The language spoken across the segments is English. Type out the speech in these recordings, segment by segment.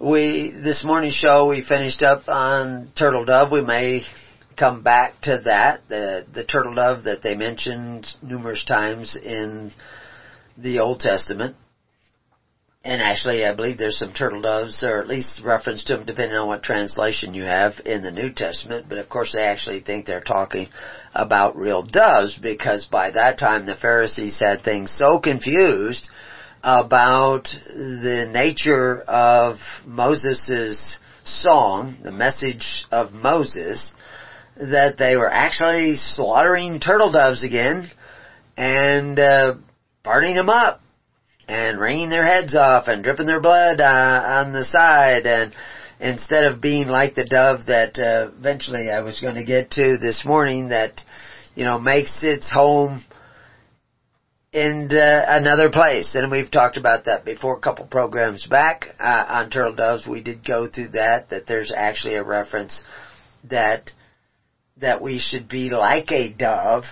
we this morning's show we finished up on turtle dove. We may come back to that the the turtle dove that they mentioned numerous times in the Old Testament. And actually, I believe there's some turtle doves, or at least reference to them, depending on what translation you have in the New Testament. But of course, they actually think they're talking about real doves, because by that time the Pharisees had things so confused about the nature of Moses' song, the message of Moses, that they were actually slaughtering turtle doves again and uh, burning them up and wringing their heads off and dripping their blood uh, on the side. And instead of being like the dove that uh, eventually I was going to get to this morning that you know makes its home in uh, another place and we've talked about that before a couple programs back uh, on turtle doves we did go through that that there's actually a reference that that we should be like a dove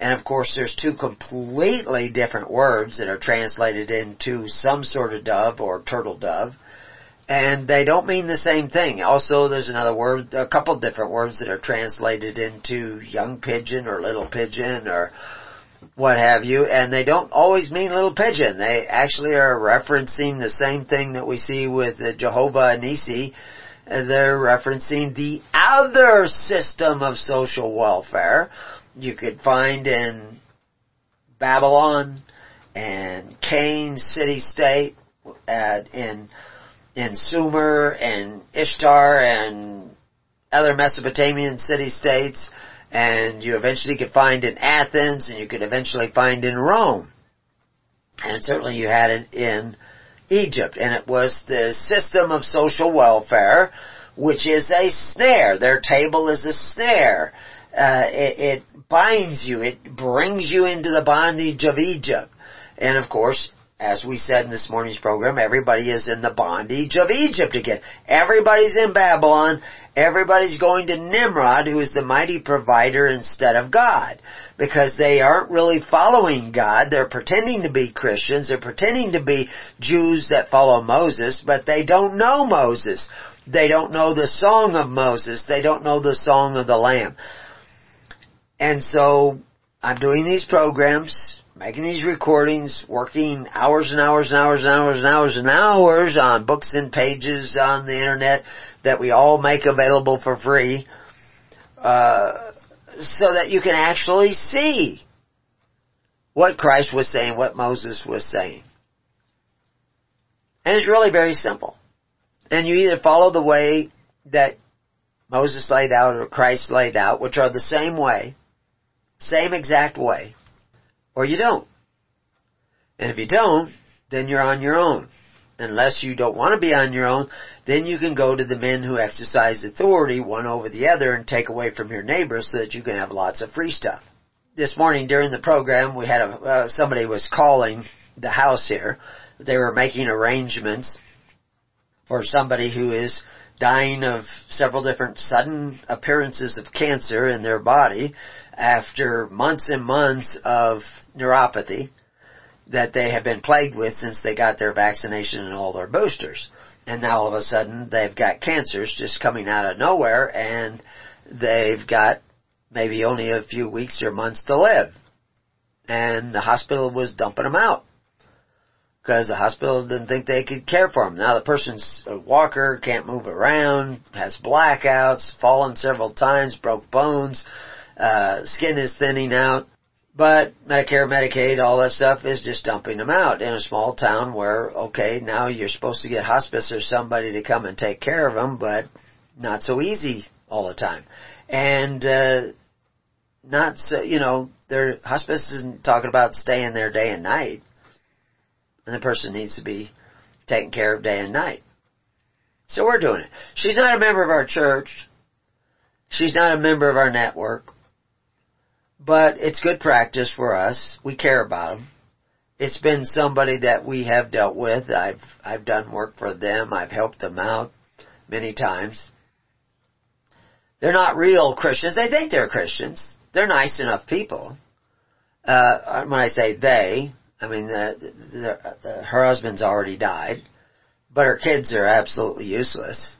and of course, there's two completely different words that are translated into some sort of dove or turtle dove. And they don't mean the same thing. Also, there's another word, a couple different words that are translated into young pigeon or little pigeon or what have you, and they don't always mean little pigeon. They actually are referencing the same thing that we see with the Jehovah Nisi. They're referencing the other system of social welfare, you could find in Babylon and Cain city state, uh, in in Sumer and Ishtar and other Mesopotamian city states, and you eventually could find in Athens, and you could eventually find in Rome, and certainly you had it in Egypt, and it was the system of social welfare, which is a snare. Their table is a snare uh, it, it binds you. It brings you into the bondage of Egypt. And of course, as we said in this morning's program, everybody is in the bondage of Egypt again. Everybody's in Babylon. Everybody's going to Nimrod, who is the mighty provider instead of God. Because they aren't really following God. They're pretending to be Christians. They're pretending to be Jews that follow Moses, but they don't know Moses. They don't know the song of Moses. They don't know the song of the Lamb. And so I'm doing these programs, making these recordings, working hours and hours and hours and hours and hours and hours on books and pages on the internet that we all make available for free, uh, so that you can actually see what Christ was saying, what Moses was saying. And it's really very simple. And you either follow the way that Moses laid out or Christ laid out, which are the same way, same exact way, or you don't. And if you don't, then you're on your own. Unless you don't want to be on your own, then you can go to the men who exercise authority one over the other and take away from your neighbors so that you can have lots of free stuff. This morning during the program, we had a, uh, somebody was calling the house here. They were making arrangements for somebody who is dying of several different sudden appearances of cancer in their body after months and months of neuropathy that they have been plagued with since they got their vaccination and all their boosters. And now all of a sudden they've got cancers just coming out of nowhere and they've got maybe only a few weeks or months to live. And the hospital was dumping them out because the hospital didn't think they could care for them. Now the person's a walker, can't move around, has blackouts, fallen several times, broke bones, uh, skin is thinning out, but Medicare, Medicaid, all that stuff is just dumping them out in a small town where, okay, now you're supposed to get hospice or somebody to come and take care of them, but not so easy all the time. And, uh, not so, you know, their hospice isn't talking about staying there day and night. And the person needs to be taken care of day and night. So we're doing it. She's not a member of our church. She's not a member of our network. But it's good practice for us. We care about them. It's been somebody that we have dealt with. I've, I've done work for them. I've helped them out many times. They're not real Christians. They think they're Christians. They're nice enough people. Uh, when I say they, I mean the, the, the, her husband's already died, but her kids are absolutely useless.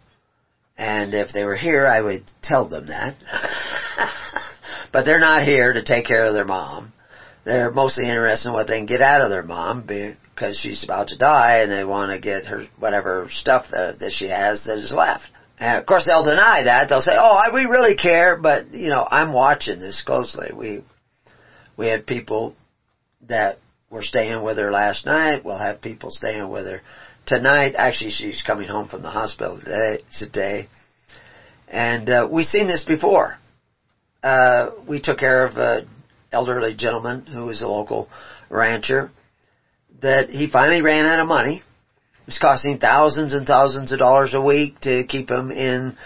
And if they were here, I would tell them that. but they're not here to take care of their mom. They're mostly interested in what they can get out of their mom because she's about to die and they want to get her whatever stuff that, that she has that is left. And of course they'll deny that. They'll say, "Oh, I, we really care," but you know, I'm watching this closely. We we had people that were staying with her last night. We'll have people staying with her tonight. Actually, she's coming home from the hospital today. Today, and uh, we've seen this before. Uh, we took care of a elderly gentleman who was a local rancher. That he finally ran out of money. It was costing thousands and thousands of dollars a week to keep him in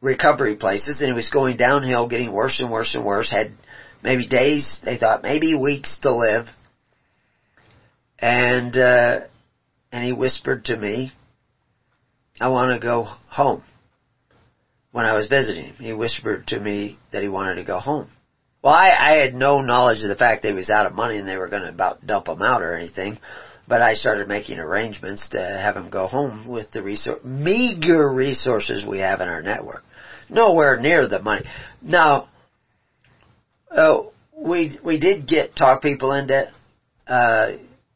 recovery places, and he was going downhill, getting worse and worse and worse. Had maybe days, they thought maybe weeks to live. And, uh, and he whispered to me, I want to go home. When I was visiting him, he whispered to me that he wanted to go home. Well, I, I had no knowledge of the fact that he was out of money and they were going to about dump him out or anything. But I started making arrangements to have him go home with the resor- meager resources we have in our network. Nowhere near the money. Now, uh, we we did get talk people into uh,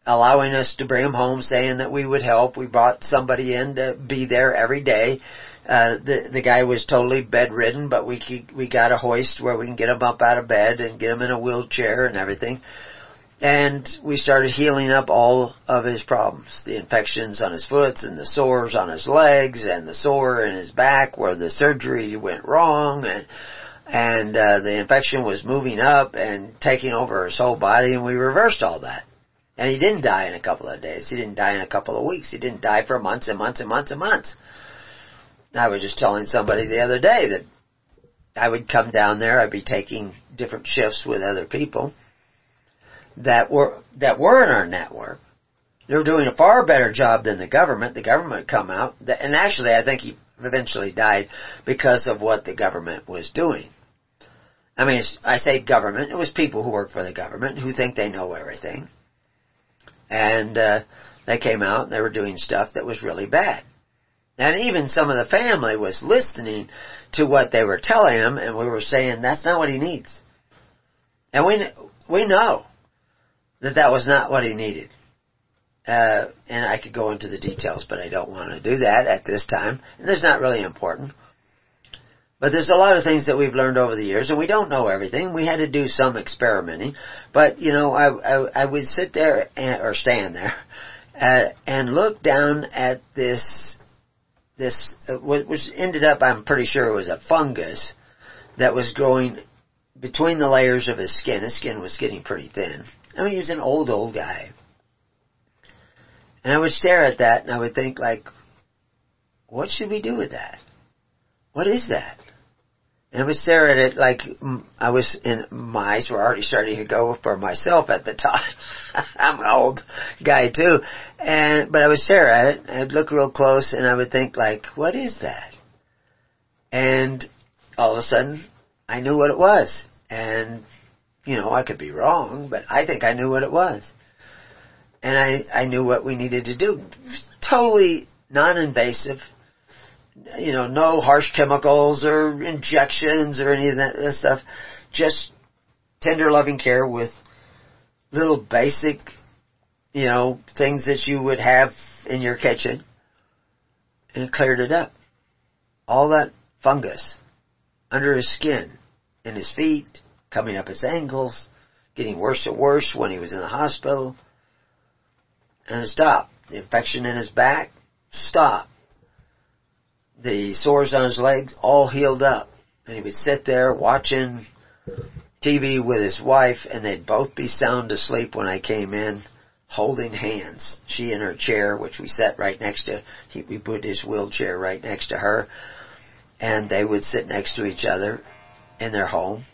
allowing us to bring them home, saying that we would help. We brought somebody in to be there every day. Uh, the the guy was totally bedridden, but we we got a hoist where we can get him up out of bed and get him in a wheelchair and everything. And we started healing up all of his problems. The infections on his foot and the sores on his legs and the sore in his back where the surgery went wrong and and uh, the infection was moving up and taking over his whole body, and we reversed all that. And he didn't die in a couple of days. He didn't die in a couple of weeks. He didn't die for months and months and months and months. I was just telling somebody the other day that I would come down there. I'd be taking different shifts with other people that were that were in our network. They were doing a far better job than the government. The government come out, and actually, I think he eventually died because of what the government was doing. I mean, I say government. It was people who work for the government who think they know everything, and uh, they came out and they were doing stuff that was really bad. And even some of the family was listening to what they were telling him, and we were saying that's not what he needs. And we we know that that was not what he needed. Uh, and I could go into the details, but I don't want to do that at this time. And it's not really important. But there's a lot of things that we've learned over the years, and we don't know everything. We had to do some experimenting. But, you know, I, I, I would sit there, and, or stand there, uh, and look down at this, this, uh, which ended up, I'm pretty sure it was a fungus that was growing between the layers of his skin. His skin was getting pretty thin. I mean, he was an old, old guy. And I would stare at that and I would think like, what should we do with that? What is that? And I would stare at it like I was in, my eyes were already starting to go for myself at the time. I'm an old guy too. And, but I would stare at it, I'd look real close and I would think like, what is that? And all of a sudden, I knew what it was. And, you know, I could be wrong, but I think I knew what it was. And I, I knew what we needed to do. Totally non-invasive, you know, no harsh chemicals or injections or any of that, that stuff. Just tender loving care with little basic, you know, things that you would have in your kitchen. And cleared it up. All that fungus under his skin, in his feet, coming up his ankles, getting worse and worse when he was in the hospital. And it stopped. The infection in his back stopped the sores on his legs all healed up. And he would sit there watching TV with his wife and they'd both be sound asleep when I came in holding hands. She in her chair, which we sat right next to, he, we put his wheelchair right next to her, and they would sit next to each other in their home.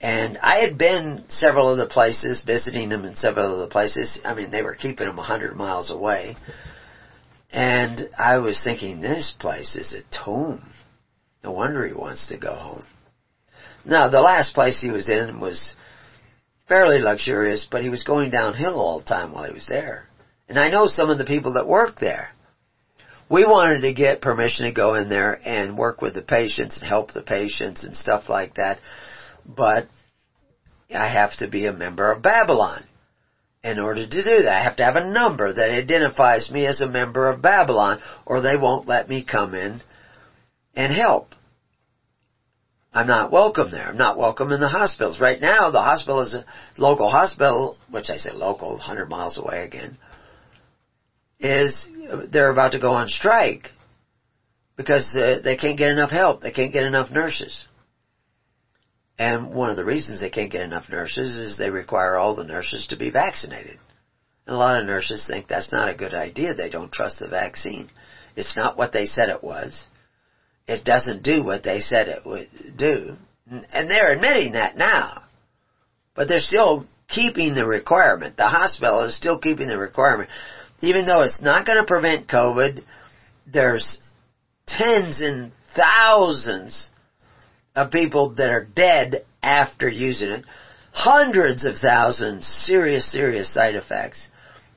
And I had been several of the places, visiting them in several of the places. I mean, they were keeping them a hundred miles away. And I was thinking, this place is a tomb. No wonder he wants to go home. Now, the last place he was in was fairly luxurious, but he was going downhill all the time while he was there. And I know some of the people that work there. We wanted to get permission to go in there and work with the patients and help the patients and stuff like that. But I have to be a member of Babylon. In order to do that, I have to have a number that identifies me as a member of Babylon or they won't let me come in and help. I'm not welcome there. I'm not welcome in the hospitals. Right now, the hospital is a local hospital, which I say local, 100 miles away again, is they're about to go on strike because they can't get enough help. They can't get enough nurses. And one of the reasons they can't get enough nurses is they require all the nurses to be vaccinated. And a lot of nurses think that's not a good idea. They don't trust the vaccine. It's not what they said it was it doesn't do what they said it would do. And they're admitting that now. But they're still keeping the requirement. The hospital is still keeping the requirement. Even though it's not going to prevent COVID, there's tens and thousands of people that are dead after using it. Hundreds of thousands serious, serious side effects.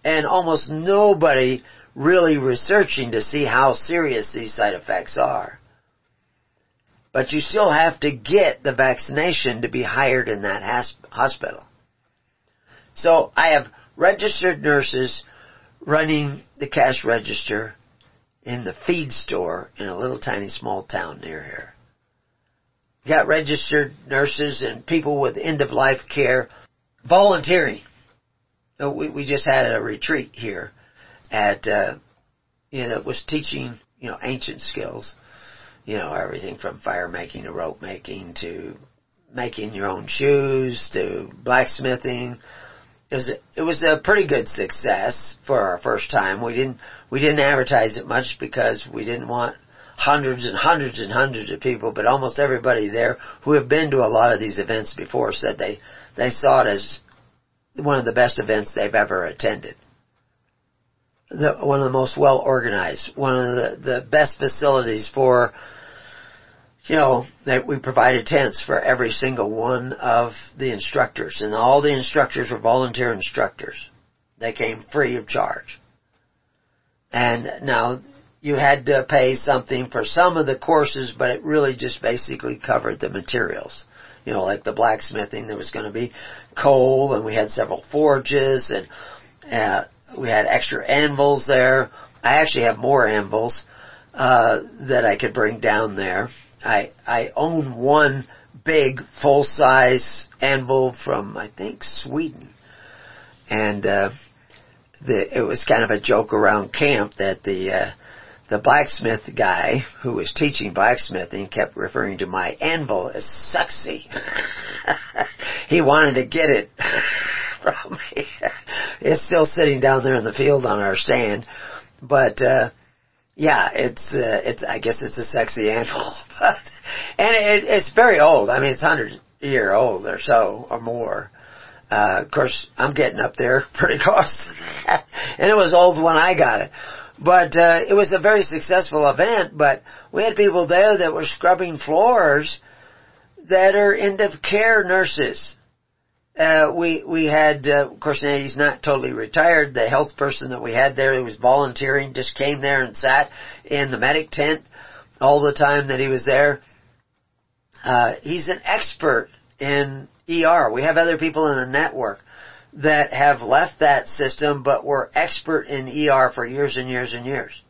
And almost nobody really researching to see how serious these side effects are but you still have to get the vaccination to be hired in that hospital. So I have registered nurses running the cash register in the feed store in a little tiny small town near here. Got registered nurses and people with end of life care volunteering. We, we just had a retreat here at, uh, you know, was teaching, you know, ancient skills you know, everything from fire making to rope making to making your own shoes to blacksmithing. It was a, it was a pretty good success for our first time. We didn't we didn't advertise it much because we didn't want hundreds and hundreds and hundreds of people, but almost everybody there who have been to a lot of these events before said they they saw it as one of the best events they've ever attended the, one of the most well organized, one of the, the best facilities for, you know, that we provided tents for every single one of the instructors. And all the instructors were volunteer instructors. They came free of charge. And now you had to pay something for some of the courses, but it really just basically covered the materials. You know, like the blacksmithing, there was going to be coal, and we had several forges, and uh, we had extra anvils there. I actually have more anvils uh, that I could bring down there. I I own one big full size anvil from I think Sweden, and uh, the, it was kind of a joke around camp that the uh, the blacksmith guy who was teaching blacksmithing kept referring to my anvil as sexy. he wanted to get it from me. it's still sitting down there in the field on our stand, but uh, yeah, it's uh, it's I guess it's a sexy but and it, it's very old. I mean, it's hundred year old or so or more. Uh, of course, I'm getting up there pretty close to that, and it was old when I got it. But uh, it was a very successful event. But we had people there that were scrubbing floors that are end of care nurses uh, we we had, uh, of course, he's not totally retired. The health person that we had there, who was volunteering, just came there and sat in the medic tent all the time that he was there. Uh, he's an expert in ER. We have other people in the network that have left that system, but were expert in ER for years and years and years.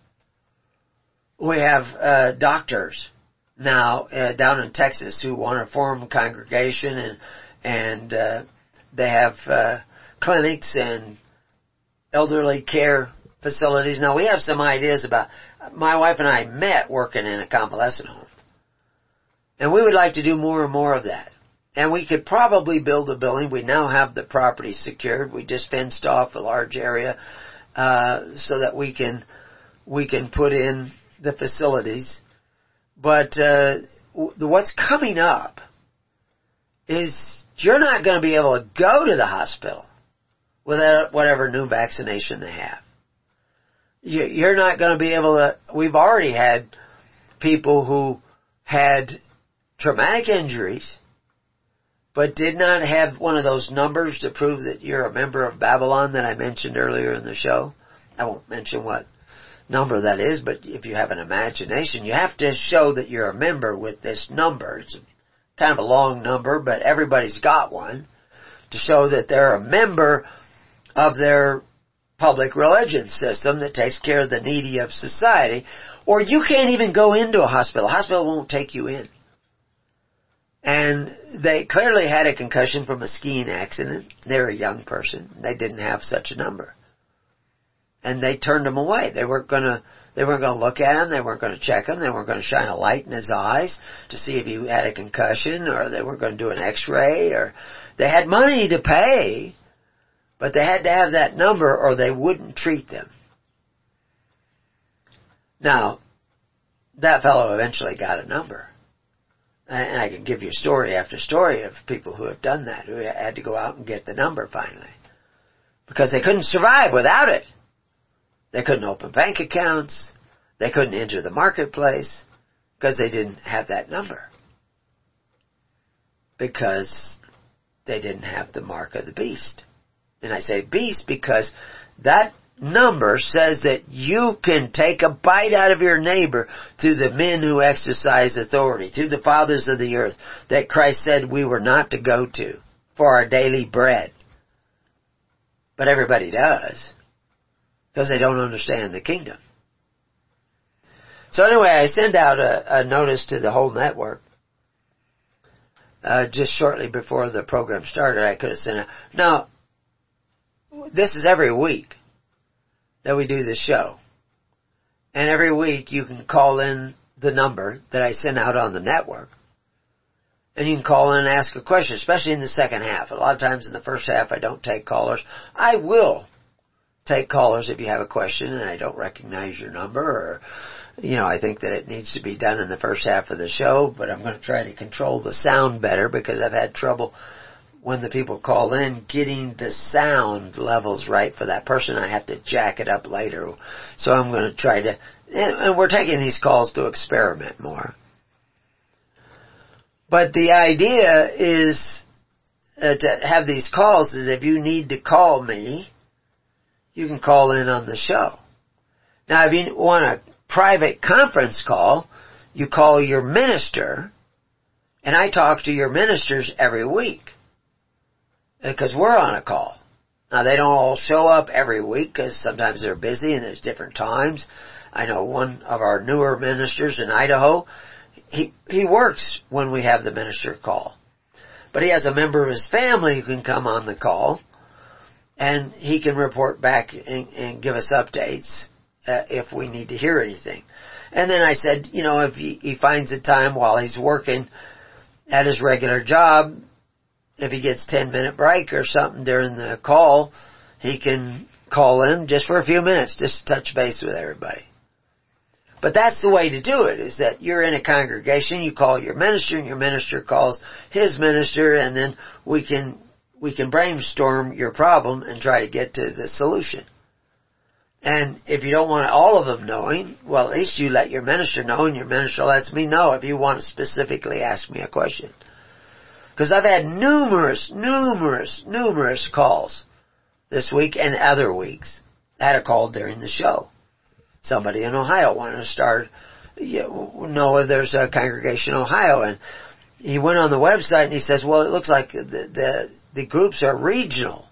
We have uh, doctors now uh, down in Texas who want to form a congregation and and uh, they have uh, clinics and elderly care facilities. Now we have some ideas about. My wife and I met working in a convalescent home, and we would like to do more and more of that. and we could probably build a building. We now have the property secured. We just fenced off a large area uh, so that we can we can put in the facilities. But uh, what's coming up is you're not going to be able to go to the hospital without whatever new vaccination they have. You're not going to be able to. We've already had people who had traumatic injuries but did not have one of those numbers to prove that you're a member of Babylon that I mentioned earlier in the show. I won't mention what number that is, but if you have an imagination, you have to show that you're a member with this number. It's kind of a long number, but everybody's got one to show that they're a member of their public religion system that takes care of the needy of society. Or you can't even go into a hospital. A hospital won't take you in. And they clearly had a concussion from a skiing accident. They're a young person. They didn't have such a number. And they turned him away. They weren't gonna, they weren't gonna look at him. They weren't gonna check him. They weren't gonna shine a light in his eyes to see if he had a concussion or they weren't gonna do an x-ray or they had money to pay, but they had to have that number or they wouldn't treat them. Now, that fellow eventually got a number. And I can give you story after story of people who have done that, who had to go out and get the number finally. Because they couldn't survive without it. They couldn't open bank accounts. They couldn't enter the marketplace because they didn't have that number. Because they didn't have the mark of the beast. And I say beast because that number says that you can take a bite out of your neighbor through the men who exercise authority, through the fathers of the earth that Christ said we were not to go to for our daily bread. But everybody does. Because they don't understand the kingdom. So anyway, I send out a, a notice to the whole network. Uh, just shortly before the program started, I could have sent it. Now, this is every week that we do this show. And every week you can call in the number that I send out on the network. And you can call in and ask a question, especially in the second half. A lot of times in the first half I don't take callers. I will take callers if you have a question and I don't recognize your number or, you know, I think that it needs to be done in the first half of the show, but I'm going to try to control the sound better because I've had trouble when the people call in, getting the sound levels right for that person. I have to jack it up later. So I'm going to try to, and we're taking these calls to experiment more. But the idea is uh, to have these calls is if you need to call me, you can call in on the show. Now if you want a private conference call, you call your minister, and I talk to your ministers every week because we're on a call. Now they don't all show up every week because sometimes they're busy and there's different times. I know one of our newer ministers in Idaho, he, he works when we have the minister call. But he has a member of his family who can come on the call and he can report back and, and give us updates uh, if we need to hear anything. And then I said, you know, if he, he finds a time while he's working at his regular job if he gets 10 minute break or something during the call, he can call in just for a few minutes, just to touch base with everybody. But that's the way to do it, is that you're in a congregation, you call your minister, and your minister calls his minister, and then we can, we can brainstorm your problem and try to get to the solution. And if you don't want all of them knowing, well at least you let your minister know and your minister lets me know if you want to specifically ask me a question. Because I've had numerous, numerous, numerous calls this week and other weeks. I had a call during the show. Somebody in Ohio wanted to start, you know, if there's a congregation in Ohio and he went on the website and he says, well, it looks like the, the, the groups are regional.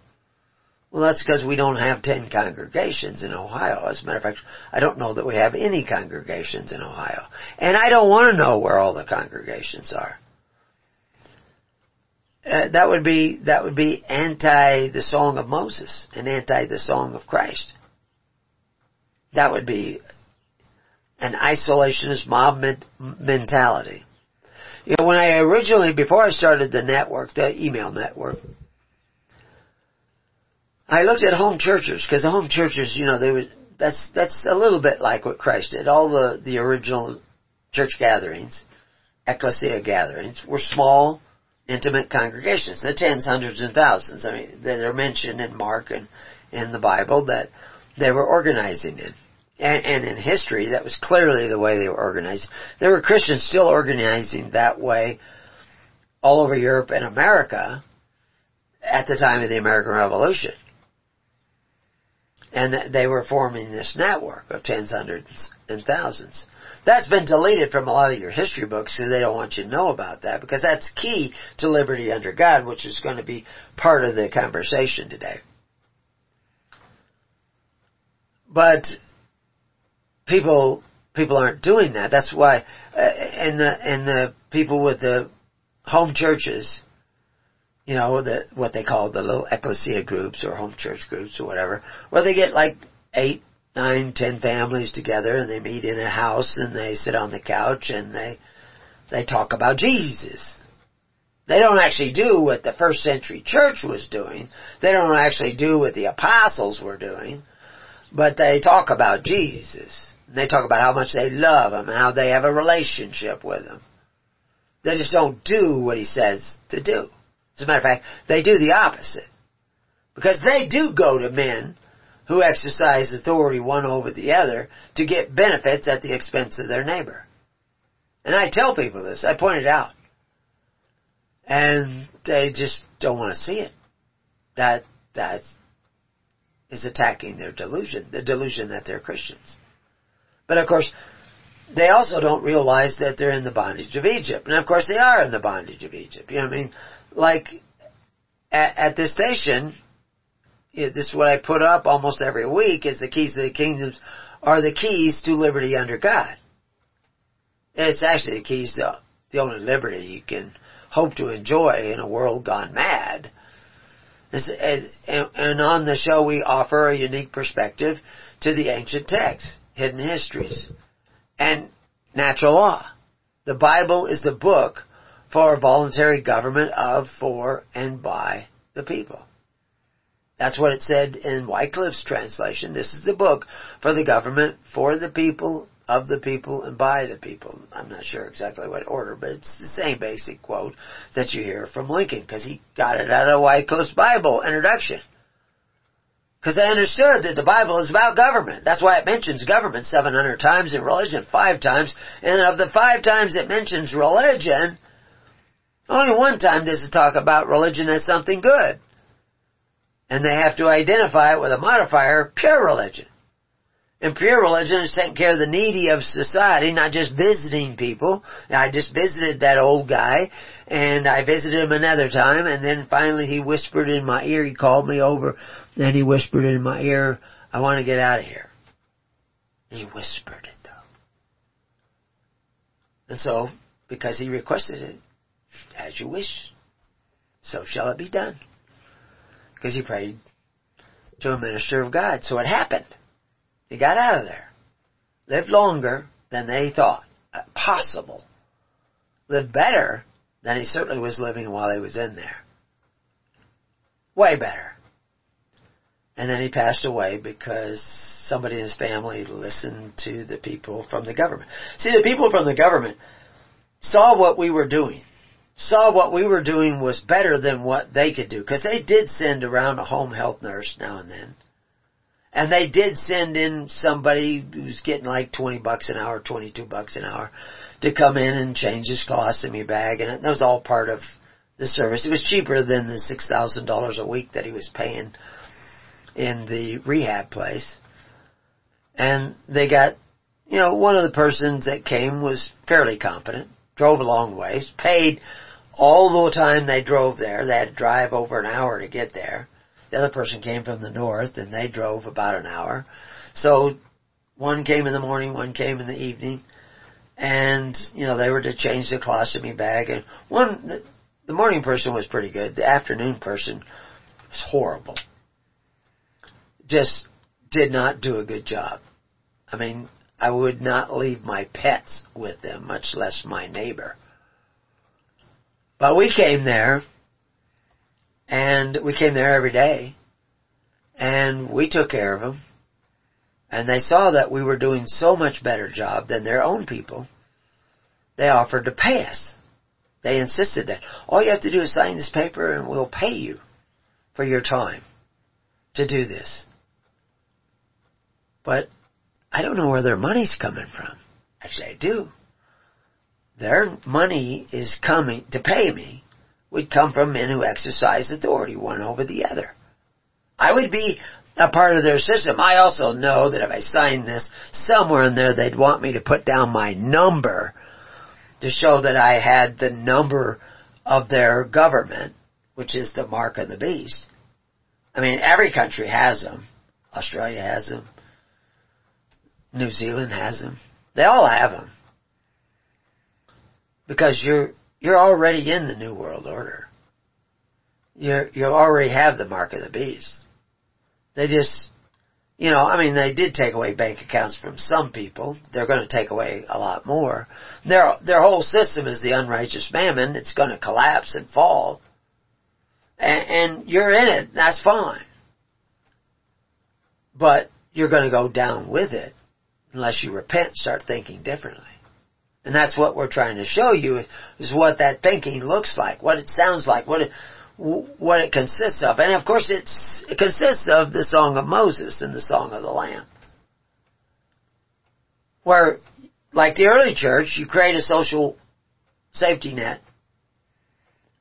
Well, that's because we don't have 10 congregations in Ohio. As a matter of fact, I don't know that we have any congregations in Ohio. And I don't want to know where all the congregations are uh, that would be that would be anti the song of Moses and anti the song of Christ. That would be an isolationist mob mentality. You know, when I originally, before I started the network, the email network, I looked at home churches because the home churches, you know, they were that's that's a little bit like what Christ did. All the the original church gatherings, ecclesia gatherings, were small, intimate congregations, the tens, hundreds, and thousands. I mean, that are mentioned in Mark and in the Bible that they were organizing in. And, and in history, that was clearly the way they were organized. There were Christians still organizing that way all over Europe and America at the time of the American Revolution. And they were forming this network of tens, hundreds, and thousands. That's been deleted from a lot of your history books because they don't want you to know about that because that's key to liberty under God, which is going to be part of the conversation today. But people people aren't doing that. That's why, uh, and the and the people with the home churches, you know, the what they call the little ecclesia groups or home church groups or whatever, where they get like eight, nine, ten families together and they meet in a house and they sit on the couch and they they talk about Jesus. They don't actually do what the first century church was doing. They don't actually do what the apostles were doing. But they talk about Jesus. They talk about how much they love him and how they have a relationship with him. They just don't do what he says to do. As a matter of fact, they do the opposite. Because they do go to men who exercise authority one over the other to get benefits at the expense of their neighbor. And I tell people this, I point it out. And they just don't want to see it. That, that is attacking their delusion, the delusion that they're Christians. But of course, they also don't realize that they're in the bondage of Egypt. And of course they are in the bondage of Egypt. You know what I mean? Like, at, at this station, this is what I put up almost every week is the keys to the kingdoms are the keys to liberty under God. And it's actually the keys to the only liberty you can hope to enjoy in a world gone mad. And on the show we offer a unique perspective to the ancient texts hidden histories, and natural law. The Bible is the book for a voluntary government of, for, and by the people. That's what it said in Wycliffe's translation. This is the book for the government, for the people, of the people, and by the people. I'm not sure exactly what order, but it's the same basic quote that you hear from Lincoln, because he got it out of Wycliffe's Bible introduction. Because they understood that the Bible is about government. That's why it mentions government 700 times and religion five times. And of the five times it mentions religion, only one time does it talk about religion as something good. And they have to identify it with a modifier, pure religion. And pure religion is taking care of the needy of society, not just visiting people. I just visited that old guy, and I visited him another time, and then finally he whispered in my ear, he called me over, and he whispered in my ear, I want to get out of here. He whispered it though. And so, because he requested it, as you wish, so shall it be done. Because he prayed to a minister of God. So it happened. He got out of there. Lived longer than they thought possible. Lived better than he certainly was living while he was in there. Way better. And then he passed away because somebody in his family listened to the people from the government. See, the people from the government saw what we were doing. Saw what we were doing was better than what they could do. Because they did send around a home health nurse now and then. And they did send in somebody who's getting like 20 bucks an hour, 22 bucks an hour to come in and change his colostomy bag. And that was all part of the service. It was cheaper than the $6,000 a week that he was paying in the rehab place. And they got, you know, one of the persons that came was fairly competent, drove a long ways, paid all the time they drove there. They had to drive over an hour to get there. The other person came from the north and they drove about an hour. So one came in the morning, one came in the evening. And, you know, they were to change the colostomy bag. And one, the, the morning person was pretty good. The afternoon person was horrible. Just did not do a good job. I mean, I would not leave my pets with them, much less my neighbor. But we came there, and we came there every day, and we took care of them, and they saw that we were doing so much better job than their own people. They offered to pay us. They insisted that all you have to do is sign this paper and we'll pay you for your time to do this. But I don't know where their money's coming from. Actually, I do. Their money is coming to pay me would come from men who exercise authority one over the other. I would be a part of their system. I also know that if I signed this, somewhere in there they'd want me to put down my number to show that I had the number of their government, which is the mark of the beast. I mean, every country has them. Australia has them. New Zealand has them. They all have them. Because you're, you're already in the New World Order. You're, you already have the mark of the beast. They just, you know, I mean, they did take away bank accounts from some people. They're going to take away a lot more. Their, their whole system is the unrighteous mammon. It's going to collapse and fall. And, and you're in it. That's fine. But you're going to go down with it unless you repent, start thinking differently. And that's what we're trying to show you is what that thinking looks like, what it sounds like, what it, what it consists of. And of course it's, it consists of the Song of Moses and the Song of the Lamb. Where, like the early church, you create a social safety net.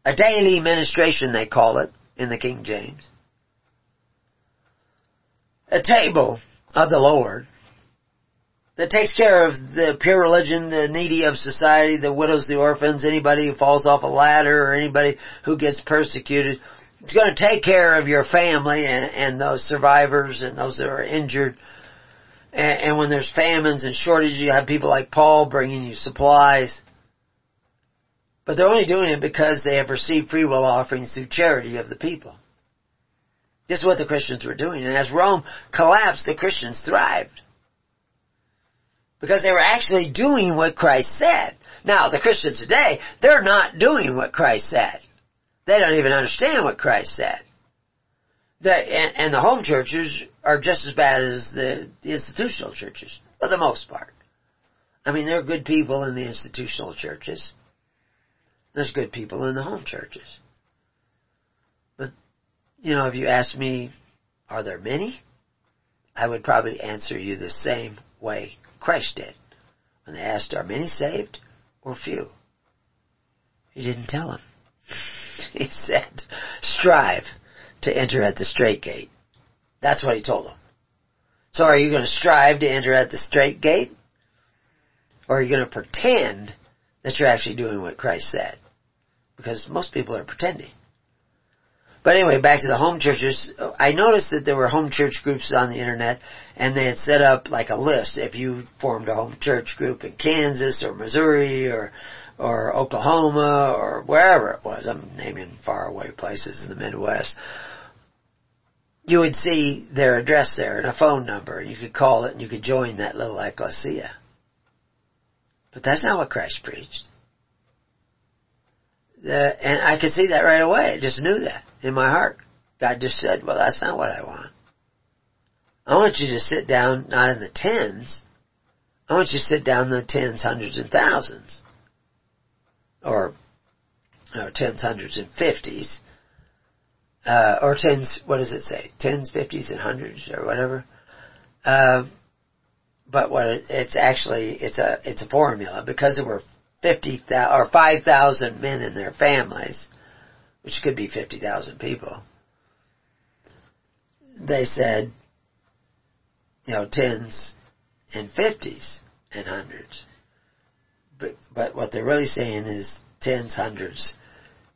A daily ministration, they call it, in the King James. A table of the Lord that takes care of the pure religion, the needy of society, the widows, the orphans, anybody who falls off a ladder or anybody who gets persecuted. It's going to take care of your family and, and those survivors and those that are injured. And, and when there's famines and shortages, you have people like Paul bringing you supplies. But they're only doing it because they have received free will offerings through charity of the people. This is what the Christians were doing. And as Rome collapsed, the Christians thrived. Because they were actually doing what Christ said. Now, the Christians today, they're not doing what Christ said. They don't even understand what Christ said. The, and, and, the home churches are just as bad as the, the institutional churches, for the most part. I mean, there are good people in the institutional churches. There's good people in the home churches. But, you know, if you ask me, are there many? I would probably answer you the same way Christ did. When they asked, are many saved or few? He didn't tell them. he said, strive to enter at the strait gate. That's what he told them. So are you going to strive to enter at the strait gate? Or are you going to pretend that you're actually doing what Christ said? Because most people are pretending. But anyway, back to the home churches. I noticed that there were home church groups on the internet, and they had set up like a list. If you formed a home church group in Kansas or Missouri or or Oklahoma or wherever it was, I'm naming faraway places in the Midwest. You would see their address there and a phone number, you could call it and you could join that little ecclesia. But that's not what Christ preached. The, and I could see that right away. I just knew that in my heart. God just said, well, that's not what I want. I want you to sit down not in the tens. I want you to sit down in the tens, hundreds, and thousands. Or, or tens, hundreds, and fifties. Uh, or tens, what does it say? Tens, fifties, and hundreds, or whatever. Uh, but what it, it's actually, it's a, it's a formula because there were 50,000 or 5,000 men and their families which could be 50,000 people, they said, you know, tens and fifties and hundreds. But, but what they're really saying is tens, hundreds,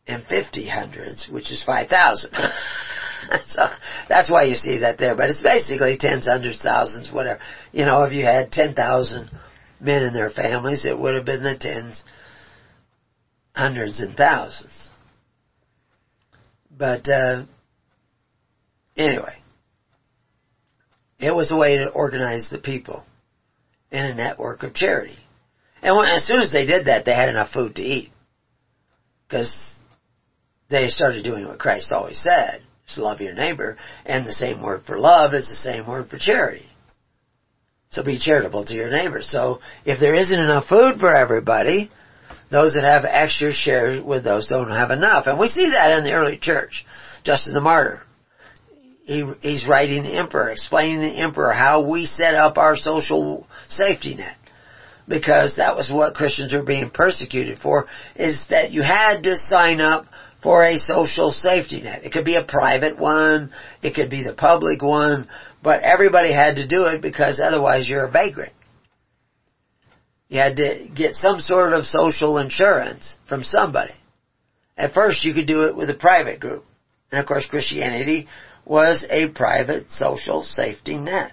and fifty hundreds, which is 5,000. so that's why you see that there. But it's basically tens, hundreds, thousands, whatever. You know, if you had 10,000 men and their families, it would have been the tens, hundreds, and thousands. But uh, anyway, it was a way to organize the people in a network of charity. And when, as soon as they did that, they had enough food to eat. Because they started doing what Christ always said, is love your neighbor, and the same word for love is the same word for charity. So be charitable to your neighbor. So if there isn't enough food for everybody, those that have extra shares with those don't have enough. And we see that in the early church. Justin the Martyr. He, he's writing the emperor, explaining the emperor how we set up our social safety net. Because that was what Christians were being persecuted for, is that you had to sign up for a social safety net. It could be a private one, it could be the public one, but everybody had to do it because otherwise you're a vagrant. You had to get some sort of social insurance from somebody. At first you could do it with a private group. And of course Christianity was a private social safety net.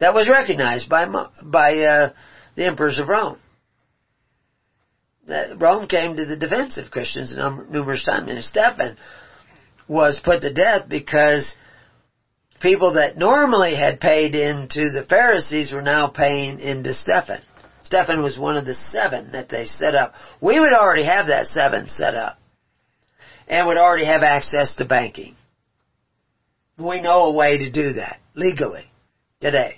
That was recognized by, by uh, the emperors of Rome. That Rome came to the defense of Christians numerous times. And Stephen was put to death because people that normally had paid into the Pharisees were now paying into Stephen. Stephen was one of the seven that they set up. We would already have that seven set up. And would already have access to banking. We know a way to do that legally today.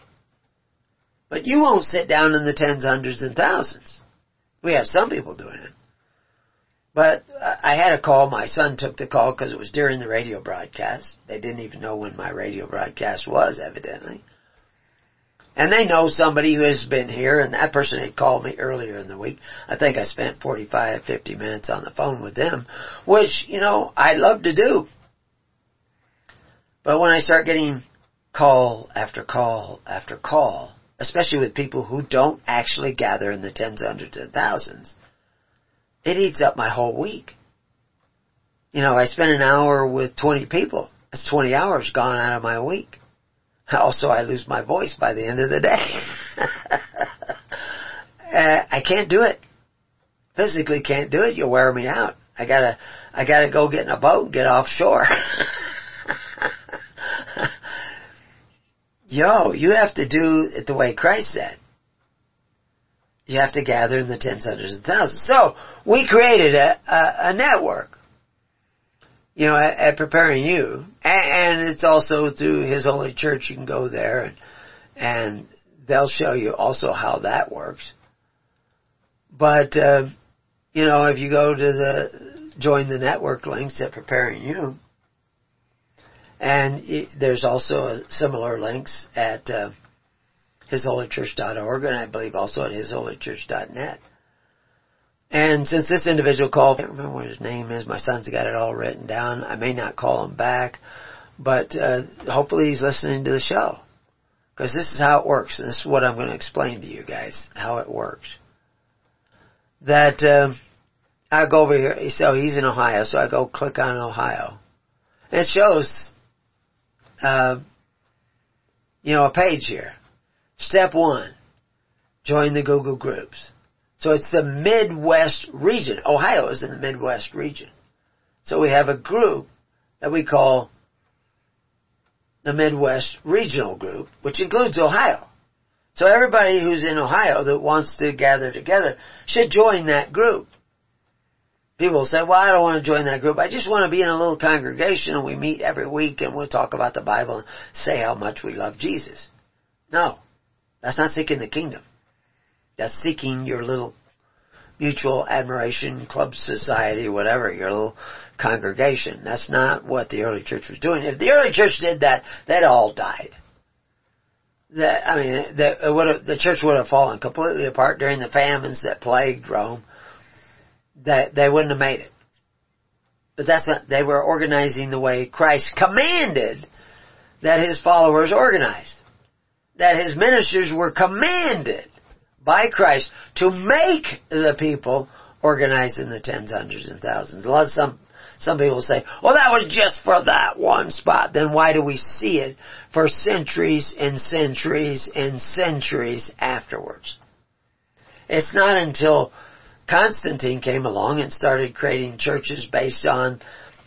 But you won't sit down in the tens, hundreds, and thousands. We have some people doing it. But I had a call. My son took the call because it was during the radio broadcast. They didn't even know when my radio broadcast was, evidently. And they know somebody who has been here, and that person had called me earlier in the week. I think I spent 45, 50 minutes on the phone with them, which, you know, I love to do. But when I start getting call after call after call, especially with people who don't actually gather in the tens, hundreds, and thousands, it eats up my whole week. You know, I spend an hour with 20 people. That's 20 hours gone out of my week. Also, I lose my voice by the end of the day. uh, I can't do it. Physically can't do it. You'll wear me out. I gotta, I gotta go get in a boat and get offshore. Yo, you have to do it the way Christ said you have to gather in the tens, hundreds, and thousands. So we created a, a, a network, you know, at, at, preparing you, and, and, it's also through His Holy Church. You can go there, and and they'll show you also how that works. But uh, you know, if you go to the join the network links at preparing you, and it, there's also a, similar links at. Uh, hisholychurch.org, and I believe also at hisholychurch.net. And since this individual called, I can't remember what his name is, my son's got it all written down. I may not call him back, but uh, hopefully he's listening to the show. Because this is how it works, and this is what I'm going to explain to you guys, how it works. That, uh, I go over here, so he's in Ohio, so I go click on Ohio. And it shows, uh, you know, a page here. Step one, join the Google groups. So it's the Midwest region. Ohio is in the Midwest region. So we have a group that we call the Midwest Regional Group, which includes Ohio. So everybody who's in Ohio that wants to gather together should join that group. People say, well, I don't want to join that group. I just want to be in a little congregation and we meet every week and we'll talk about the Bible and say how much we love Jesus. No. That's not seeking the kingdom. That's seeking your little mutual admiration club society, whatever, your little congregation. That's not what the early church was doing. If the early church did that, they'd all died. That, I mean, the, the church would have fallen completely apart during the famines that plagued Rome. That they wouldn't have made it. But that's not, they were organizing the way Christ commanded that his followers organize that his ministers were commanded by Christ to make the people organized in the tens, hundreds, and thousands. A lot of some some people say, "Well, that was just for that one spot." Then why do we see it for centuries and centuries and centuries afterwards? It's not until Constantine came along and started creating churches based on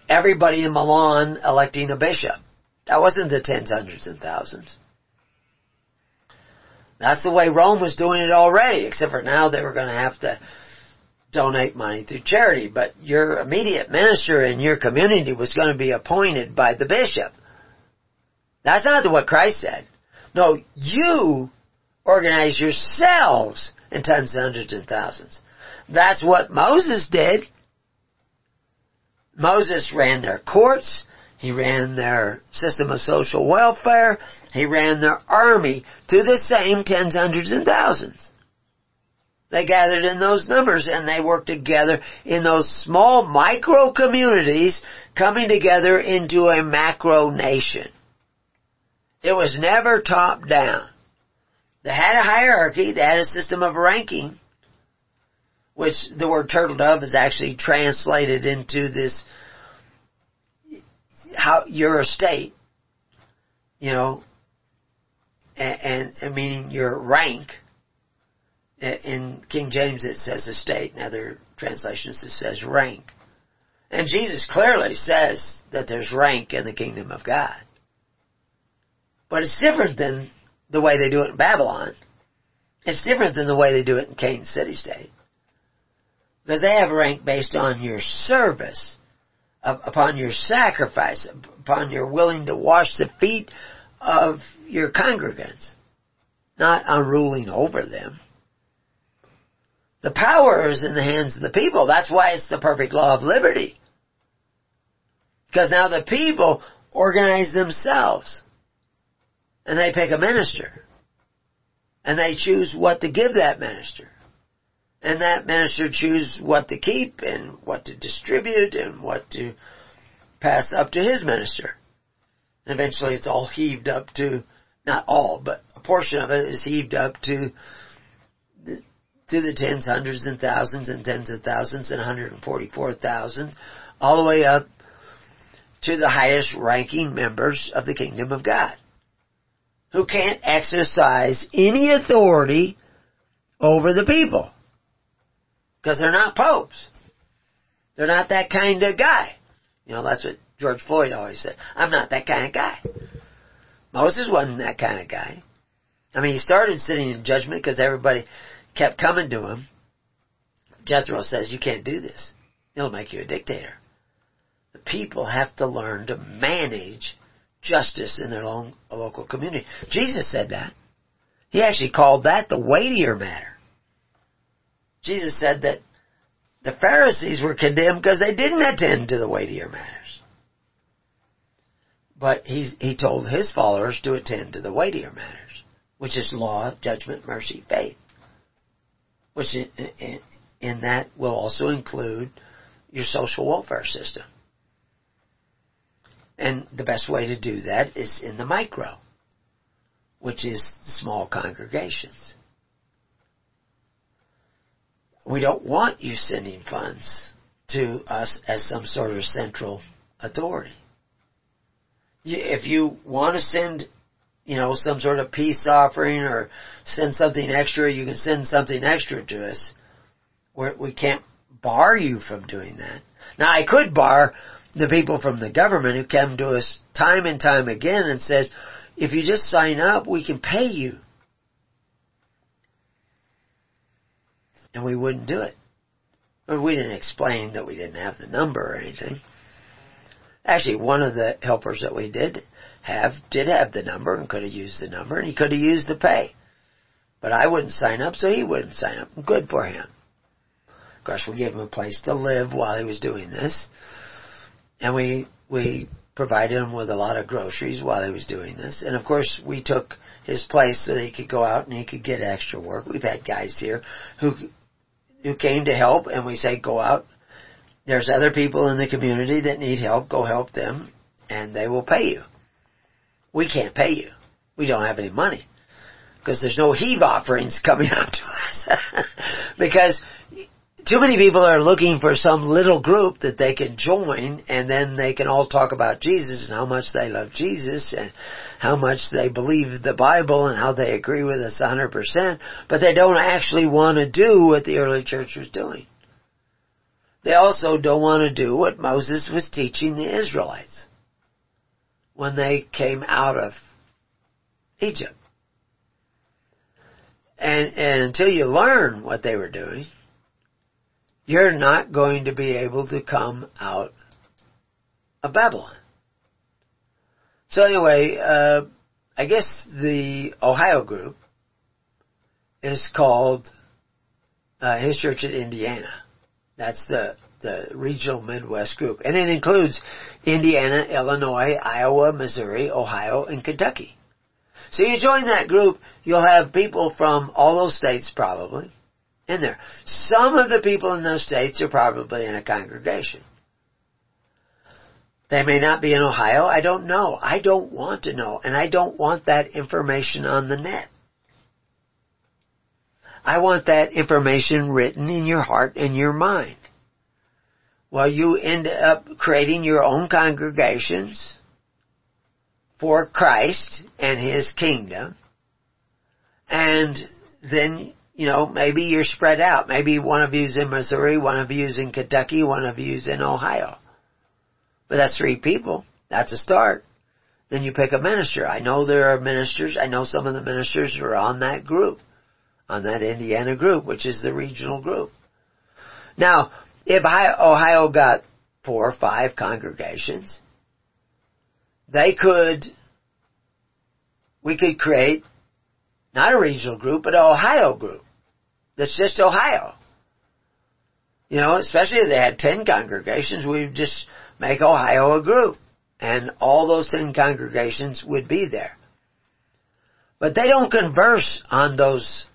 everybody in Milan electing a bishop. That wasn't the tens, hundreds, and thousands. That's the way Rome was doing it already, except for now they were going to have to donate money through charity, but your immediate minister in your community was going to be appointed by the bishop. That's not what Christ said. No, you organize yourselves in tens, hundreds, and thousands. That's what Moses did. Moses ran their courts. He ran their system of social welfare. He ran their army to the same tens, hundreds, and thousands. They gathered in those numbers and they worked together in those small micro communities coming together into a macro nation. It was never top down. They had a hierarchy, they had a system of ranking, which the word turtle dove is actually translated into this, how, your estate, you know, and, and, meaning your rank, eh, in King James it says estate, in other translations it says rank. And Jesus clearly says that there's rank in the kingdom of God. But it's different than the way they do it in Babylon. It's different than the way they do it in Canaan City State. Because they have rank based on your service, upon your sacrifice, upon your willing to wash the feet of your congregants, not on ruling over them. The power is in the hands of the people. That's why it's the perfect law of liberty. Because now the people organize themselves. And they pick a minister. And they choose what to give that minister. And that minister chooses what to keep and what to distribute and what to pass up to his minister. And eventually it's all heaved up to, not all, but a portion of it is heaved up to to the tens, hundreds, and thousands, and tens of thousands, and 144,000, all the way up to the highest ranking members of the kingdom of God, who can't exercise any authority over the people. Because they're not popes. They're not that kind of guy. You know, that's what George Floyd always said. I'm not that kind of guy. Oh, Moses wasn't that kind of guy. I mean, he started sitting in judgment because everybody, kept coming to him, Jethro says, you can't do this. It'll make you a dictator. The people have to learn to manage justice in their own local community. Jesus said that. He actually called that the weightier matter. Jesus said that the Pharisees were condemned because they didn't attend to the weightier matters. But he, he told his followers to attend to the weightier matters, which is law, judgment, mercy, faith which in, in, in that will also include your social welfare system. And the best way to do that is in the micro, which is small congregations. We don't want you sending funds to us as some sort of central authority. If you want to send you know, some sort of peace offering or send something extra, you can send something extra to us. We're, we can not bar you from doing that. Now I could bar the people from the government who come to us time and time again and says, if you just sign up, we can pay you. And we wouldn't do it. Or we didn't explain that we didn't have the number or anything. Actually, one of the helpers that we did have did have the number and could have used the number and he could have used the pay. But I wouldn't sign up, so he wouldn't sign up. Good for him. Of course, we gave him a place to live while he was doing this, and we we provided him with a lot of groceries while he was doing this. And of course, we took his place so that he could go out and he could get extra work. We've had guys here who who came to help, and we say, go out. There's other people in the community that need help. Go help them, and they will pay you we can't pay you. We don't have any money. Because there's no heave offerings coming up to us. because too many people are looking for some little group that they can join and then they can all talk about Jesus and how much they love Jesus and how much they believe the Bible and how they agree with us 100%, but they don't actually want to do what the early church was doing. They also don't want to do what Moses was teaching the Israelites when they came out of Egypt. And, and until you learn what they were doing, you're not going to be able to come out of Babylon. So anyway, uh, I guess the Ohio group is called uh, his church in Indiana. That's the the regional Midwest group, and it includes Indiana, Illinois, Iowa, Missouri, Ohio, and Kentucky. So you join that group, you'll have people from all those states probably in there. Some of the people in those states are probably in a congregation. They may not be in Ohio. I don't know. I don't want to know. And I don't want that information on the net. I want that information written in your heart and your mind. Well, you end up creating your own congregations for Christ and His kingdom. And then, you know, maybe you're spread out. Maybe one of you's in Missouri, one of you's in Kentucky, one of you's in Ohio. But that's three people. That's a start. Then you pick a minister. I know there are ministers. I know some of the ministers are on that group, on that Indiana group, which is the regional group. Now, if Ohio got four or five congregations, they could, we could create not a regional group, but an Ohio group. That's just Ohio. You know, especially if they had ten congregations, we'd just make Ohio a group. And all those ten congregations would be there. But they don't converse on those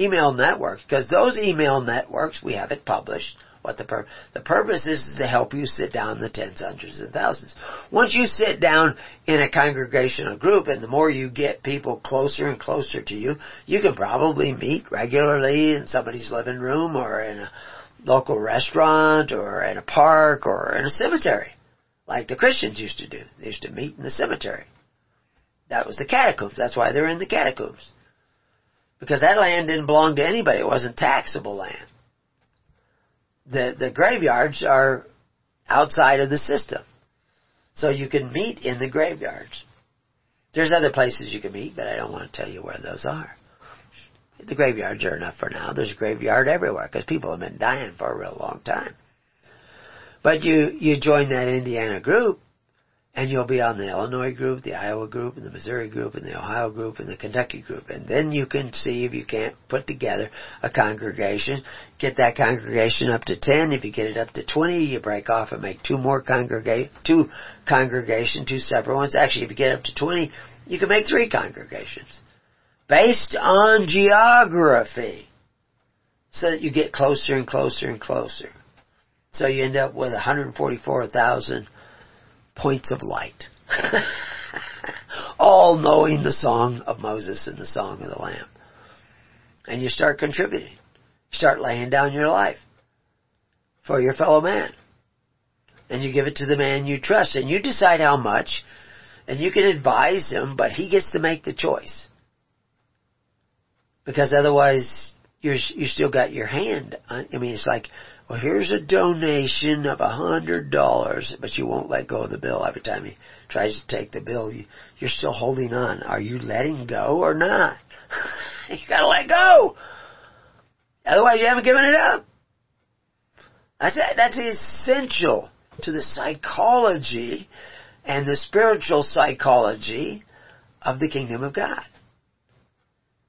email networks because those email networks, we have it published. What the purpose? The purpose is to help you sit down the tens, hundreds, and thousands. Once you sit down in a congregational group, and the more you get people closer and closer to you, you can probably meet regularly in somebody's living room or in a local restaurant or in a park or in a cemetery, like the Christians used to do. They used to meet in the cemetery. That was the catacombs. That's why they're in the catacombs. Because that land didn't belong to anybody. It wasn't taxable land. The, the graveyards are outside of the system. So you can meet in the graveyards. There's other places you can meet, but I don't want to tell you where those are. The graveyards are enough for now. There's a graveyard everywhere because people have been dying for a real long time. But you, you join that Indiana group and you'll be on the Illinois group, the Iowa group, and the Missouri group, and the Ohio group, and the Kentucky group. And then you can see if you can't put together a congregation, get that congregation up to 10. If you get it up to 20, you break off and make two more congregate, two congregation, two separate ones. Actually, if you get up to 20, you can make three congregations. Based on geography. So that you get closer and closer and closer. So you end up with 144,000 points of light. All knowing the song of Moses and the song of the Lamb. And you start contributing. Start laying down your life for your fellow man. And you give it to the man you trust. And you decide how much. And you can advise him, but he gets to make the choice. Because otherwise, you're, you still got your hand. Uh, I mean, it's like, well, here's a donation of a hundred dollars, but you won't let go of the bill every time he tries to take the bill. You, you're still holding on. Are you letting go or not? you gotta let go. Otherwise you haven't given it up. That's, that's essential to the psychology and the spiritual psychology of the kingdom of God.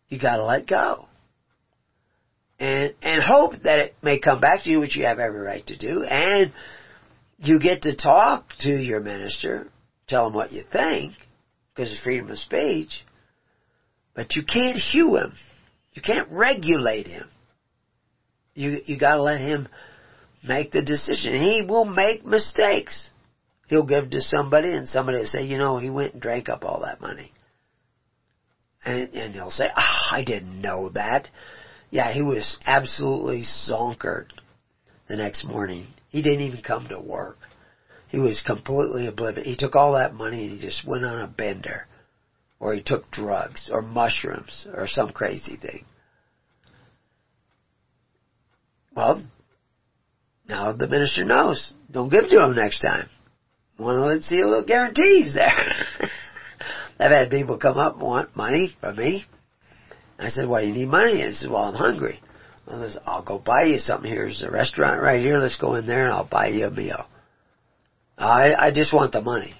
You gotta let go and, and hope that it may come back to you, which you have every right to do, and you get to talk to your minister, tell him what you think, because it's freedom of speech, but you can't hew him. You can't regulate him. You, you gotta let him make the decision. He will make mistakes. He'll give to somebody and somebody will say, you know, he went and drank up all that money. And, and he'll say, ah, oh, I didn't know that. Yeah, he was absolutely zonkered the next morning. He didn't even come to work. He was completely oblivious. He took all that money and he just went on a bender. Or he took drugs or mushrooms or some crazy thing. Well, now the minister knows. Don't give to him next time. Want to see a little guarantees there. I've had people come up and want money from me. I said, why do you need money? He said, well, I'm hungry. Well, I'll go buy you something. Here's a restaurant right here. Let's go in there and I'll buy you a meal. I, I just want the money.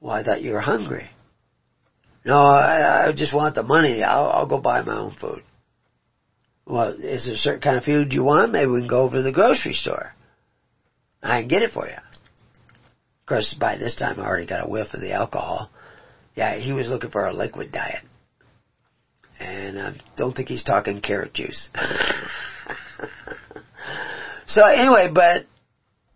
Well, I thought you were hungry. No, I, I just want the money. I'll, I'll go buy my own food. Well, is there a certain kind of food you want? Maybe we can go over to the grocery store. I can get it for you. Of course, by this time I already got a whiff of the alcohol. Yeah, he was looking for a liquid diet. And I don't think he's talking carrot juice. so anyway, but,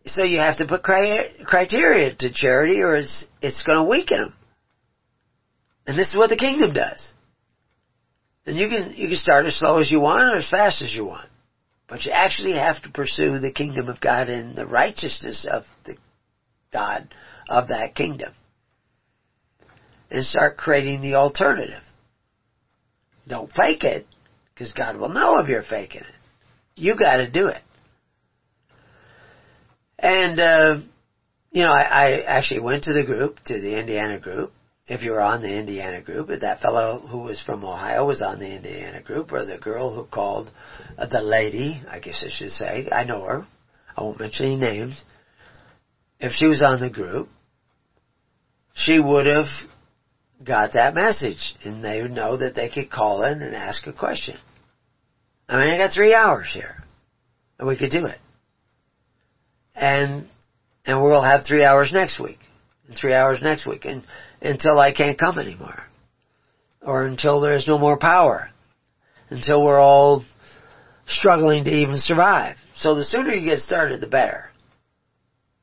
so you have to put criteria to charity or it's, it's gonna weaken them. And this is what the kingdom does. And you can, you can start as slow as you want or as fast as you want. But you actually have to pursue the kingdom of God and the righteousness of the God of that kingdom. And start creating the alternative. Don't fake it, because God will know if you're faking it. You gotta do it. And, uh, you know, I, I actually went to the group, to the Indiana group, if you were on the Indiana group, if that fellow who was from Ohio was on the Indiana group, or the girl who called uh, the lady, I guess I should say, I know her, I won't mention any names, if she was on the group, she would have got that message, and they know that they could call in and ask a question. I mean, I got three hours here, and we could do it. And, and we'll have three hours next week, and three hours next week, and until I can't come anymore. Or until there's no more power. Until we're all struggling to even survive. So the sooner you get started, the better.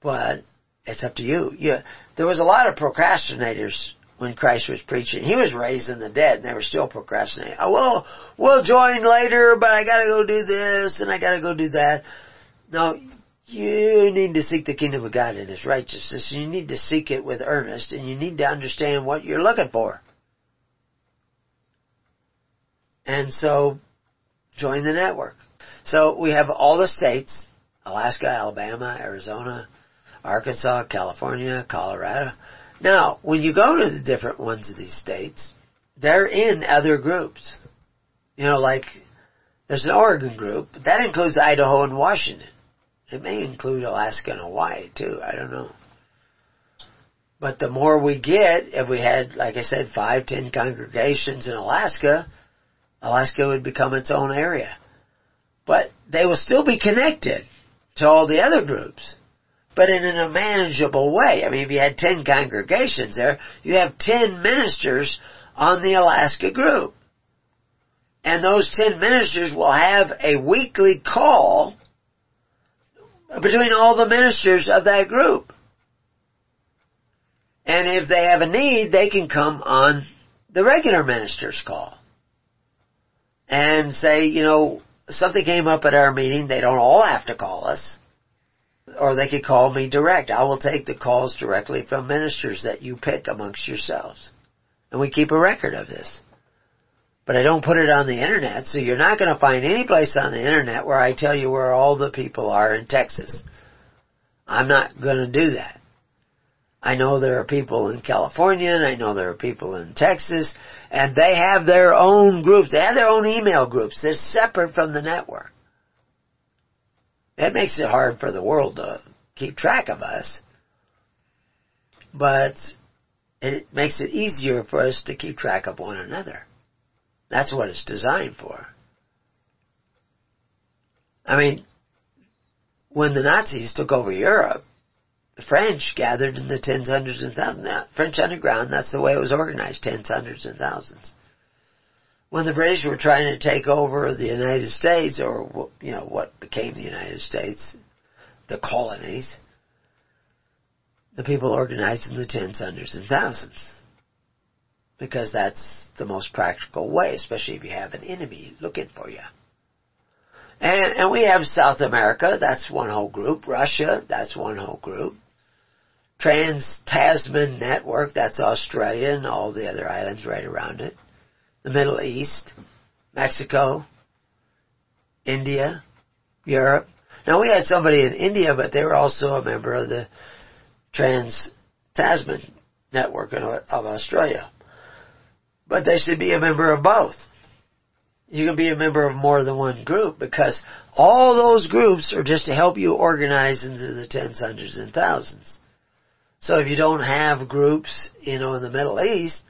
But it's up to you. Yeah, there was a lot of procrastinators when Christ was preaching. He was raising the dead and they were still procrastinating. Oh, well, we'll join later, but I gotta go do this and I gotta go do that. No, you need to seek the kingdom of God and His righteousness. You need to seek it with earnest and you need to understand what you're looking for. And so, join the network. So we have all the states, Alaska, Alabama, Arizona, Arkansas, California, Colorado. Now, when you go to the different ones of these states, they're in other groups. You know, like, there's an Oregon group, but that includes Idaho and Washington. It may include Alaska and Hawaii too. I don't know. But the more we get, if we had, like I said, five, ten congregations in Alaska, Alaska would become its own area. But they will still be connected to all the other groups. But in a manageable way. I mean, if you had ten congregations there, you have ten ministers on the Alaska group. And those ten ministers will have a weekly call between all the ministers of that group. And if they have a need, they can come on the regular minister's call. And say, you know, something came up at our meeting, they don't all have to call us. Or they could call me direct. I will take the calls directly from ministers that you pick amongst yourselves. And we keep a record of this but I don't put it on the internet, so you're not going to find any place on the internet where I tell you where all the people are in Texas. I'm not going to do that. I know there are people in California and I know there are people in Texas and they have their own groups. They have their own email groups. They're separate from the network. It makes it hard for the world to keep track of us. But it makes it easier for us to keep track of one another. That's what it's designed for. I mean, when the Nazis took over Europe, the French gathered in the tens, hundreds, and thousands. Now, French underground, that's the way it was organized, tens, hundreds, and thousands. When the British were trying to take over the United States, or, you know, what became the United States, the colonies, the people organized in the tens, hundreds, and thousands. Because that's the most practical way, especially if you have an enemy looking for you. And, and we have South America, that's one whole group. Russia, that's one whole group. Trans-Tasman Network, that's Australia and all the other islands right around it. The Middle East, Mexico, India, Europe. Now we had somebody in India, but they were also a member of the Trans-Tasman Network of Australia but they should be a member of both. You can be a member of more than one group because all those groups are just to help you organize into the tens, hundreds, and thousands. So if you don't have groups, you know, in the Middle East,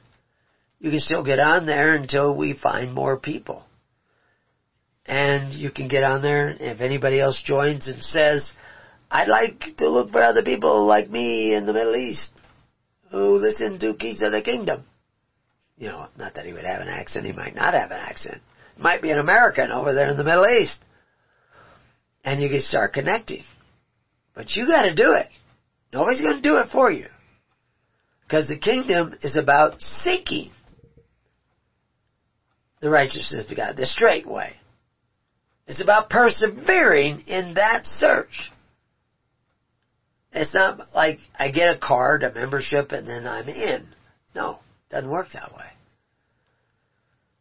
you can still get on there until we find more people. And you can get on there if anybody else joins and says, I'd like to look for other people like me in the Middle East who listen to Keys of the Kingdom. You know, not that he would have an accent, he might not have an accent. He might be an American over there in the Middle East. And you can start connecting. But you gotta do it. Nobody's gonna do it for you. Because the kingdom is about seeking the righteousness of God, the straight way. It's about persevering in that search. It's not like I get a card, a membership, and then I'm in. No, doesn't work that way.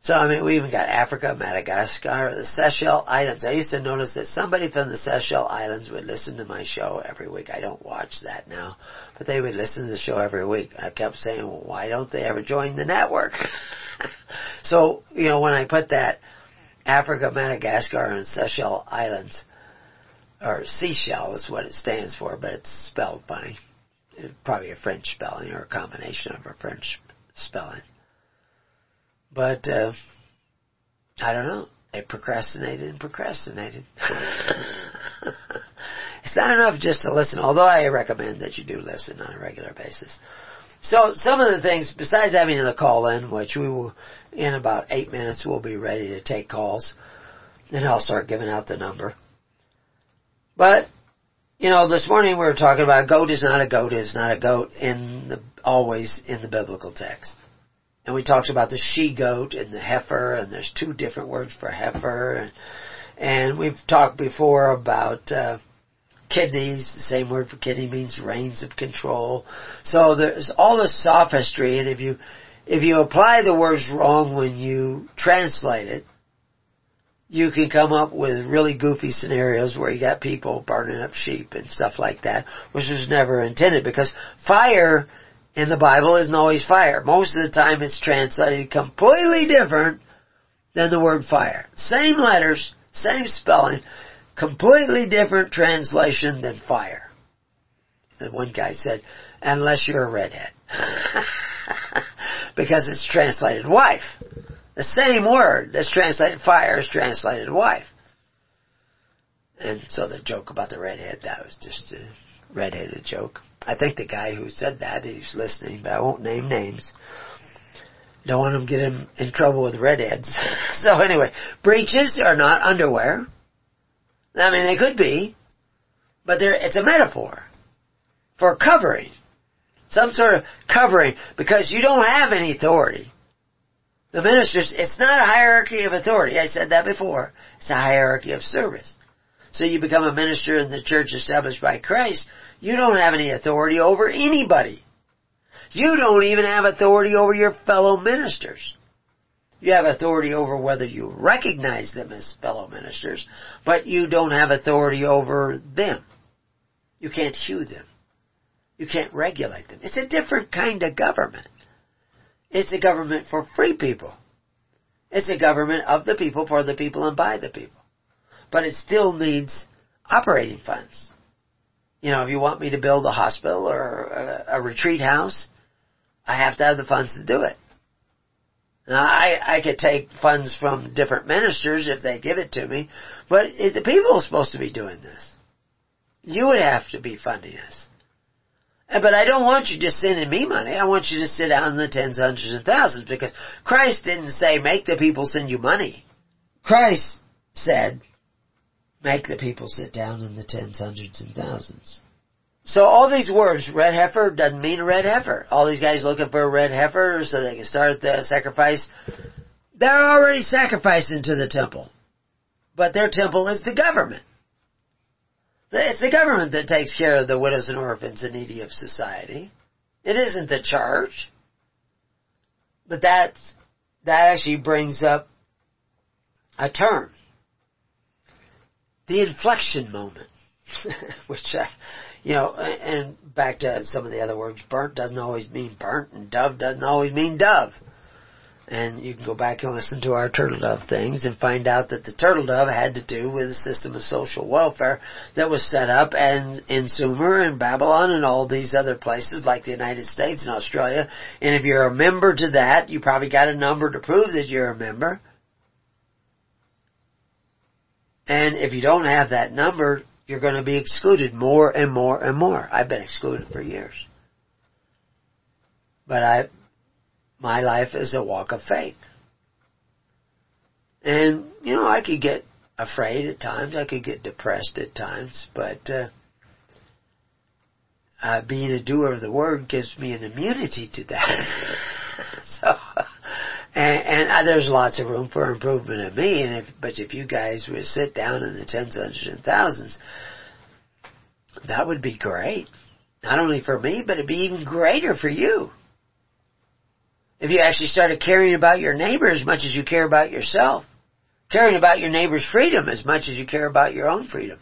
So, I mean, we even got Africa, Madagascar, the Seychelles Islands. I used to notice that somebody from the Seychelles Islands would listen to my show every week. I don't watch that now, but they would listen to the show every week. I kept saying, well, why don't they ever join the network? so, you know, when I put that Africa, Madagascar, and Seychelles Islands, or Seashell is what it stands for, but it's spelled funny. It's probably a French spelling or a combination of a French spelling. But uh, I don't know. They procrastinated and procrastinated. it's not enough just to listen, although I recommend that you do listen on a regular basis. So some of the things, besides having the call in, which we will, in about eight minutes, we'll be ready to take calls, and I'll start giving out the number. But, you know, this morning we were talking about goat is not a goat is not a goat in the, always in the biblical text. And we talked about the she goat and the heifer, and there's two different words for heifer, and, and we've talked before about, uh, kidneys, the same word for kidney means reins of control. So there's all this sophistry, and if you, if you apply the words wrong when you translate it, you can come up with really goofy scenarios where you got people burning up sheep and stuff like that, which was never intended because fire in the Bible isn't always fire. Most of the time it's translated completely different than the word fire. Same letters, same spelling, completely different translation than fire. And one guy said, unless you're a redhead. because it's translated wife. The same word that's translated fire is translated wife. And so the joke about the redhead, that was just a redheaded joke. I think the guy who said that, he's listening, but I won't name names. Don't want him to get him in trouble with redheads. so anyway, breeches are not underwear. I mean, they could be, but it's a metaphor for covering. Some sort of covering, because you don't have any authority. The ministers, it's not a hierarchy of authority. I said that before. It's a hierarchy of service. So you become a minister in the church established by Christ, you don't have any authority over anybody. You don't even have authority over your fellow ministers. You have authority over whether you recognize them as fellow ministers, but you don't have authority over them. You can't hew them. You can't regulate them. It's a different kind of government. It's a government for free people. It's a government of the people, for the people, and by the people. But it still needs operating funds. You know, if you want me to build a hospital or a, a retreat house, I have to have the funds to do it. Now, I, I could take funds from different ministers if they give it to me, but it, the people are supposed to be doing this. You would have to be funding us. But I don't want you just sending me money. I want you to sit down in the tens, hundreds, and thousands because Christ didn't say make the people send you money. Christ said make the people sit down in the tens, hundreds, and thousands. So all these words, red heifer doesn't mean a red heifer. All these guys looking for a red heifer so they can start the sacrifice. They're already sacrificing to the temple. But their temple is the government. It's the government that takes care of the widows and orphans and needy of society. It isn't the church. But that, that actually brings up a term. The inflection moment. Which, uh, you know, and back to some of the other words, burnt doesn't always mean burnt and dove doesn't always mean dove. And you can go back and listen to our turtle dove things and find out that the turtle dove had to do with a system of social welfare that was set up and in Sumer and Babylon and all these other places like the United States and Australia. And if you're a member to that, you probably got a number to prove that you're a member. And if you don't have that number, you're going to be excluded more and more and more. I've been excluded for years. But I, my life is a walk of faith. And, you know, I could get afraid at times, I could get depressed at times, but, uh, uh, being a doer of the word gives me an immunity to that. so, and, and uh, there's lots of room for improvement in me. And if, but if you guys would sit down in the tens, hundreds, and thousands, that would be great. Not only for me, but it'd be even greater for you. If you actually started caring about your neighbor as much as you care about yourself. Caring about your neighbor's freedom as much as you care about your own freedom.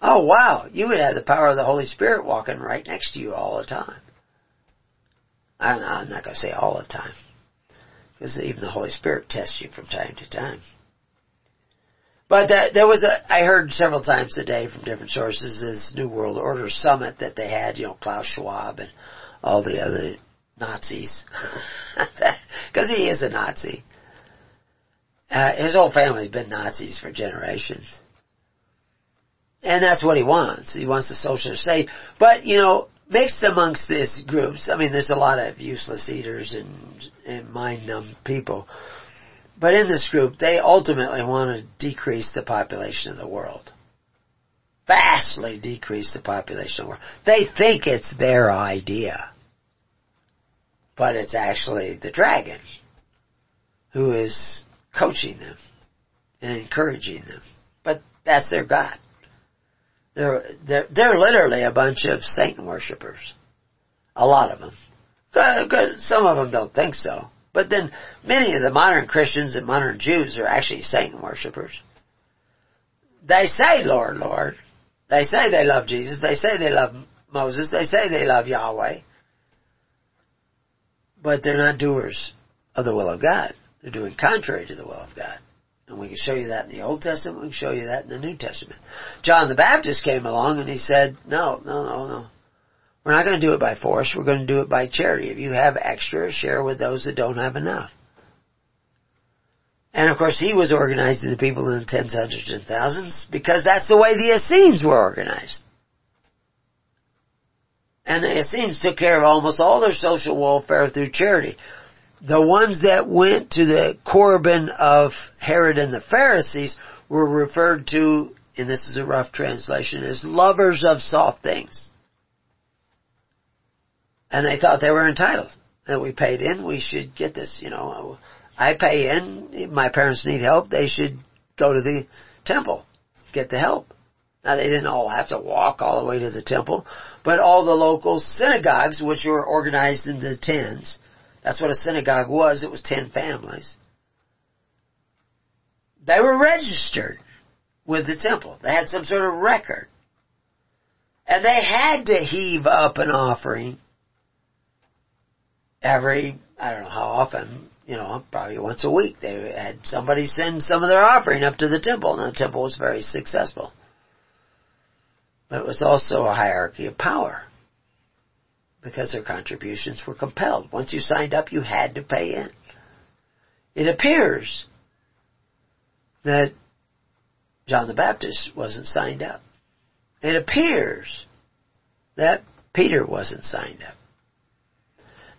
Oh wow, you would have the power of the Holy Spirit walking right next to you all the time. I I'm not going to say all the time. Because even the Holy Spirit tests you from time to time. But uh, there was a, I heard several times today from different sources this New World Order summit that they had, you know, Klaus Schwab and all the other Nazis. Because he is a Nazi. Uh, his whole family's been Nazis for generations. And that's what he wants. He wants a socialist state. But, you know, mixed amongst these groups, I mean, there's a lot of useless eaters and, and mind-numb people. But in this group, they ultimately want to decrease the population of the world. Vastly decrease the population of the world. They think it's their idea. But it's actually the dragon who is coaching them and encouraging them. But that's their God. They're, they're, they're literally a bunch of Satan worshippers. A lot of them. Some of them don't think so. But then many of the modern Christians and modern Jews are actually Satan worshippers. They say, Lord, Lord. They say they love Jesus. They say they love Moses. They say they love Yahweh. But they're not doers of the will of God. They're doing contrary to the will of God. And we can show you that in the Old Testament, we can show you that in the New Testament. John the Baptist came along and he said, no, no, no, no. We're not going to do it by force, we're going to do it by charity. If you have extra, share with those that don't have enough. And of course he was organizing the people in the tens, hundreds, and thousands because that's the way the Essenes were organized. And the Essenes took care of almost all their social welfare through charity the ones that went to the Corban of Herod and the Pharisees were referred to, and this is a rough translation, as lovers of soft things. And they thought they were entitled. That we paid in, we should get this, you know. I pay in, my parents need help, they should go to the temple, get the help. Now they didn't all have to walk all the way to the temple, but all the local synagogues, which were organized into tens, that's what a synagogue was. It was ten families. They were registered with the temple. They had some sort of record. And they had to heave up an offering every, I don't know how often, you know, probably once a week. They had somebody send some of their offering up to the temple, and the temple was very successful. But it was also a hierarchy of power because their contributions were compelled. Once you signed up, you had to pay in. It appears that John the Baptist wasn't signed up. It appears that Peter wasn't signed up.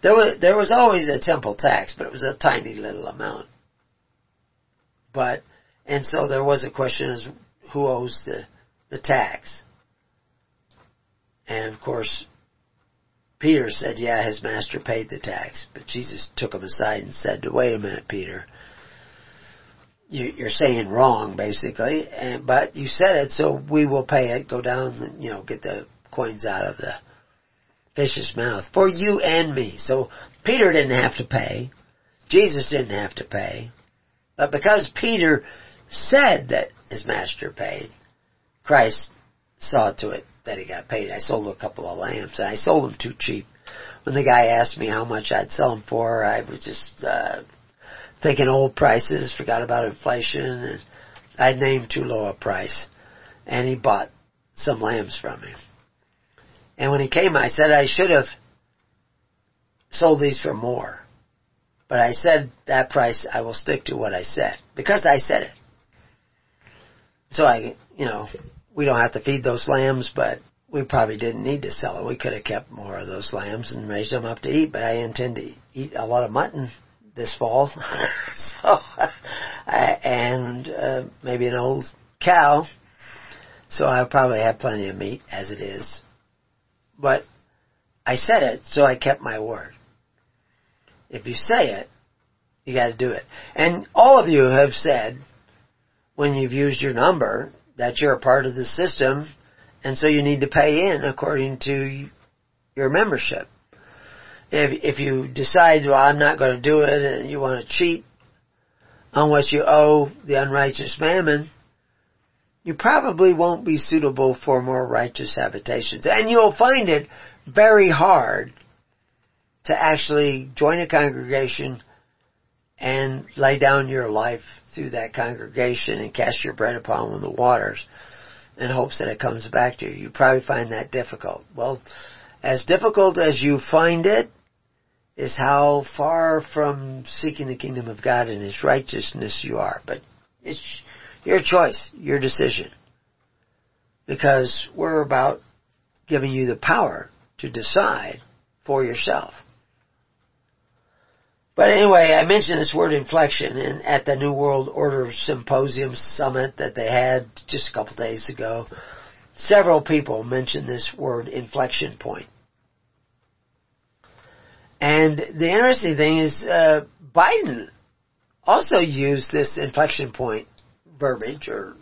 There was, there was always a temple tax, but it was a tiny little amount. But, and so there was a question as who owes the, the tax. And of course, Peter said, yeah, his master paid the tax. But Jesus took him aside and said, wait a minute, Peter. You, are saying wrong, basically, and, but you said it, so we will pay it. Go down, and, you know, get the coins out of the fish's mouth for you and me. So Peter didn't have to pay. Jesus didn't have to pay. But because Peter said that his master paid, Christ saw to it that he got paid. I sold a couple of lamps, and I sold them too cheap. When the guy asked me how much I'd sell them for, I was just uh, thinking old prices, forgot about inflation, and I'd named too low a price. And he bought some lambs from me. And when he came, I said I should have sold these for more. But I said that price, I will stick to what I said. Because I said it. So I, you know, we don't have to feed those lambs, but we probably didn't need to sell it. We could have kept more of those lambs and raised them up to eat, but I intend to eat a lot of mutton this fall. so, and uh, maybe an old cow. So I'll probably have plenty of meat as it is. But I said it, so I kept my word. If you say it, you gotta do it. And all of you have said, when you've used your number, that you're a part of the system, and so you need to pay in according to your membership. If, if you decide, well, I'm not going to do it, and you want to cheat on what you owe the unrighteous mammon, you probably won't be suitable for more righteous habitations. And you'll find it very hard to actually join a congregation and lay down your life through that congregation and cast your bread upon the waters in hopes that it comes back to you. You probably find that difficult. Well, as difficult as you find it is how far from seeking the kingdom of God and His righteousness you are. But it's your choice, your decision. Because we're about giving you the power to decide for yourself. But anyway, I mentioned this word inflection in, at the New World Order Symposium Summit that they had just a couple days ago. Several people mentioned this word inflection point. And the interesting thing is, uh, Biden also used this inflection point verbiage or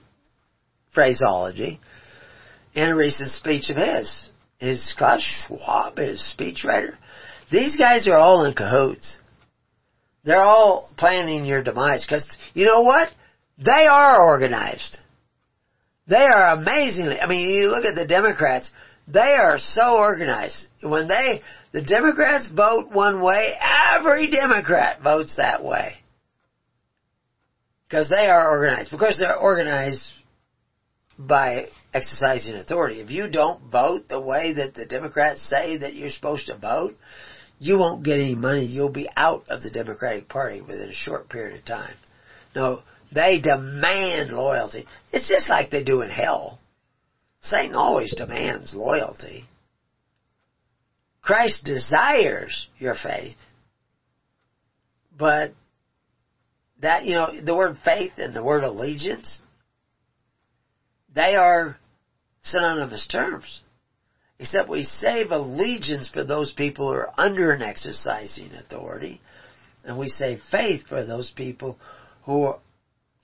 phraseology in a recent speech of his. His Klaus Schwab, his speechwriter. These guys are all in cahoots. They're all planning your demise because you know what? They are organized. They are amazingly, I mean, you look at the Democrats, they are so organized. When they, the Democrats vote one way, every Democrat votes that way. Because they are organized. Because they're organized by exercising authority. If you don't vote the way that the Democrats say that you're supposed to vote, you won't get any money. You'll be out of the Democratic Party within a short period of time. No, they demand loyalty. It's just like they do in hell. Satan always demands loyalty. Christ desires your faith. But that, you know, the word faith and the word allegiance, they are synonymous terms. Except we save allegiance for those people who are under an exercising authority, and we save faith for those people who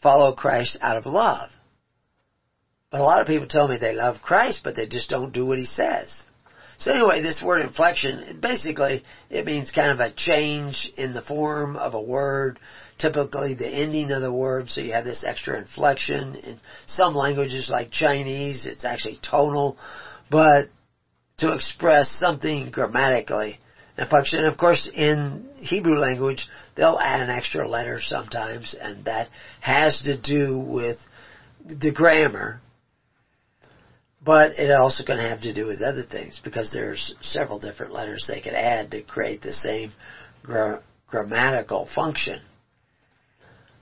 follow Christ out of love. But a lot of people tell me they love Christ, but they just don't do what he says. So anyway, this word inflection, basically, it means kind of a change in the form of a word, typically the ending of the word, so you have this extra inflection. In some languages like Chinese, it's actually tonal, but to express something grammatically and function. And of course, in Hebrew language, they'll add an extra letter sometimes, and that has to do with the grammar. But it also can have to do with other things because there's several different letters they could add to create the same gra- grammatical function.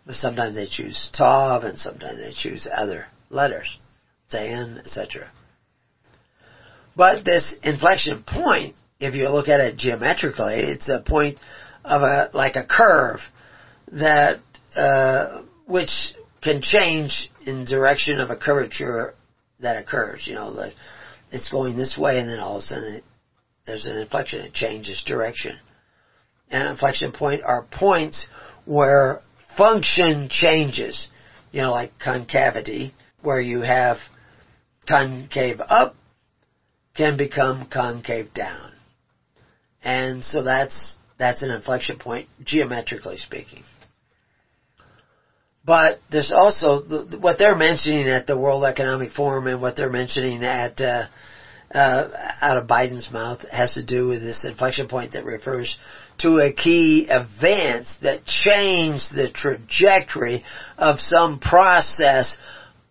But sometimes they choose tav, and sometimes they choose other letters, tan, etc. But this inflection point, if you look at it geometrically, it's a point of a like a curve that uh, which can change in direction of a curvature that occurs. You know, like it's going this way, and then all of a sudden it, there's an inflection; it changes direction. And an inflection point are points where function changes. You know, like concavity, where you have concave up can become concave down. And so that's, that's an inflection point, geometrically speaking. But there's also the, what they're mentioning at the World Economic Forum and what they're mentioning at uh, uh, out of Biden's mouth has to do with this inflection point that refers to a key event that changed the trajectory of some process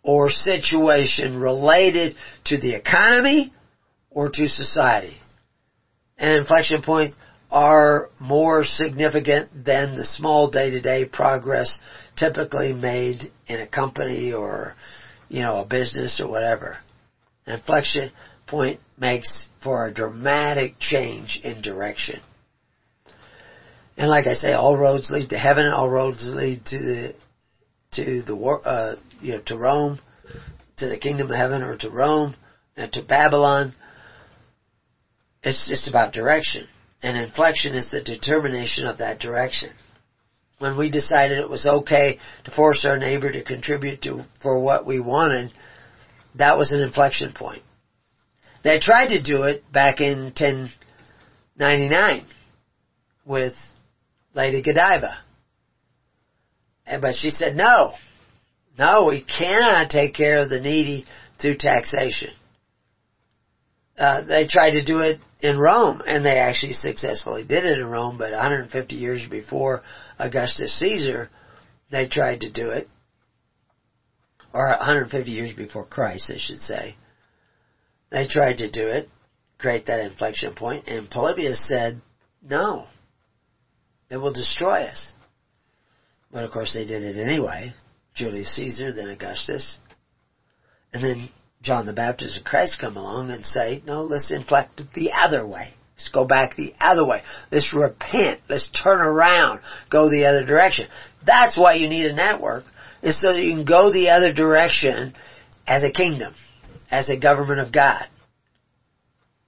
or situation related to the economy or to society. And inflection points are more significant than the small day-to-day progress typically made in a company or, you know, a business or whatever. inflection point makes for a dramatic change in direction. And like I say, all roads lead to heaven. All roads lead to the to the uh, you know to Rome, to the kingdom of heaven, or to Rome and to Babylon. It's just about direction, and inflection is the determination of that direction. When we decided it was okay to force our neighbor to contribute to for what we wanted, that was an inflection point. They tried to do it back in 1099 with Lady Godiva. But she said, no, no, we cannot take care of the needy through taxation. Uh, they tried to do it in Rome, and they actually successfully did it in Rome, but 150 years before Augustus Caesar, they tried to do it. Or 150 years before Christ, I should say. They tried to do it, create that inflection point, and Polybius said, no, it will destroy us. But of course they did it anyway. Julius Caesar, then Augustus. And then John the Baptist and Christ come along and say, no, let's inflect it the other way. Let's go back the other way. Let's repent. Let's turn around. Go the other direction. That's why you need a network, is so that you can go the other direction as a kingdom, as a government of God.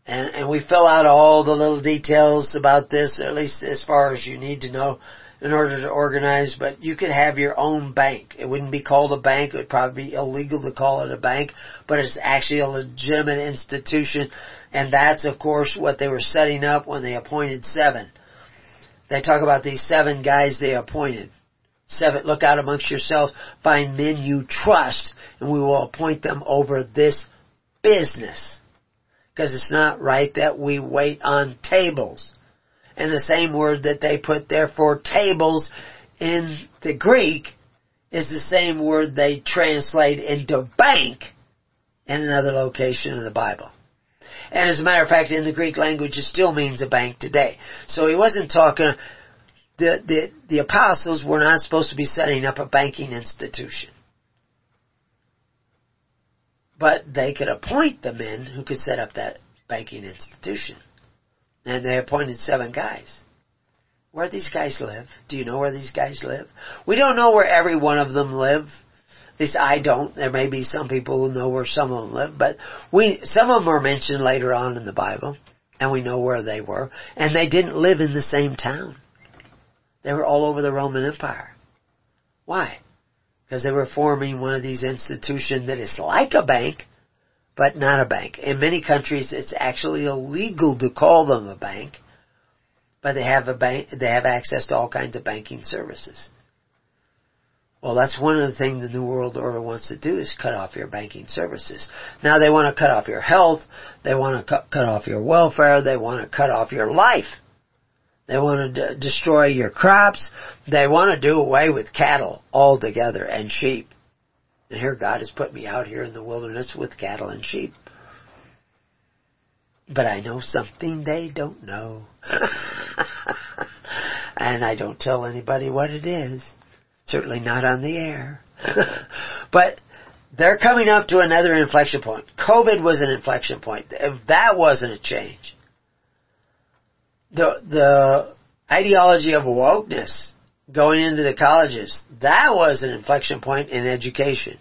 And, and we fill out all the little details about this, at least as far as you need to know in order to organize, but you could have your own bank. It wouldn't be called a bank. It would probably be illegal to call it a bank, but it's actually a legitimate institution. And that's of course what they were setting up when they appointed seven. They talk about these seven guys they appointed. Seven, look out amongst yourselves, find men you trust, and we will appoint them over this business because it's not right that we wait on tables. And the same word that they put there for tables in the Greek is the same word they translate into bank in another location in the Bible. And as a matter of fact, in the Greek language, it still means a bank today. So he wasn't talking, the, the, the apostles were not supposed to be setting up a banking institution. But they could appoint the men who could set up that banking institution. And they appointed seven guys. Where these guys live? Do you know where these guys live? We don't know where every one of them live. At least I don't. There may be some people who know where some of them live, but we, some of them are mentioned later on in the Bible, and we know where they were. And they didn't live in the same town. They were all over the Roman Empire. Why? because they were forming one of these institutions that is like a bank, but not a bank. In many countries, it's actually illegal to call them a bank, but they have a bank, they have access to all kinds of banking services. Well, that's one of the things the New World Order wants to do is cut off your banking services. Now they want to cut off your health, they want to cut, cut off your welfare, they want to cut off your life. They want to d- destroy your crops. They want to do away with cattle altogether and sheep. And here God has put me out here in the wilderness with cattle and sheep. But I know something they don't know. and I don't tell anybody what it is. Certainly not on the air. but they're coming up to another inflection point. COVID was an inflection point. If that wasn't a change, the the ideology of wokeness going into the colleges that was an inflection point in education.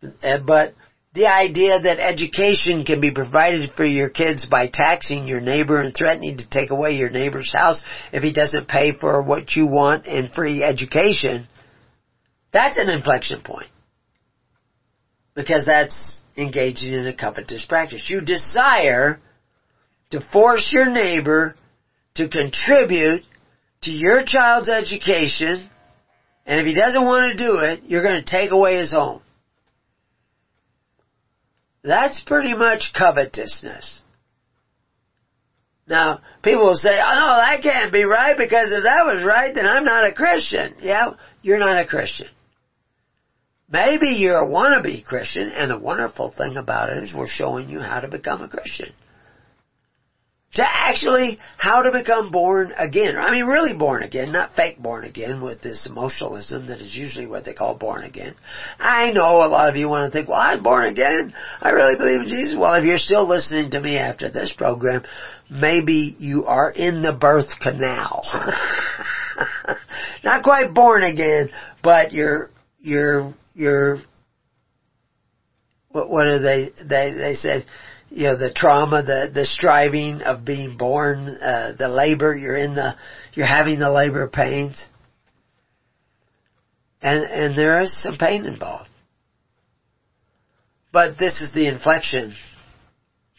But the idea that education can be provided for your kids by taxing your neighbor and threatening to take away your neighbor's house if he doesn't pay for what you want in free education, that's an inflection point. Because that's engaging in a covetous practice. You desire to force your neighbor to contribute to your child's education, and if he doesn't want to do it, you're going to take away his home. That's pretty much covetousness. Now, people will say, oh no, that can't be right because if that was right, then I'm not a Christian. Yeah, you're not a Christian. Maybe you're a wannabe Christian, and the wonderful thing about it is we're showing you how to become a Christian. To actually, how to become born again. I mean, really born again, not fake born again with this emotionalism that is usually what they call born again. I know a lot of you want to think, well, I'm born again. I really believe in Jesus. Well, if you're still listening to me after this program, maybe you are in the birth canal. not quite born again, but you're, you're your what what do they they they said you know the trauma the the striving of being born uh, the labor you're in the you're having the labor pains and and there is some pain involved. But this is the inflection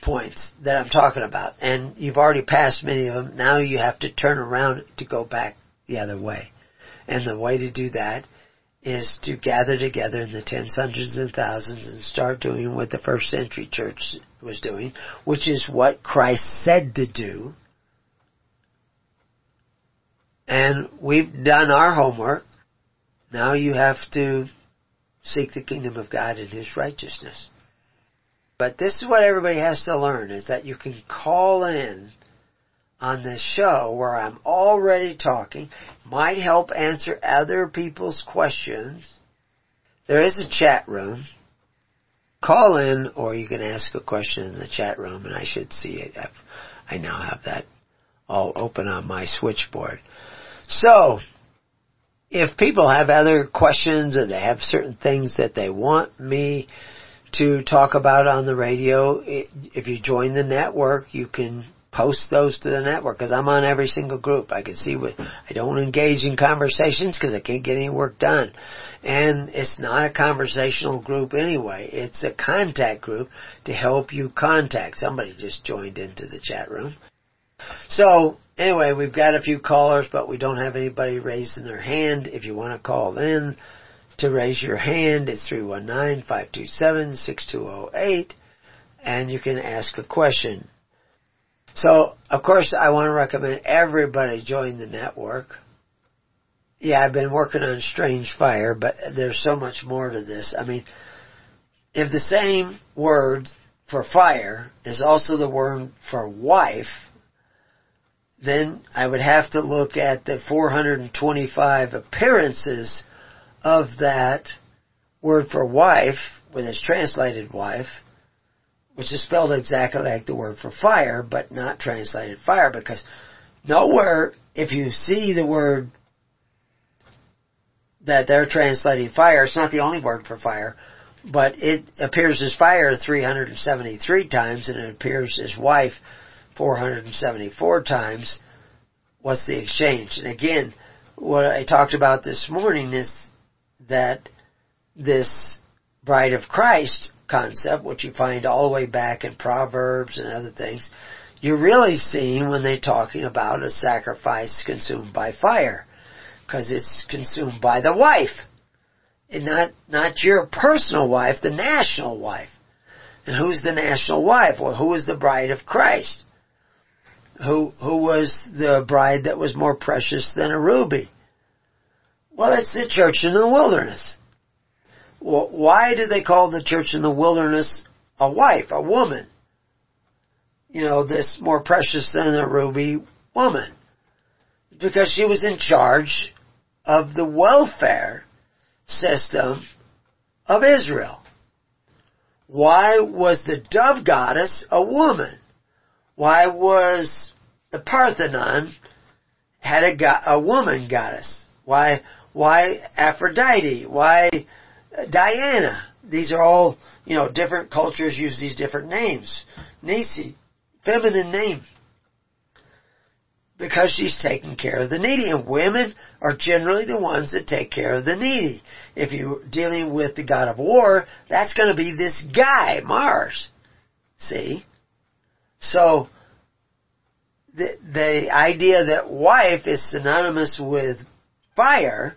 points that I'm talking about. And you've already passed many of them. Now you have to turn around to go back the other way. And the way to do that is to gather together in the tens, hundreds, and thousands and start doing what the first century church was doing, which is what Christ said to do. And we've done our homework. Now you have to seek the kingdom of God and His righteousness. But this is what everybody has to learn is that you can call in on this show where I'm already talking might help answer other people's questions. There is a chat room. Call in or you can ask a question in the chat room and I should see it. I've, I now have that all open on my switchboard. So, if people have other questions or they have certain things that they want me to talk about on the radio, if you join the network, you can post those to the network because I'm on every single group. I can see what I don't engage in conversations because I can't get any work done. And it's not a conversational group anyway. It's a contact group to help you contact. Somebody just joined into the chat room. So anyway, we've got a few callers, but we don't have anybody raising their hand. If you want to call in to raise your hand, it's 319-527-6208 and you can ask a question. So, of course, I want to recommend everybody join the network. Yeah, I've been working on Strange Fire, but there's so much more to this. I mean, if the same word for fire is also the word for wife, then I would have to look at the 425 appearances of that word for wife, when it's translated wife, which is spelled exactly like the word for fire, but not translated fire, because nowhere, if you see the word that they're translating fire, it's not the only word for fire, but it appears as fire 373 times and it appears as wife 474 times. What's the exchange? And again, what I talked about this morning is that this bride of Christ concept, which you find all the way back in Proverbs and other things, you're really seeing when they're talking about a sacrifice consumed by fire. Because it's consumed by the wife. And not, not your personal wife, the national wife. And who's the national wife? Well, who is the bride of Christ? Who, who was the bride that was more precious than a ruby? Well, it's the church in the wilderness. Why do they call the church in the wilderness a wife, a woman? You know, this more precious than a ruby woman. Because she was in charge of the welfare system of Israel. Why was the dove goddess a woman? Why was the Parthenon had a, go- a woman goddess? Why, why Aphrodite? Why Diana. These are all, you know, different cultures use these different names. Nisi, feminine name. Because she's taking care of the needy. And women are generally the ones that take care of the needy. If you're dealing with the god of war, that's going to be this guy, Mars. See? So, the, the idea that wife is synonymous with fire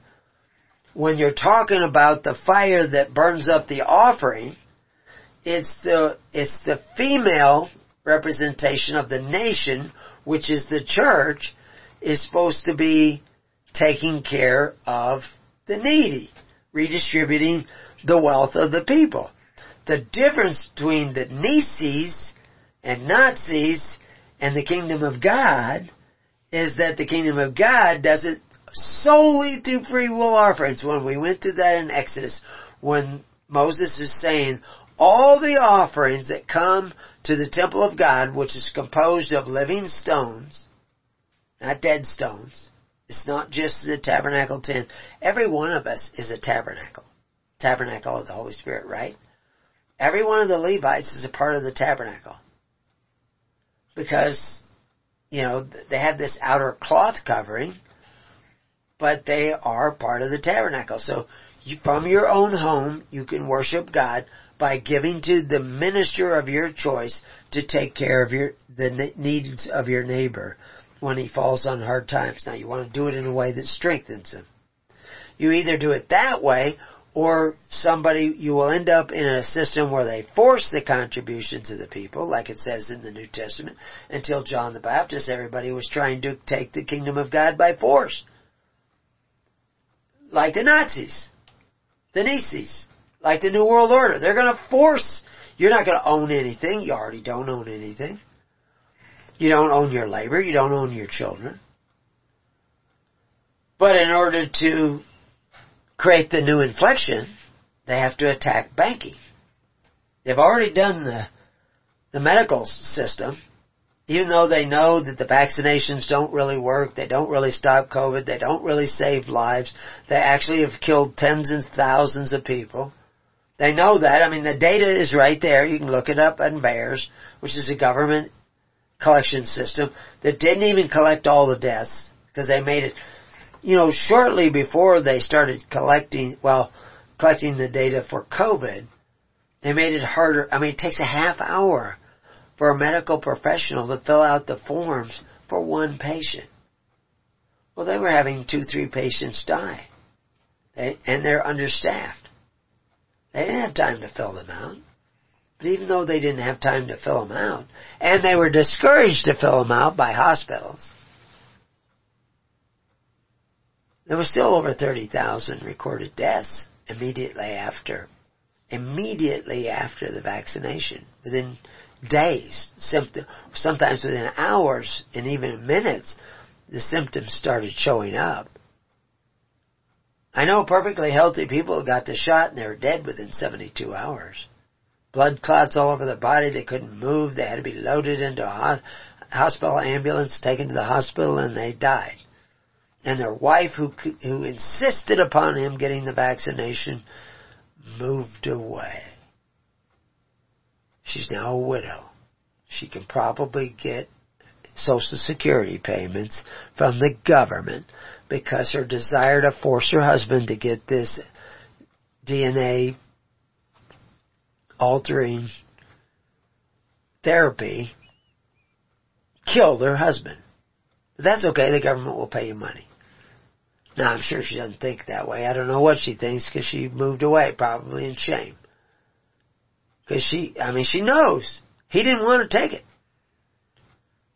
when you're talking about the fire that burns up the offering, it's the, it's the female representation of the nation, which is the church, is supposed to be taking care of the needy, redistributing the wealth of the people. The difference between the Nazis and Nazis and the kingdom of God is that the kingdom of God does it solely through free will offerings. When we went through that in Exodus, when Moses is saying, all the offerings that come to the temple of God, which is composed of living stones, not dead stones. It's not just the tabernacle tent. Every one of us is a tabernacle. Tabernacle of the Holy Spirit, right? Every one of the Levites is a part of the tabernacle. Because, you know, they have this outer cloth covering, but they are part of the tabernacle. So you, from your own home, you can worship God by giving to the minister of your choice to take care of your the needs of your neighbor when he falls on hard times. Now you want to do it in a way that strengthens him. You either do it that way or somebody, you will end up in a system where they force the contributions of the people, like it says in the New Testament, until John the Baptist, everybody was trying to take the kingdom of God by force. Like the Nazis, the Nazis, like the New World Order. They're gonna force, you're not gonna own anything, you already don't own anything. You don't own your labor, you don't own your children. But in order to create the new inflection, they have to attack banking. They've already done the, the medical system, even though they know that the vaccinations don't really work, they don't really stop COVID, they don't really save lives, they actually have killed tens and thousands of people. They know that. I mean, the data is right there. You can look it up on VAERS, which is a government collection system that didn't even collect all the deaths because they made it you know, shortly before they started collecting, well, collecting the data for COVID, they made it harder. I mean, it takes a half hour for a medical professional to fill out the forms for one patient. Well, they were having two, three patients die. They, and they're understaffed. They didn't have time to fill them out. But even though they didn't have time to fill them out, and they were discouraged to fill them out by hospitals, There were still over 30,000 recorded deaths immediately after, immediately after the vaccination. Within days, sometimes within hours and even minutes, the symptoms started showing up. I know perfectly healthy people got the shot and they were dead within 72 hours. Blood clots all over their body, they couldn't move, they had to be loaded into a hospital ambulance, taken to the hospital, and they died and their wife who, who insisted upon him getting the vaccination moved away. She's now a widow. She can probably get social security payments from the government because her desire to force her husband to get this DNA altering therapy killed her husband. That's okay, the government will pay you money. Now I'm sure she doesn't think that way. I don't know what she thinks because she moved away probably in shame. Because she, I mean, she knows he didn't want to take it.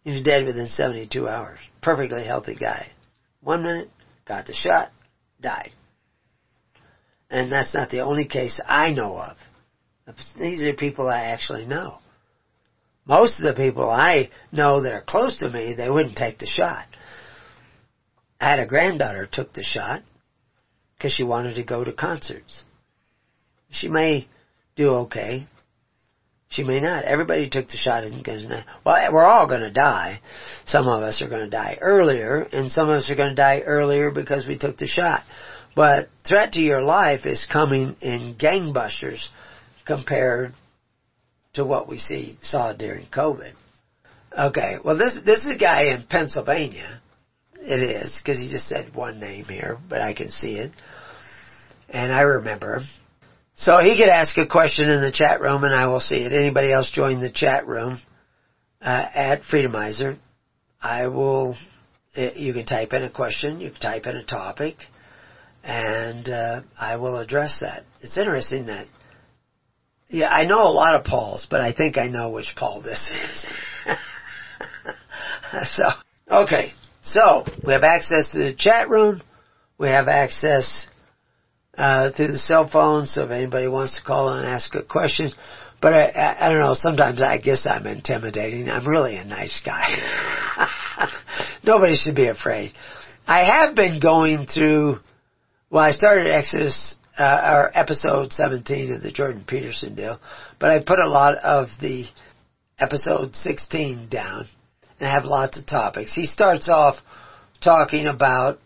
He was dead within 72 hours. Perfectly healthy guy. One minute, got the shot, died. And that's not the only case I know of. These are people I actually know. Most of the people I know that are close to me, they wouldn't take the shot. I had a granddaughter took the shot because she wanted to go to concerts. She may do okay. She may not. Everybody took the shot isn't going to. Well, we're all going to die. Some of us are going to die earlier, and some of us are going to die earlier because we took the shot. But threat to your life is coming in gangbusters compared to what we see saw during COVID. Okay, well this this is a guy in Pennsylvania it is, because he just said one name here, but I can see it. And I remember. So he could ask a question in the chat room and I will see it. Anybody else join the chat room uh, at Freedomizer, I will, uh, you can type in a question, you can type in a topic, and uh, I will address that. It's interesting that Yeah, I know a lot of Pauls, but I think I know which Paul this is. so, okay. So, we have access to the chat room. We have access uh, through the cell phone, so if anybody wants to call and ask a question. But I, I, I don't know, sometimes I guess I'm intimidating. I'm really a nice guy. Nobody should be afraid. I have been going through, well, I started Exodus, uh, or episode 17 of the Jordan Peterson deal, but I put a lot of the episode 16 down and I have lots of topics. He starts off talking about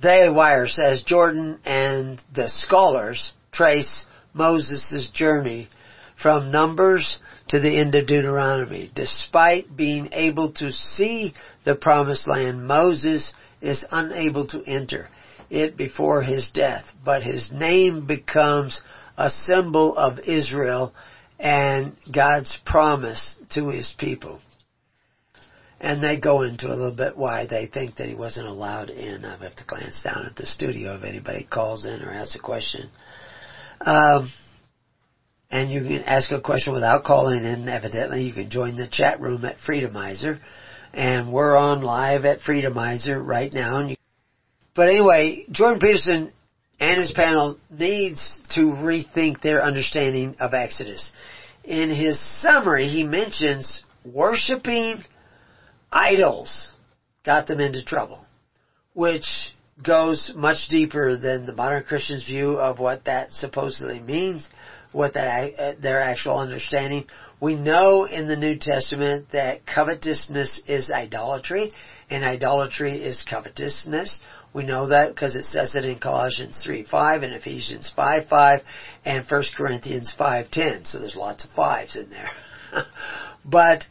Daily Wire says Jordan and the scholars trace Moses' journey from Numbers to the end of Deuteronomy. Despite being able to see the promised land, Moses is unable to enter it before his death, but his name becomes a symbol of Israel and God's promise to his people. And they go into a little bit why they think that he wasn't allowed in. I have to glance down at the studio if anybody calls in or asks a question. Um, and you can ask a question without calling in, evidently. You can join the chat room at Freedomizer. And we're on live at Freedomizer right now. You, but anyway, Jordan Peterson and his panel needs to rethink their understanding of Exodus. In his summary, he mentions worshiping idols got them into trouble, which goes much deeper than the modern Christian's view of what that supposedly means, what that uh, their actual understanding. We know in the New Testament that covetousness is idolatry, and idolatry is covetousness. We know that because it says it in Colossians 3 5 and Ephesians 5 5 and 1 Corinthians 5 10. So there's lots of fives in there. but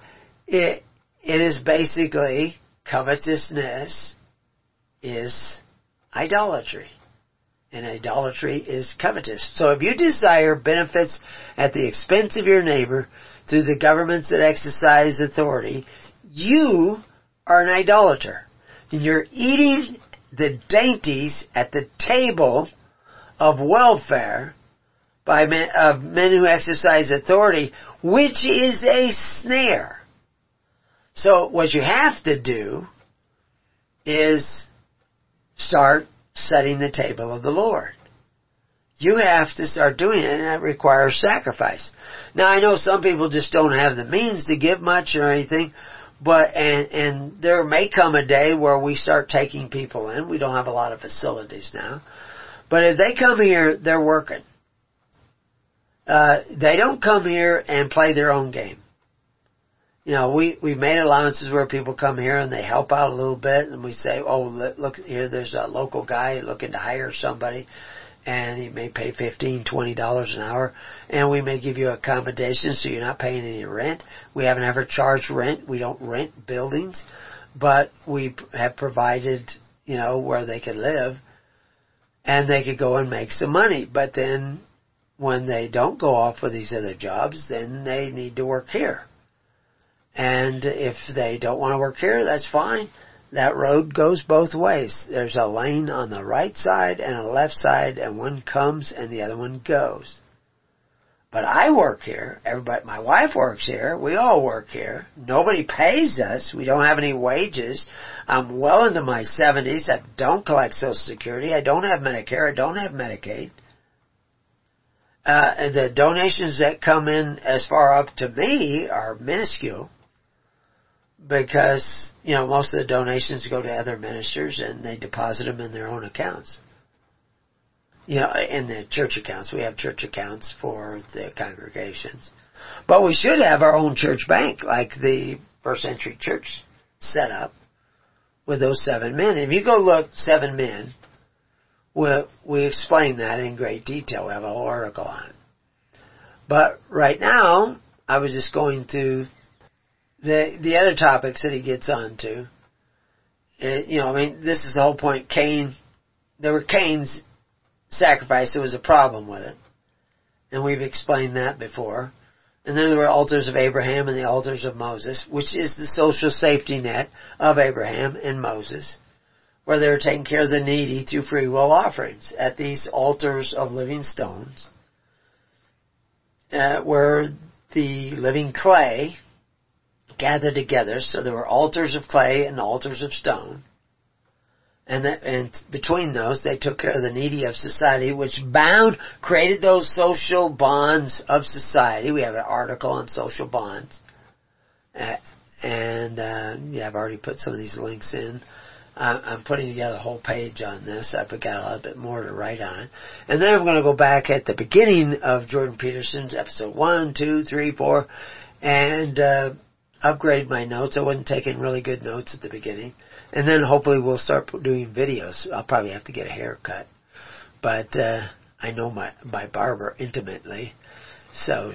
it, it is basically covetousness is idolatry. And idolatry is covetous. So if you desire benefits at the expense of your neighbor through the governments that exercise authority, you are an idolater. And you're eating the dainties at the table of welfare by men, of men who exercise authority, which is a snare. So what you have to do is start setting the table of the Lord. You have to start doing it and that requires sacrifice. Now I know some people just don't have the means to give much or anything, but and and there may come a day where we start taking people in. We don't have a lot of facilities now. But if they come here, they're working. Uh, they don't come here and play their own game you know, we, we made allowances where people come here and they help out a little bit and we say, oh, look here, there's a local guy looking to hire somebody and he may pay fifteen, twenty dollars an hour and we may give you accommodation so you're not paying any rent. We haven't ever charged rent. We don't rent buildings, but we have provided, you know, where they can live and they could go and make some money. But then when they don't go off for these other jobs, then they need to work here and if they don't want to work here, that's fine. That road goes both ways. There's a lane on the right side and a left side, and one comes and the other one goes. But I work here. Everybody, my wife works here. We all work here. Nobody pays us. We don't have any wages. I'm well into my 70s. I don't collect Social Security. I don't have Medicare. I don't have Medicaid. Uh, the donations that come in as far up to me are minuscule because you know most of the donations go to other ministers and they deposit them in their own accounts. You know, in the church accounts, we have church accounts for the congregations, but we should have our own church bank, like the first century church set up with those seven men. If you go look seven men, we we explain that in great detail. We have a whole article on it. But right now, I was just going through the the other topics that he gets onto, it, you know, I mean, this is the whole point. Cain, there were Cain's sacrifice. There was a problem with it, and we've explained that before. And then there were altars of Abraham and the altars of Moses, which is the social safety net of Abraham and Moses, where they were taking care of the needy through free will offerings at these altars of living stones. uh, where the living clay gathered together. So there were altars of clay and altars of stone. And, that, and between those, they took care of the needy of society, which bound, created those social bonds of society. We have an article on social bonds. Uh, and, uh, yeah, I've already put some of these links in. I'm putting together a whole page on this. I've got a little bit more to write on. And then I'm going to go back at the beginning of Jordan Peterson's episode one, two, three, four, and, uh, upgrade my notes. I wasn't taking really good notes at the beginning. And then hopefully we'll start doing videos. I'll probably have to get a haircut. But, uh, I know my, my barber intimately. So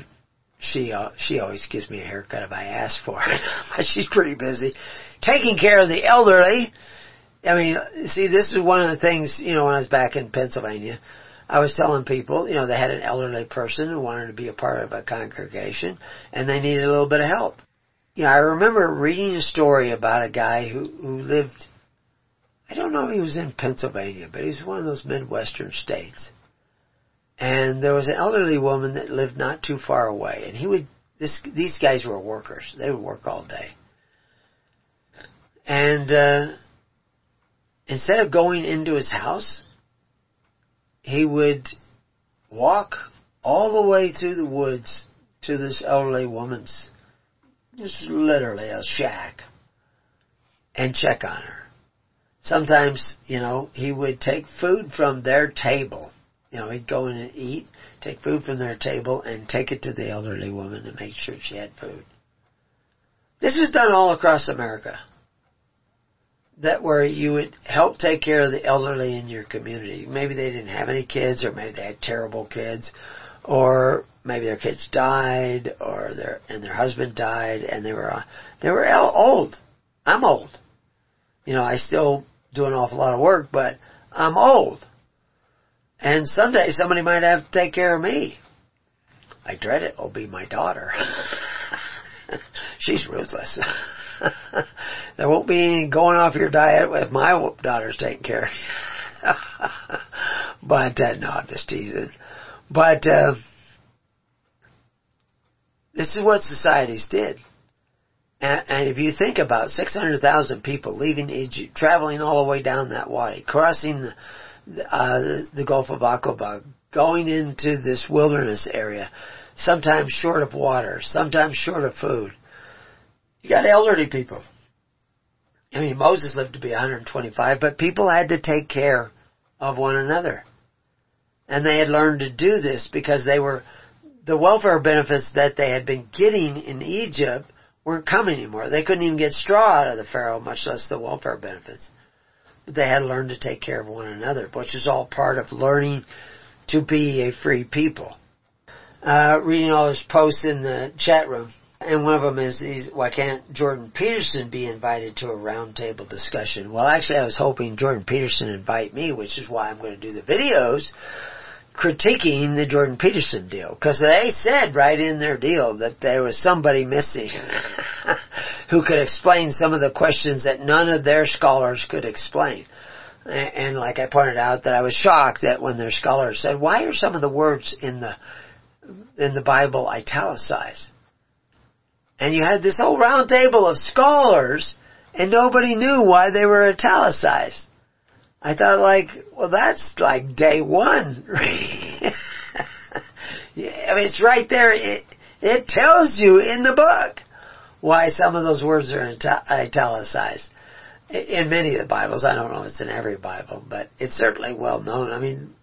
she, uh, she always gives me a haircut if I ask for it. she's pretty busy taking care of the elderly I mean, see, this is one of the things, you know, when I was back in Pennsylvania, I was telling people, you know, they had an elderly person who wanted to be a part of a congregation and they needed a little bit of help. Know, I remember reading a story about a guy who, who lived, I don't know if he was in Pennsylvania, but he was one of those Midwestern states. And there was an elderly woman that lived not too far away and he would, this, these guys were workers. They would work all day. And, uh, instead of going into his house, he would walk all the way through the woods to this elderly woman's, just literally a shack, and check on her. Sometimes, you know, he would take food from their table. You know, he'd go in and eat, take food from their table, and take it to the elderly woman to make sure she had food. This was done all across America that where you would help take care of the elderly in your community. Maybe they didn't have any kids, or maybe they had terrible kids, or maybe their kids died, or their and their husband died, and they were uh, they were old. I'm old. You know, I still do an awful lot of work, but I'm old. And someday somebody might have to take care of me. I dread it. Will be my daughter. She's ruthless. there won't be any going off your diet with my daughter's taking care. but uh, no, I'm just teasing. But uh, this is what societies did. And, and if you think about 600,000 people leaving Egypt, traveling all the way down that wadi, crossing the, uh, the, Gulf of Aqaba, going into this wilderness area, sometimes short of water, sometimes short of food, you got elderly people. I mean, Moses lived to be 125, but people had to take care of one another. And they had learned to do this because they were, the welfare benefits that they had been getting in Egypt weren't coming anymore. They couldn't even get straw out of the Pharaoh, much less the welfare benefits. But they had learned to take care of one another, which is all part of learning to be a free people. Uh, reading all those posts in the chat room and one of them is, is why can't Jordan Peterson be invited to a roundtable discussion? Well, actually, I was hoping Jordan Peterson invite me, which is why I'm going to do the videos critiquing the Jordan Peterson deal. Because they said right in their deal that there was somebody missing who could explain some of the questions that none of their scholars could explain. And like I pointed out, that I was shocked that when their scholars said, "Why are some of the words in the in the Bible italicized?" and you had this whole round table of scholars, and nobody knew why they were italicized. I thought like, well that's like day one. I mean, it's right there. It, it tells you in the book why some of those words are italicized. In many of the Bibles, I don't know if it's in every Bible, but it's certainly well known. I mean,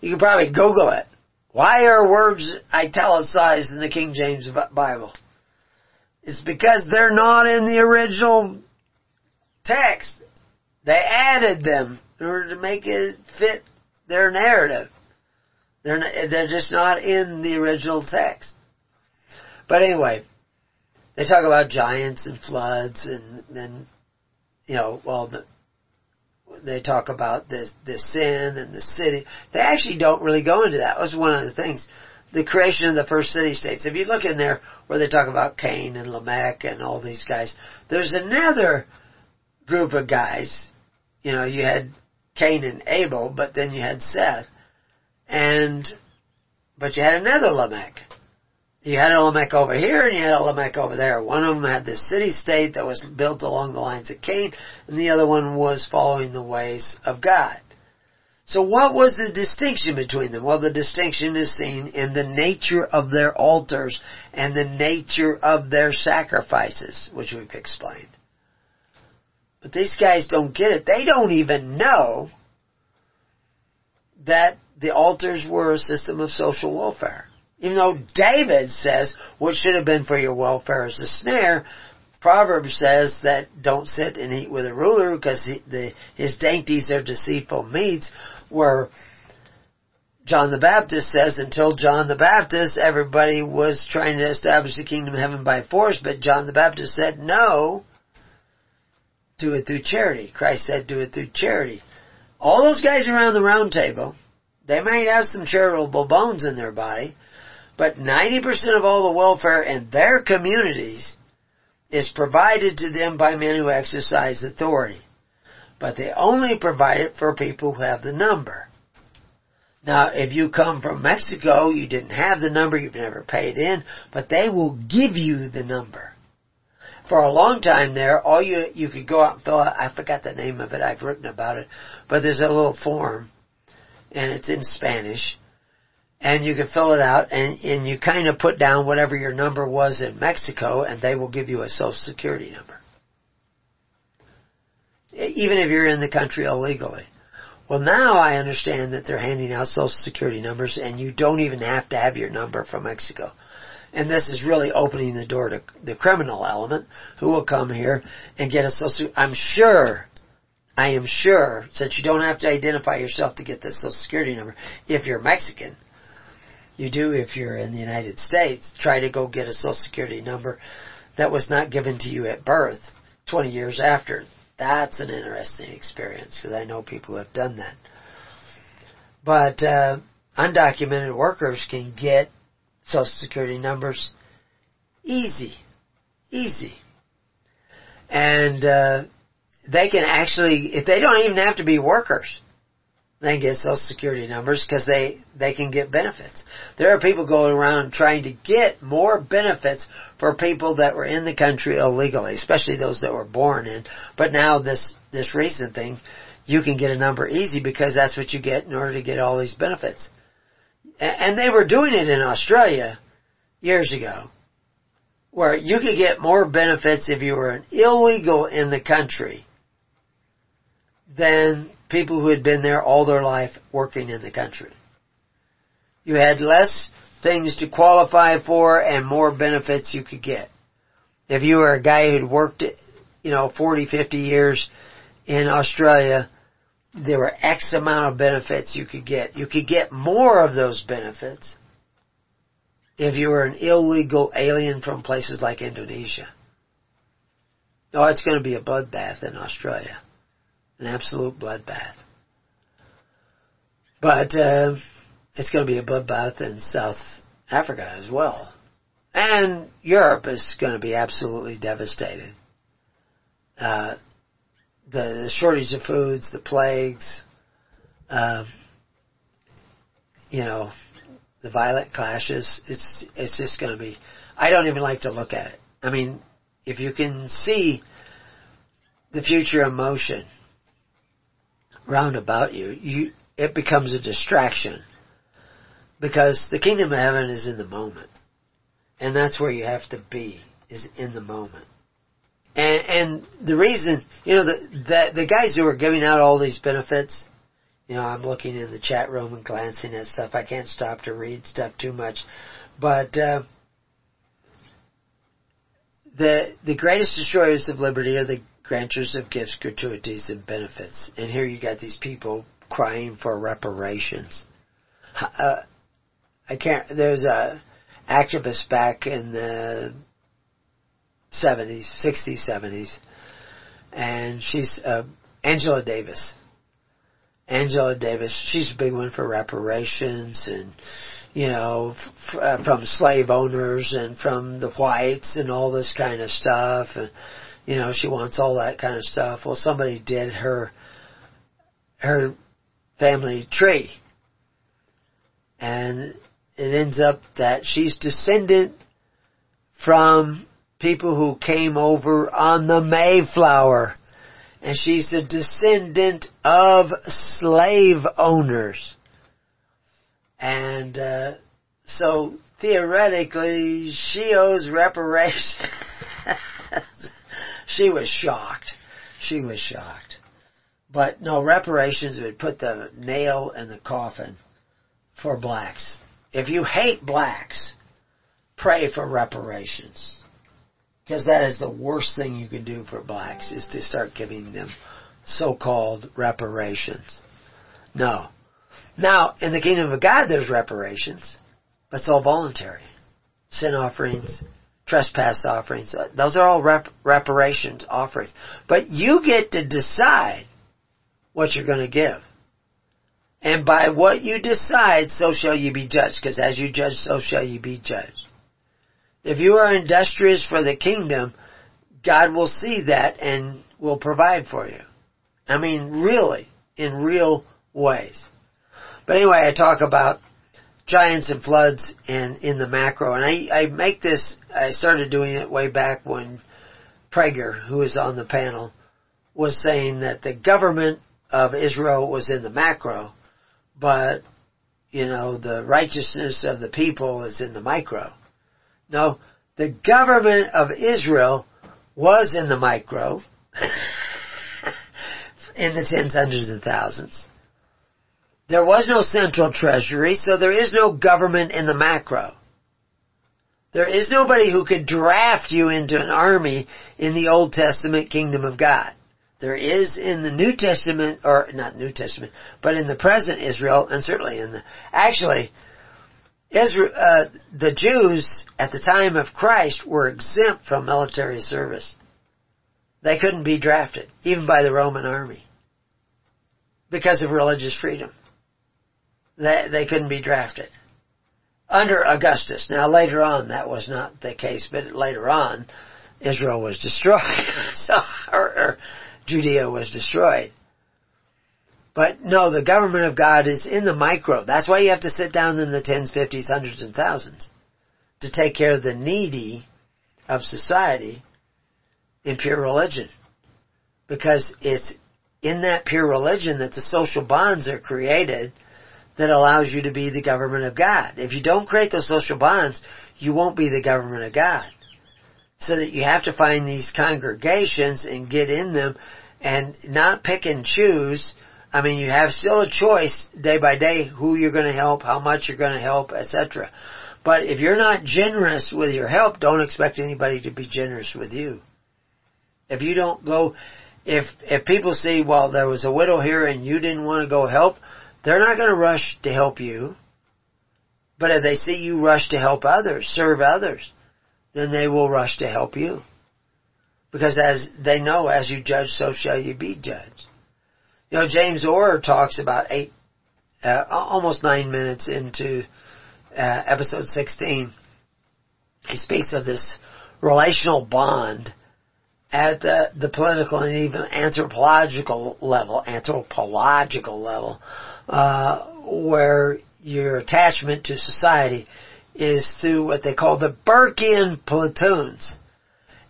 you can probably Google it. Why are words italicized in the King James Bible? It's because they're not in the original text. They added them in order to make it fit their narrative. They're not, they're just not in the original text. But anyway, they talk about giants and floods and then, you know, well, the, they talk about the the sin and the city. They actually don't really go into that. That was one of the things the creation of the first city states. If you look in there where they talk about Cain and Lamech and all these guys, there's another group of guys. You know, you had Cain and Abel, but then you had Seth. And, but you had another Lamech. You had a Lamech over here and you had a Lamech over there. One of them had this city-state that was built along the lines of Cain, and the other one was following the ways of God. So what was the distinction between them? Well, the distinction is seen in the nature of their altars and the nature of their sacrifices, which we've explained. But these guys don't get it. They don't even know that the altars were a system of social welfare. Even though David says what should have been for your welfare is a snare, Proverbs says that don't sit and eat with a ruler because he, the, his dainties are deceitful meats, where John the Baptist says until John the Baptist, everybody was trying to establish the kingdom of heaven by force, but John the Baptist said no, do it through charity. Christ said do it through charity. All those guys around the round table, they might have some charitable bones in their body, but 90% of all the welfare in their communities is provided to them by men who exercise authority. But they only provide it for people who have the number. Now, if you come from Mexico, you didn't have the number, you've never paid in, but they will give you the number. For a long time there, all you, you could go out and fill out, I forgot the name of it, I've written about it, but there's a little form, and it's in Spanish, and you can fill it out and, and you kind of put down whatever your number was in Mexico and they will give you a social security number. Even if you're in the country illegally. Well now I understand that they're handing out social security numbers and you don't even have to have your number from Mexico. And this is really opening the door to the criminal element who will come here and get a social, I'm sure I am sure, since you don't have to identify yourself to get the social security number, if you're Mexican, you do if you're in the United States. Try to go get a social security number that was not given to you at birth 20 years after. That's an interesting experience because I know people have done that. But uh, undocumented workers can get social security numbers easy, easy, and uh, they can actually, if they don't even have to be workers, they get social security numbers because they, they can get benefits. There are people going around trying to get more benefits for people that were in the country illegally, especially those that were born in. But now this, this recent thing, you can get a number easy because that's what you get in order to get all these benefits. And they were doing it in Australia years ago, where you could get more benefits if you were an illegal in the country than people who had been there all their life working in the country. You had less things to qualify for and more benefits you could get. If you were a guy who'd worked, you know, 40, 50 years in Australia, there were X amount of benefits you could get. You could get more of those benefits if you were an illegal alien from places like Indonesia. Oh, it's going to be a bloodbath in Australia an absolute bloodbath. But uh, it's going to be a bloodbath in South Africa as well. And Europe is going to be absolutely devastated. Uh, the, shortage of foods, the plagues, you know, the violent clashes, it's, it's just going to be, I don't even like to look at it. I mean, if you can see the future in motion, round about you, you it becomes a distraction. Because the kingdom of heaven is in the moment. And that's where you have to be, is in the moment. And, and the reason, you know, the, the, the guys who are giving out all these benefits, you know, I'm looking in the chat room and glancing at stuff. I can't stop to read stuff too much. But, uh, the, the greatest destroyers of liberty are the grantors of gifts, gratuities, and benefits. And here you got these people crying for reparations. Uh, I can't. There's a activist back in the 70s, 60s, 70s, and she's uh, Angela Davis. Angela Davis, she's a big one for reparations and you know, f- uh, from slave owners and from the whites and all this kind of stuff. And you know, she wants all that kind of stuff. Well, somebody did her, her family tree. And it ends up that she's descendant from people who came over on the Mayflower. And she's a descendant of slave owners. And, uh, so theoretically, she owes reparations. she was shocked. She was shocked. But no, reparations would put the nail in the coffin for blacks. If you hate blacks, pray for reparations. Because that is the worst thing you can do for blacks is to start giving them so-called reparations. No. Now, in the kingdom of God there's reparations, but it's all voluntary. Sin offerings, trespass offerings, uh, those are all rep- reparations offerings. But you get to decide what you're going to give. And by what you decide, so shall you be judged, because as you judge, so shall you be judged. If you are industrious for the kingdom, God will see that and will provide for you. I mean, really, in real ways. But anyway, I talk about giants and floods and in the macro, and I, I make this, I started doing it way back when Prager, who was on the panel, was saying that the government of Israel was in the macro, but, you know, the righteousness of the people is in the micro. No, the government of Israel was in the micro, in the tens, hundreds, and thousands. There was no central treasury, so there is no government in the macro. There is nobody who could draft you into an army in the Old Testament kingdom of God. There is in the New Testament, or not New Testament, but in the present Israel, and certainly in the, actually, Israel, uh, the Jews at the time of Christ were exempt from military service. They couldn't be drafted, even by the Roman army, because of religious freedom. They, they couldn't be drafted. Under Augustus. Now later on that was not the case, but later on Israel was destroyed. so, or, or Judea was destroyed. But no, the government of God is in the micro. That's why you have to sit down in the tens, fifties, hundreds, and thousands to take care of the needy of society in pure religion. Because it's in that pure religion that the social bonds are created that allows you to be the government of God. If you don't create those social bonds, you won't be the government of God. So that you have to find these congregations and get in them and not pick and choose. I mean, you have still a choice day by day who you're going to help, how much you're going to help, etc. But if you're not generous with your help, don't expect anybody to be generous with you. If you don't go, if, if people see, well, there was a widow here and you didn't want to go help, they're not going to rush to help you. But if they see you rush to help others, serve others, then they will rush to help you. Because as they know, as you judge, so shall you be judged. You know, James Orr talks about eight, uh, almost nine minutes into uh, episode 16. He speaks of this relational bond at the, the political and even anthropological level, anthropological level, uh, where your attachment to society is through what they call the Burkean platoons.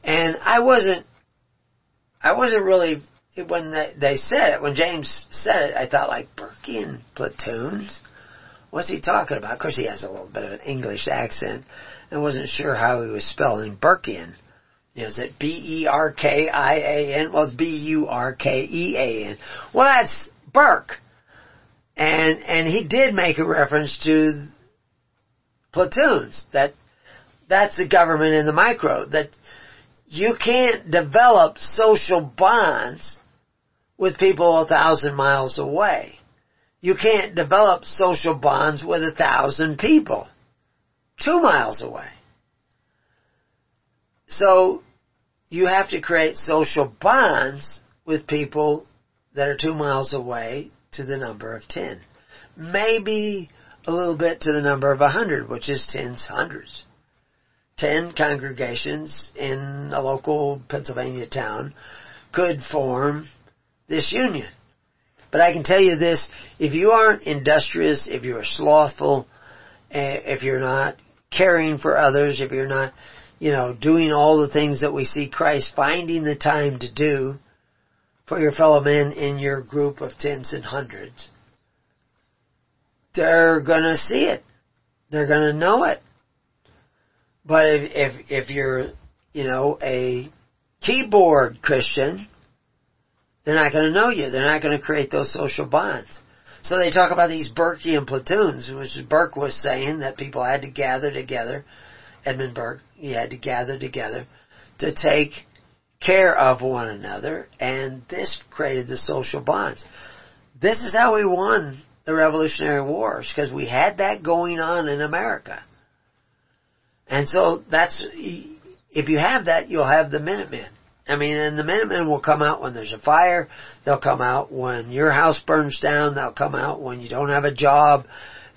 And I wasn't, I wasn't really, when they, said it, when James said it, I thought like, Burkean platoons? What's he talking about? Of course he has a little bit of an English accent. I wasn't sure how he was spelling Burkean. Is it B-E-R-K-I-A-N? Well, it's B-U-R-K-E-A-N. Well, that's Burke. And, and he did make a reference to platoons, that that's the government in the micro, that you can't develop social bonds with people a thousand miles away. You can't develop social bonds with a thousand people two miles away. So you have to create social bonds with people that are two miles away to the number of ten. Maybe a little bit to the number of a hundred, which is tens, hundreds. Ten congregations in a local Pennsylvania town could form this union. But I can tell you this, if you aren't industrious, if you are slothful, eh, if you're not caring for others, if you're not, you know, doing all the things that we see Christ finding the time to do for your fellow men in your group of tens and hundreds, they're gonna see it. They're gonna know it. But if, if, if you're, you know, a keyboard Christian, they're not going to know you. They're not going to create those social bonds. So they talk about these Burkean platoons, which Burke was saying that people had to gather together. Edmund Burke, he had to gather together to take care of one another, and this created the social bonds. This is how we won the Revolutionary Wars, because we had that going on in America. And so that's, if you have that, you'll have the Minutemen. I mean, and the Minutemen will come out when there's a fire. They'll come out when your house burns down. They'll come out when you don't have a job,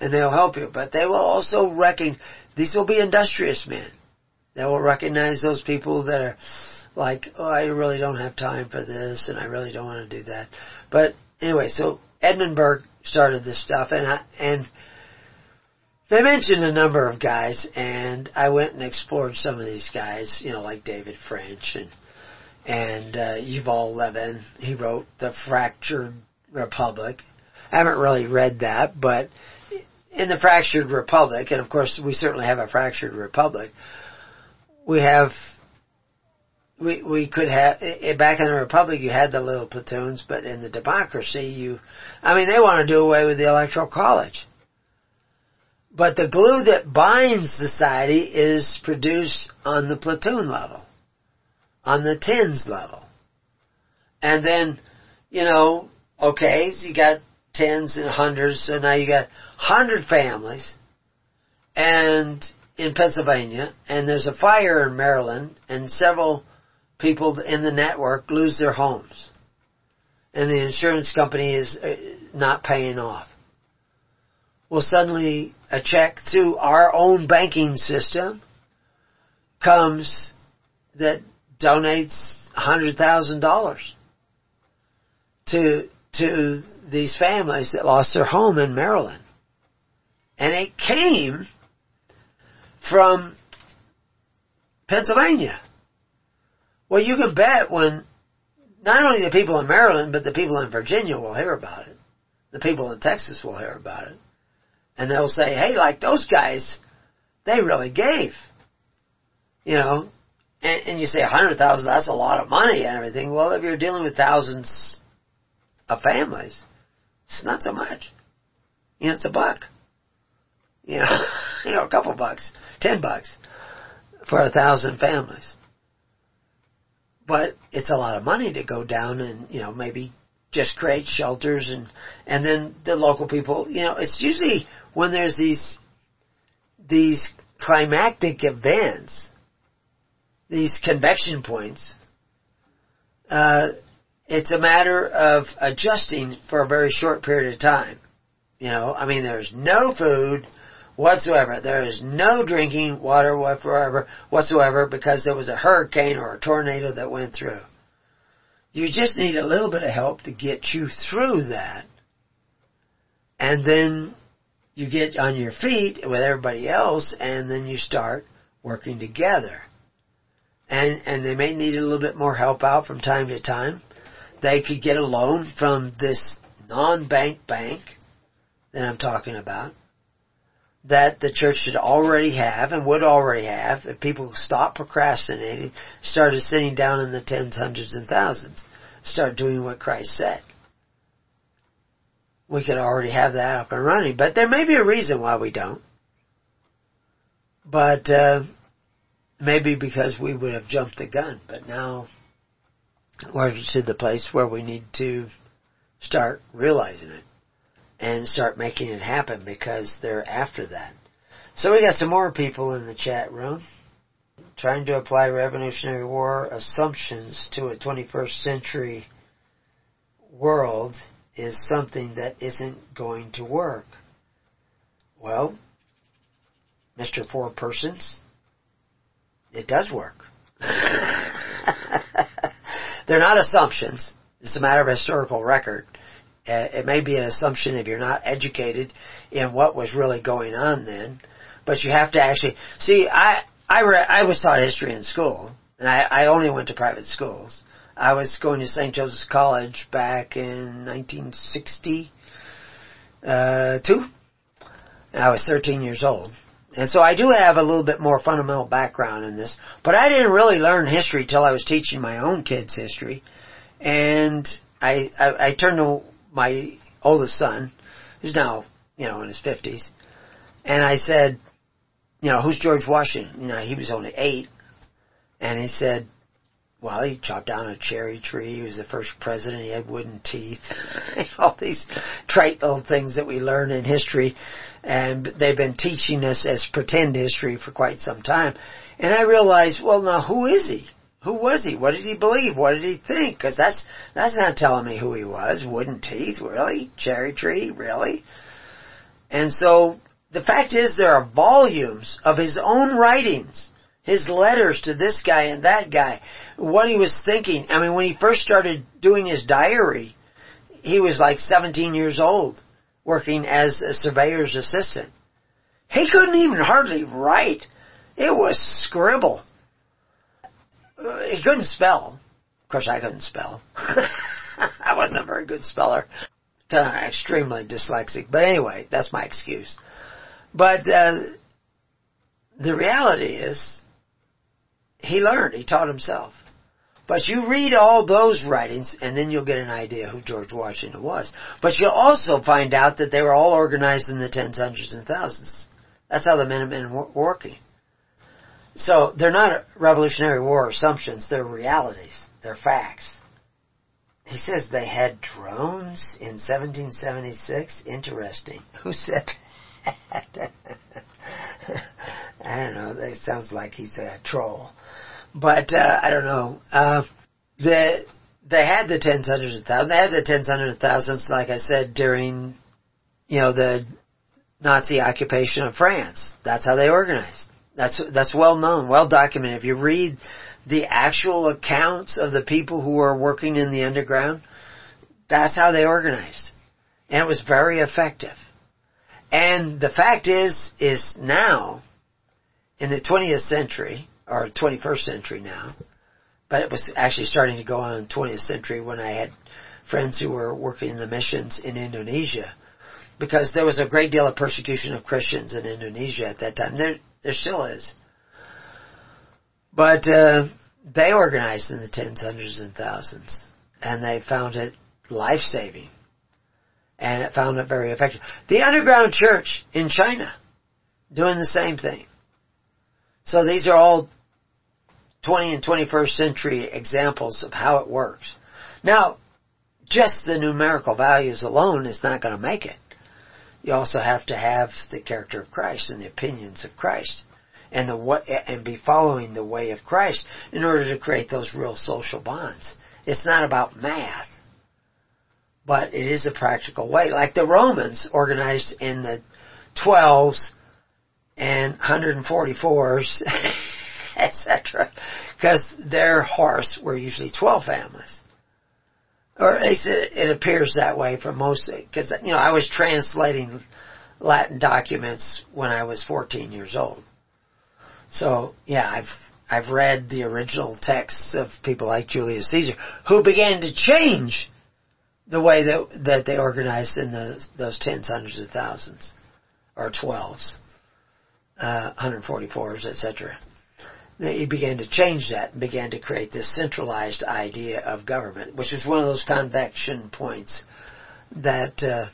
and they'll help you. But they will also reckon these will be industrious men. They will recognize those people that are like, oh, I really don't have time for this, and I really don't want to do that. But anyway, so Edmund Burke started this stuff, and I, and they mentioned a number of guys, and I went and explored some of these guys, you know, like David French and and uh, Yuval Levin. He wrote The Fractured Republic. I haven't really read that, but in the Fractured Republic, and of course we certainly have a Fractured Republic, we have we we could have back in the republic you had the little platoons, but in the democracy you, I mean they want to do away with the electoral college. But the glue that binds society is produced on the platoon level, on the tens level. And then, you know, okay, so you got tens and hundreds, so now you got hundred families, and in Pennsylvania, and there's a fire in Maryland, and several people in the network lose their homes. And the insurance company is uh, not paying off. Well, suddenly a check through our own banking system comes that donates $100,000 to, to these families that lost their home in Maryland. And it came from Pennsylvania. Well, you can bet when not only the people in Maryland, but the people in Virginia will hear about it. The people in Texas will hear about it and they'll say, hey, like those guys, they really gave. You know, and, and you say a hundred thousand, that's a lot of money and everything. Well, if you're dealing with thousands of families, it's not so much. You know, it's a buck. You know, you know, a couple bucks, ten bucks for a thousand families. But it's a lot of money to go down and, you know, maybe just create shelters and, and then the local people, you know, it's usually when there's these these climactic events, these inflection points, uh, it's a matter of adjusting for a very short period of time. You know, I mean, there's no food whatsoever. There is no drinking water whatsoever, whatsoever because there was a hurricane or a tornado that went through. You just need a little bit of help to get you through that. And then you get on your feet with everybody else and then you start working together. And, and they may need a little bit more help out from time to time. They could get a loan from this non-bank bank that I'm talking about that the church should already have and would already have if people stop procrastinating, started sitting down in the tens, hundreds, and thousands, start doing what Christ said we could already have that up and running. But there may be a reason why we don't. But uh, maybe because we would have jumped the gun. But now we're to the place where we need to start realizing it and start making it happen because they're after that. So we got some more people in the chat room trying to apply Revolutionary War assumptions to a 21st century world is something that isn't going to work. Well, Mr. Four Persons, it does work. They're not assumptions. It's a matter of historical record. Uh, it may be an assumption if you're not educated in what was really going on then, but you have to actually see. I I re- I was taught history in school, and I, I only went to private schools. I was going to St. Joseph's College back in 1962. Uh, I was 13 years old. And so I do have a little bit more fundamental background in this, but I didn't really learn history till I was teaching my own kids history. And I, I, I turned to my oldest son, who's now, you know, in his 50s, and I said, you know, who's George Washington? You know, he was only eight. And he said, well, he chopped down a cherry tree. He was the first president. He had wooden teeth. All these trite little things that we learn in history. And they've been teaching us as pretend history for quite some time. And I realized, well, now who is he? Who was he? What did he believe? What did he think? Because that's, that's not telling me who he was. Wooden teeth? Really? Cherry tree? Really? And so the fact is there are volumes of his own writings, his letters to this guy and that guy, what he was thinking. I mean, when he first started doing his diary, he was like 17 years old, working as a surveyor's assistant. He couldn't even hardly write. It was scribble. Uh, he couldn't spell. Of course, I couldn't spell. I wasn't a very good speller. Uh, extremely dyslexic. But anyway, that's my excuse. But uh, the reality is, he learned. He taught himself. But you read all those writings, and then you'll get an idea who George Washington was. But you'll also find out that they were all organized in the tens, hundreds, and thousands. That's how the Minutemen were working. So they're not Revolutionary War assumptions; they're realities. They're facts. He says they had drones in 1776. Interesting. Who said I don't know. It sounds like he's a troll, but uh, I don't know. Uh, the they had the tens, hundreds, and thousands. They had the tens, hundreds, and thousands, like I said, during you know the Nazi occupation of France. That's how they organized. That's that's well known, well documented. If you read the actual accounts of the people who were working in the underground, that's how they organized, and it was very effective. And the fact is, is now, in the 20th century, or 21st century now, but it was actually starting to go on in the 20th century when I had friends who were working in the missions in Indonesia, because there was a great deal of persecution of Christians in Indonesia at that time. There, there still is. But uh, they organized in the tens, hundreds, and thousands, and they found it life-saving and it found it very effective. The underground church in China doing the same thing. So these are all 20 and 21st century examples of how it works. Now, just the numerical values alone is not going to make it. You also have to have the character of Christ and the opinions of Christ and the what and be following the way of Christ in order to create those real social bonds. It's not about math but it is a practical way. Like the Romans organized in the 12s and 144s, etc. Because their horse were usually 12 families. Or at least it, it appears that way for most, because, you know, I was translating Latin documents when I was 14 years old. So, yeah, I've, I've read the original texts of people like Julius Caesar, who began to change the way that that they organized in those those tens, hundreds of thousands, or twelves, uh, 144s, etc. He began to change that and began to create this centralized idea of government, which is one of those inflection points that uh,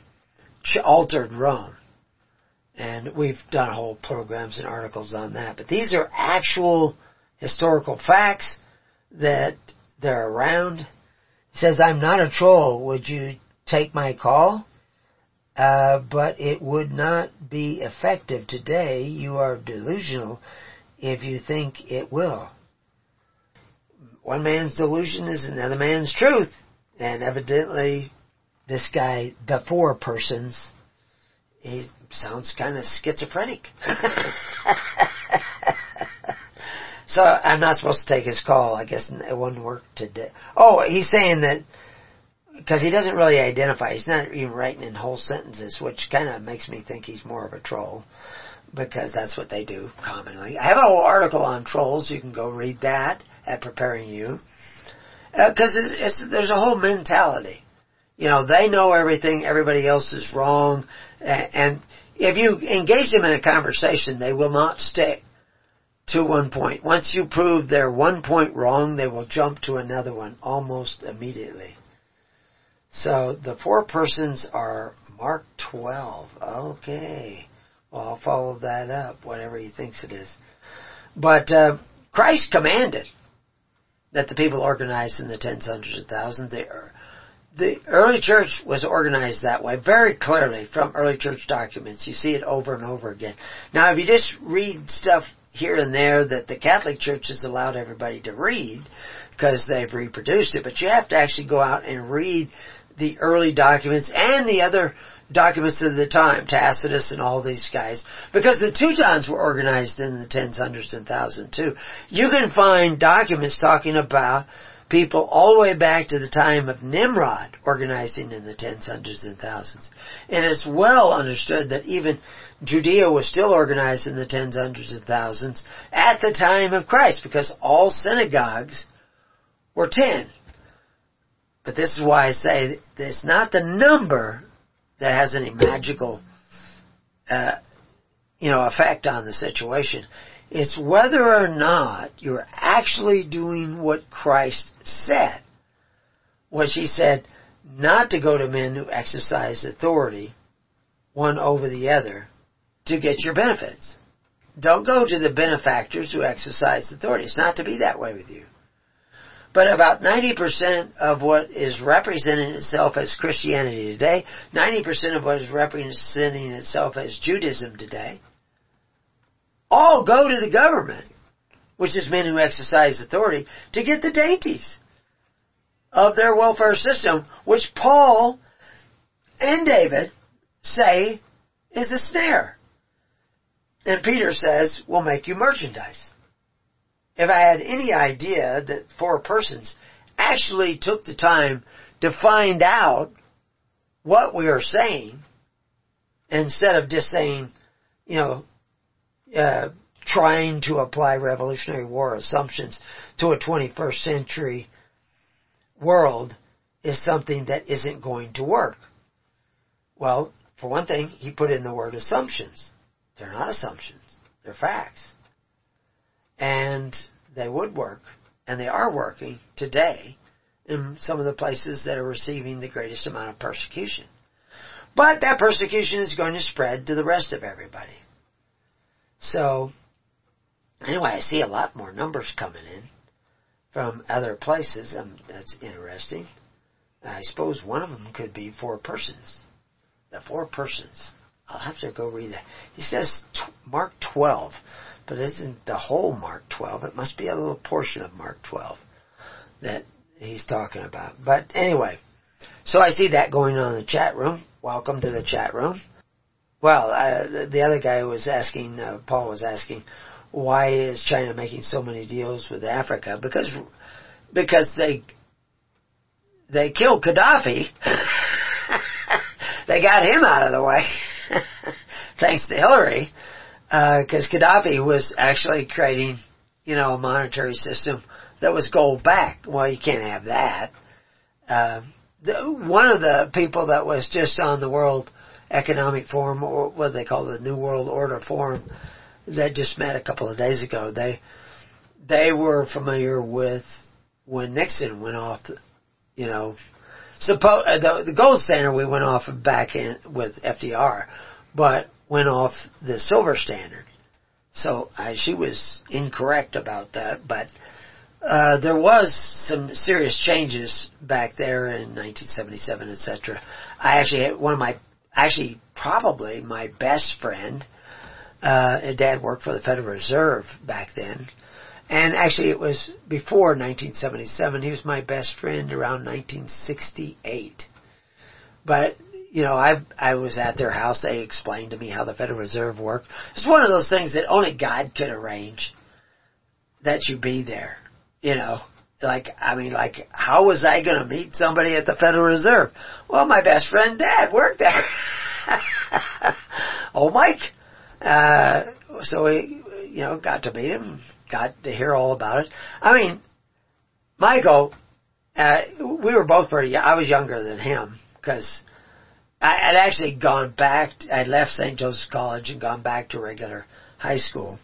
altered Rome. And we've done whole programs and articles on that. But these are actual historical facts that they're around says, I'm not a troll. Would you take my call? Uh, but it would not be effective today. You are delusional if you think it will. One man's delusion is another man's truth. And evidently, this guy, the four persons, he sounds kind of schizophrenic. So I'm not supposed to take his call. I guess it wouldn't work today. Oh, he's saying that because he doesn't really identify. He's not even writing in whole sentences, which kind of makes me think he's more of a troll because that's what they do commonly. I have a whole article on trolls. You can go read that at Preparing You because uh, it's, it's, there's a whole mentality. You know, they know everything. Everybody else is wrong, and and if you engage them in a conversation, they will not stick to one point. Once you prove they're one point wrong, they will jump to another one almost immediately. So the four persons are Mark 12. Okay. Well, I'll follow that up, whatever he thinks it is. But uh, Christ commanded that the people organized in the tens, hundreds, of thousands. The, the early church was organized that way very clearly from early church documents. You see it over and over again. Now, if you just read stuff here and there that the Catholic Church has allowed everybody to read because they've reproduced it, but you have to actually go out and read the early documents and the other documents of the time, Tacitus and all these guys, because the Teutons were organized in the tens, hundreds, and thousands too. You can find documents talking about people all the way back to the time of Nimrod organizing in the tens, hundreds, and thousands. And it's well understood that even Judea was still organized in the tens, hundreds, and thousands at the time of Christ because all synagogues were ten. But this is why I say it's not the number that has any magical, uh, you know, effect on the situation. It's whether or not you're actually doing what Christ said. What he said, not to go to men who exercise authority, one over the other, to get your benefits. Don't go to the benefactors who exercise authority. It's not to be that way with you. But about 90% of what is representing itself as Christianity today, 90% of what is representing itself as Judaism today, all go to the government, which is men who exercise authority, to get the dainties of their welfare system, which Paul and David say is a snare. And Peter says, will make you merchandise if I had any idea that four persons actually took the time to find out what we are saying instead of just saying, you know, uh, trying to apply Revolutionary War assumptions to a 21st century world is something that isn't going to work. Well, for one thing, he put in the word assumptions. They're not assumptions. They're facts and they would work, and they are working today in some of the places that are receiving the greatest amount of persecution. But that persecution is going to spread to the rest of everybody. So, anyway, I see a lot more numbers coming in from other places. Um, that's interesting. I suppose one of them could be four persons. The four persons. I'll have to go read that. He says Mark 12 but it isn't the whole Mark 12. It must be a little portion of Mark 12 that he's talking about. But anyway, so I see that going on in the chat room. Welcome to the chat room. Well, uh, the other guy was asking, uh, Paul was asking, why is China making so many deals with Africa? Because, because they, they killed Gaddafi. they got him out of the way. Thanks to Hillary because uh, Gaddafi was actually creating, you know, a monetary system that was gold backed. Well, you can't have that. Uh, the, one of the people that was just on the World Economic Forum, or what they call the New World Order Forum, that just met a couple of days ago, they they were familiar with when Nixon went off, you know, suppose uh, the, the gold standard we went off back in with FDR, but went off the silver standard. So uh, she was incorrect about that, but uh, there was some serious changes back there in 1977, etc. I actually had one of my, actually probably my best friend. Uh, Dad worked for the Federal Reserve back then, and actually it was before 1977. He was my best friend around 1968. But you know, I I was at their house. They explained to me how the Federal Reserve worked. It's one of those things that only God could arrange that you be there. You know, like, I mean, like, how was I going to meet somebody at the Federal Reserve? Well, my best friend Dad worked there. oh, Mike. Uh, so we, you know, got to meet him, got to hear all about it. I mean, Michael, uh, we were both pretty, I was younger than him because I had actually gone back, I'd left St. Joseph's College and gone back to regular high school,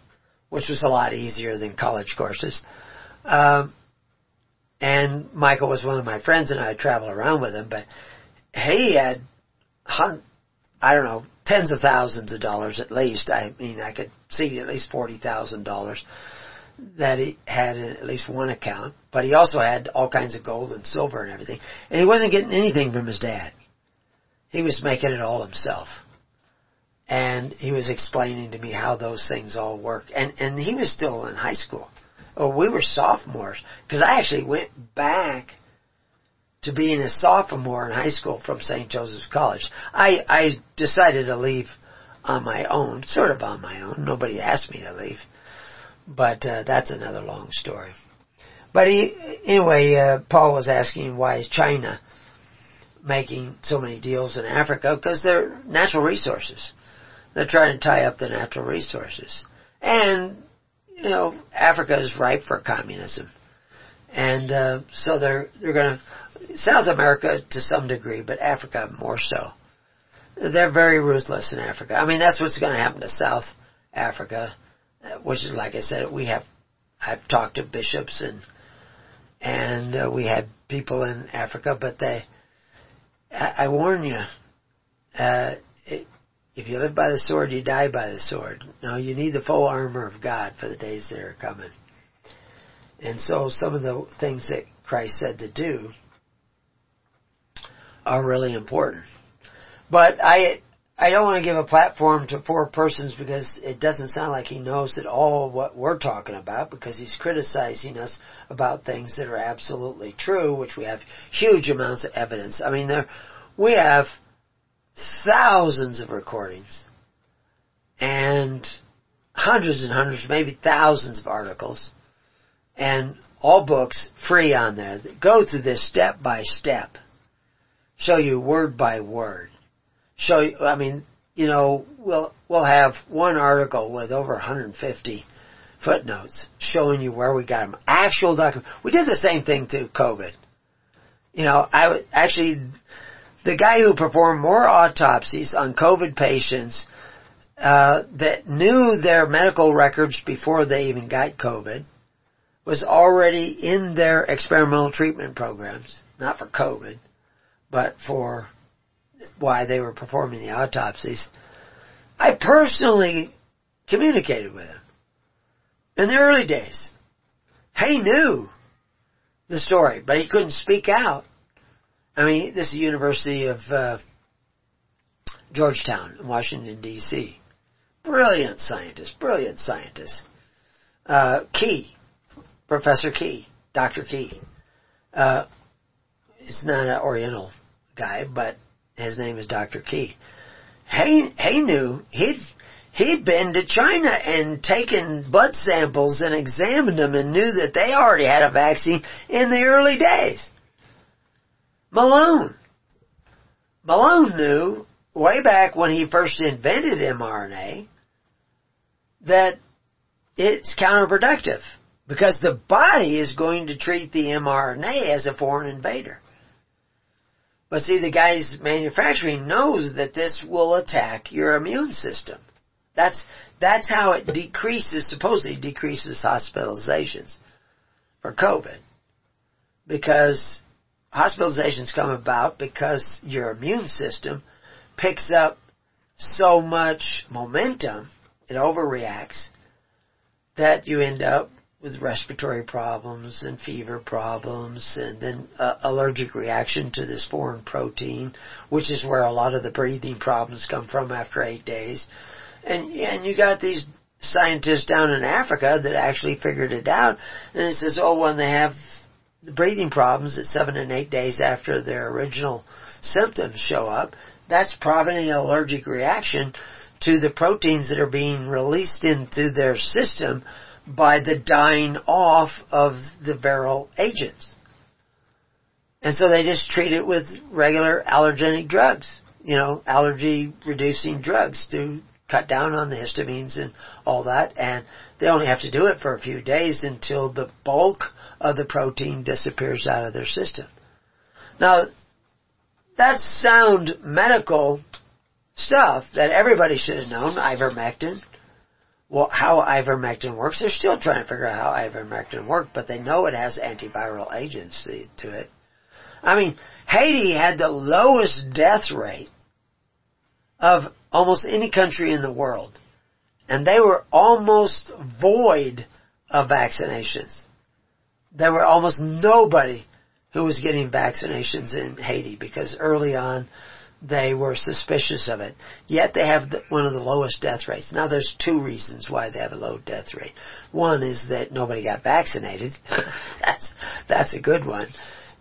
which was a lot easier than college courses. Um, and Michael was one of my friends and I traveled around with him, but he had, hun- I don't know, tens of thousands of dollars at least. I mean, I could see at least $40,000 that he had in at least one account, but he also had all kinds of gold and silver and everything. And he wasn't getting anything from his dad. He was making it all himself. And he was explaining to me how those things all work. And, and he was still in high school. Oh, we were sophomores. Cause I actually went back to being a sophomore in high school from St. Joseph's College. I, I decided to leave on my own, sort of on my own. Nobody asked me to leave. But, uh, that's another long story. But he, anyway, uh, Paul was asking why China making so many deals in Africa? Because they're natural resources. They're trying to tie up the natural resources. And, you know, Africa is ripe for communism. And, uh, so they're, they're gonna, South America to some degree, but Africa more so. They're very ruthless in Africa. I mean, that's what's gonna happen to South Africa, which is, like I said, we have, I've talked to bishops and, and uh, we had people in Africa, but they, I, warn you, uh, it, if you live by the sword, you die by the sword. No, you need the full armor of God for the days that are coming. And so some of the things that Christ said to do are really important. But I, I don't want to give a platform to four persons because it doesn't sound like he knows at all what we're talking about because he's criticizing us about things that are absolutely true, which we have huge amounts of evidence. I mean, there, we have thousands of recordings and hundreds and hundreds, maybe thousands of articles and all books free on there that go through this step by step, show you word by word show you, I mean, you know, we'll, we'll have one article with over 150 footnotes showing you where we got them. Actual document. We did the same thing to COVID. You know, I actually, the guy who performed more autopsies on COVID patients uh, that knew their medical records before they even got COVID was already in their experimental treatment programs, not for COVID, but for why they were performing the autopsies. I personally communicated with him in the early days. He knew the story, but he couldn't speak out. I mean, this is the University of uh, Georgetown in Washington D.C. Brilliant scientist, brilliant scientist. Uh, Key, Professor Key, Dr. Key. Uh, he's not an Oriental guy, but his name is Dr. Key. He, he knew, he'd, he'd been to China and taken blood samples and examined them and knew that they already had a vaccine in the early days. Malone. Malone knew way back when he first invented mRNA that it's counterproductive because the body is going to treat the mRNA as a foreign invader. But see, the guys manufacturing knows that this will attack your immune system. That's, that's how it decreases, supposedly decreases hospitalizations for COVID. Because hospitalizations come about because your immune system picks up so much momentum, it overreacts, that you end up with respiratory problems and fever problems and then uh, allergic reaction to this foreign protein, which is where a lot of the breathing problems come from after eight days. And, and you got these scientists down in Africa that actually figured it out and it says, oh, when they have the breathing problems at seven and eight days after their original symptoms show up, that's probably an allergic reaction to the proteins that are being released into their system by the dying off of the viral agents. And so they just treat it with regular allergenic drugs, you know, allergy reducing drugs to cut down on the histamines and all that. And they only have to do it for a few days until the bulk of the protein disappears out of their system. Now, that's sound medical stuff that everybody should have known, ivermectin. Well, how ivermectin works, they're still trying to figure out how ivermectin works, but they know it has antiviral agents to it. I mean, Haiti had the lowest death rate of almost any country in the world. And they were almost void of vaccinations. There were almost nobody who was getting vaccinations in Haiti because early on they were suspicious of it. Yet they have the, one of the lowest death rates. Now there's two reasons why they have a low death rate. One is that nobody got vaccinated. that's, that's a good one.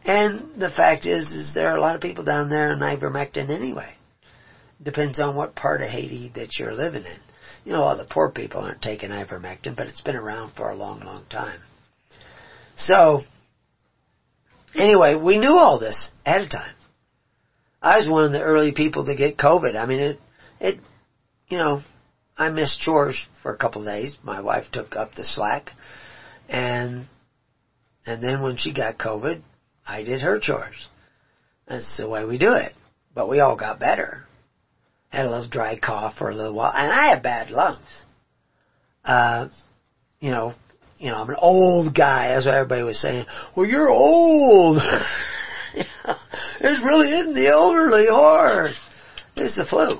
And the fact is, is there are a lot of people down there on ivermectin anyway. Depends on what part of Haiti that you're living in. You know, all the poor people aren't taking ivermectin, but it's been around for a long, long time. So, anyway, we knew all this ahead of time. I was one of the early people to get COVID. I mean, it, it, you know, I missed chores for a couple of days. My wife took up the slack, and and then when she got COVID, I did her chores. That's the way we do it. But we all got better. Had a little dry cough for a little while, and I have bad lungs. Uh, you know, you know, I'm an old guy, as everybody was saying. Well, you're old. it really isn't the elderly hard. It's the flu.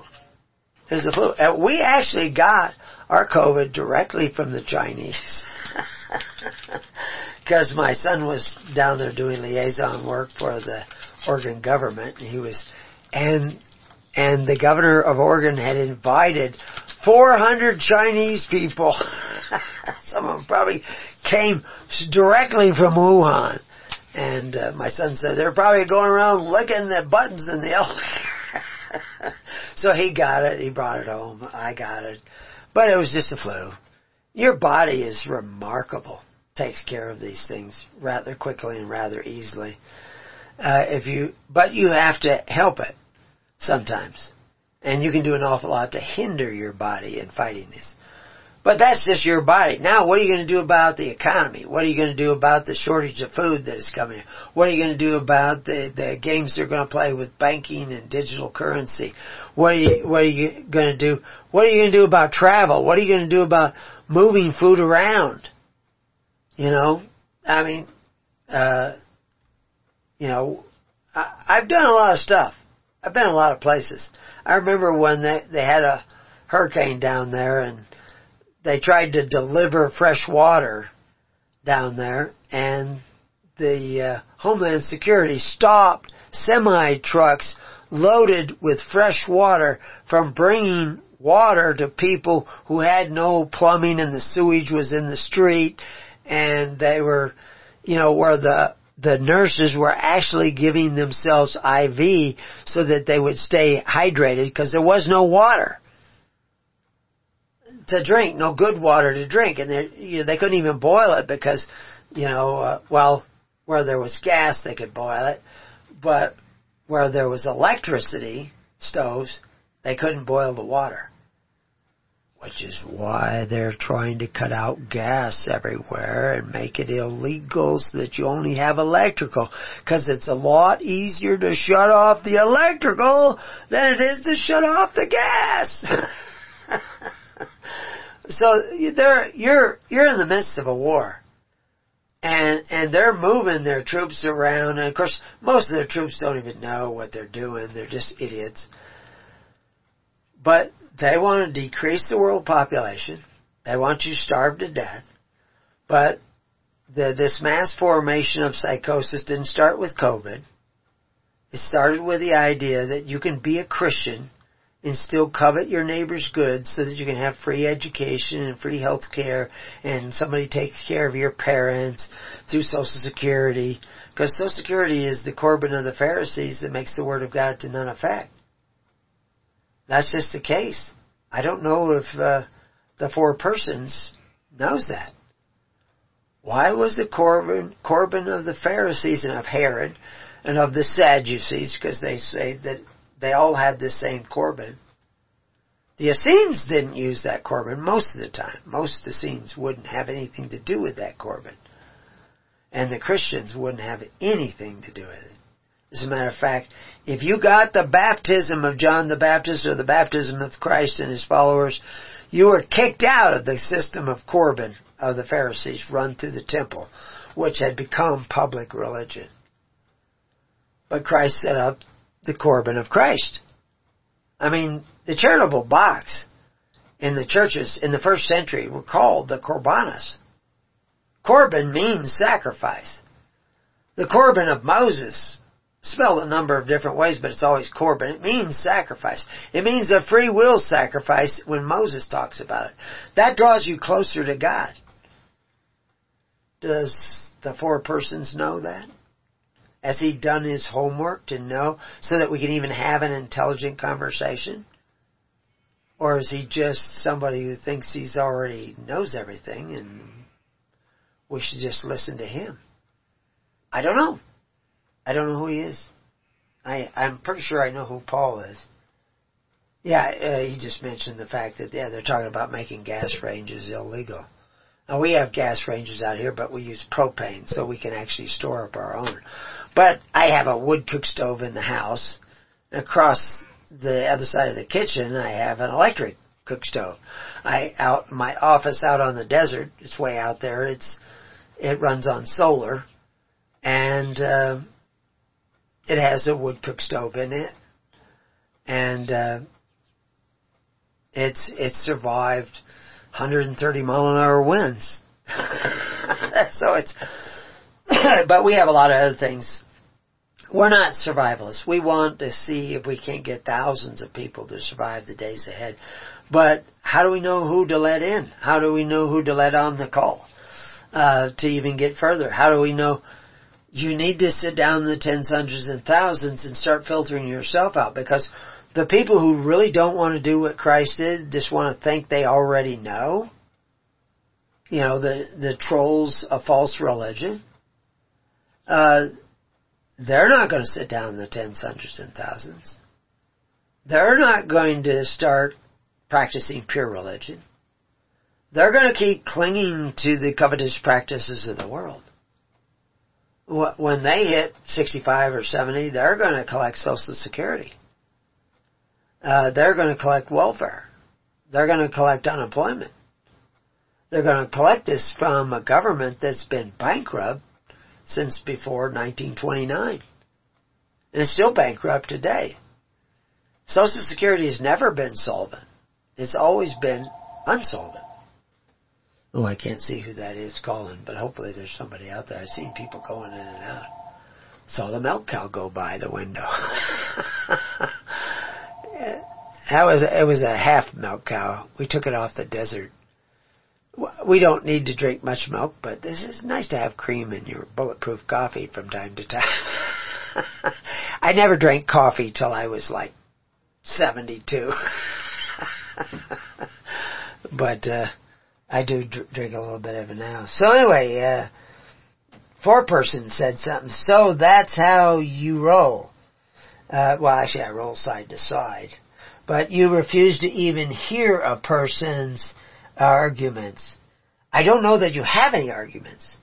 It's the flu. And we actually got our COVID directly from the Chinese because my son was down there doing liaison work for the Oregon government. And he was, and and the governor of Oregon had invited 400 Chinese people. Some of them probably came directly from Wuhan. And uh, my son said they're probably going around licking the buttons in the elevator. so he got it. He brought it home. I got it. But it was just a flu. Your body is remarkable takes care of these things rather quickly and rather easily. Uh, if you, but you have to help it sometimes, and you can do an awful lot to hinder your body in fighting this. But that's just your body. Now, what are you going to do about the economy? What are you going to do about the shortage of food that is coming? What are you going to do about the, the games they're going to play with banking and digital currency? What are you, what are you going to do? What are you going to do about travel? What are you going to do about moving food around? You know, I mean, uh, you know, I, I've done a lot of stuff. I've been a lot of places. I remember when they they had a hurricane down there and they tried to deliver fresh water down there and the uh, Homeland Security stopped semi trucks loaded with fresh water from bringing water to people who had no plumbing and the sewage was in the street and they were, you know, where the the nurses were actually giving themselves IV so that they would stay hydrated because there was no water to drink, no good water to drink, and they you know, they couldn't even boil it because, you know, uh, well, where there was gas they could boil it, but where there was electricity stoves, they couldn't boil the water which is why they're trying to cut out gas everywhere and make it illegal so that you only have electrical. Because it's a lot easier to shut off the electrical than it is to shut off the gas. so they're, you're, you're in the midst of a war. And, and they're moving their troops around, and of course, most of their troops don't even know what they're doing. They're just idiots. But they want to decrease the world population. They want you starved to death. But the, this mass formation of psychosis didn't start with COVID. It started with the idea that you can be a Christian and still covet your neighbor's goods so that you can have free education and free health care and somebody takes care of your parents through Social Security. Because Social Security is the Corban of the Pharisees that makes the Word of God to none effect. That's just the case. I don't know if uh, the four persons knows that. Why was the Corban, Corban of the Pharisees and of Herod and of the Sadducees, because they say that they all had the same Corban. The Essenes didn't use that Corban most of the time. Most Essenes wouldn't have anything to do with that Corban. And the Christians wouldn't have anything to do with it. As a matter of fact, if you got the baptism of John the Baptist or the baptism of Christ and his followers, you were kicked out of the system of Corban of the Pharisees run through the temple, which had become public religion. But Christ set up the Corban of Christ. I mean, the charitable box in the churches in the first century were called the Corbanas. Corban means sacrifice. The Corban of Moses, spelled a number of different ways, but it's always Corban. It means sacrifice. It means a free will sacrifice when Moses talks about it. That draws you closer to God. Does the four persons know that? Has he done his homework to know so that we can even have an intelligent conversation? Or is he just somebody who thinks he's already knows everything and we should just listen to him? I don't know. I don't know who he is. I, I'm pretty sure I know who Paul is. Yeah, uh, he just mentioned the fact that, yeah, they're talking about making gas ranges illegal. Now we have gas ranges out here, but we use propane, so we can actually store up our own. But I have a wood cook stove in the house. Across the other side of the kitchen, I have an electric cook stove. I out my office out on the desert. It's way out there. It's it runs on solar, and uh, it has a wood cook stove in it, and uh, it's it's survived 130 mile an hour winds. so it's but we have a lot of other things. We're not survivalists. We want to see if we can't get thousands of people to survive the days ahead. But how do we know who to let in? How do we know who to let on the call uh, to even get further? How do we know? You need to sit down in the tens, hundreds, and thousands and start filtering yourself out because the people who really don't want to do what Christ did just want to think they already know. You know, the the trolls of false religion uh, they're not going to sit down in the tens, hundreds, and thousands. They're not going to start practicing pure religion. They're going to keep clinging to the covetous practices of the world. When they hit 65 or 70, they're going to collect Social Security. Uh, they're going to collect welfare. They're going to collect unemployment. They're going to collect this from a government that's been bankrupt since before 1929. And it's still bankrupt today. Social Security has never been solvent. It's always been unsolvent. Oh, I can't see who that is calling, but hopefully there's somebody out there. I've seen people going in and out. Saw the milk cow go by the window. that was it was a half milk cow. We took it off the desert we don't need to drink much milk, but this is nice to have cream in your bulletproof coffee from time to time. I never drank coffee till I was like 72. but, uh, I do dr- drink a little bit of it now. So anyway, uh, four person said something. So that's how you roll. Uh, well, actually, I roll side to side. But you refuse to even hear a person's arguments. I don't know that you have any arguments.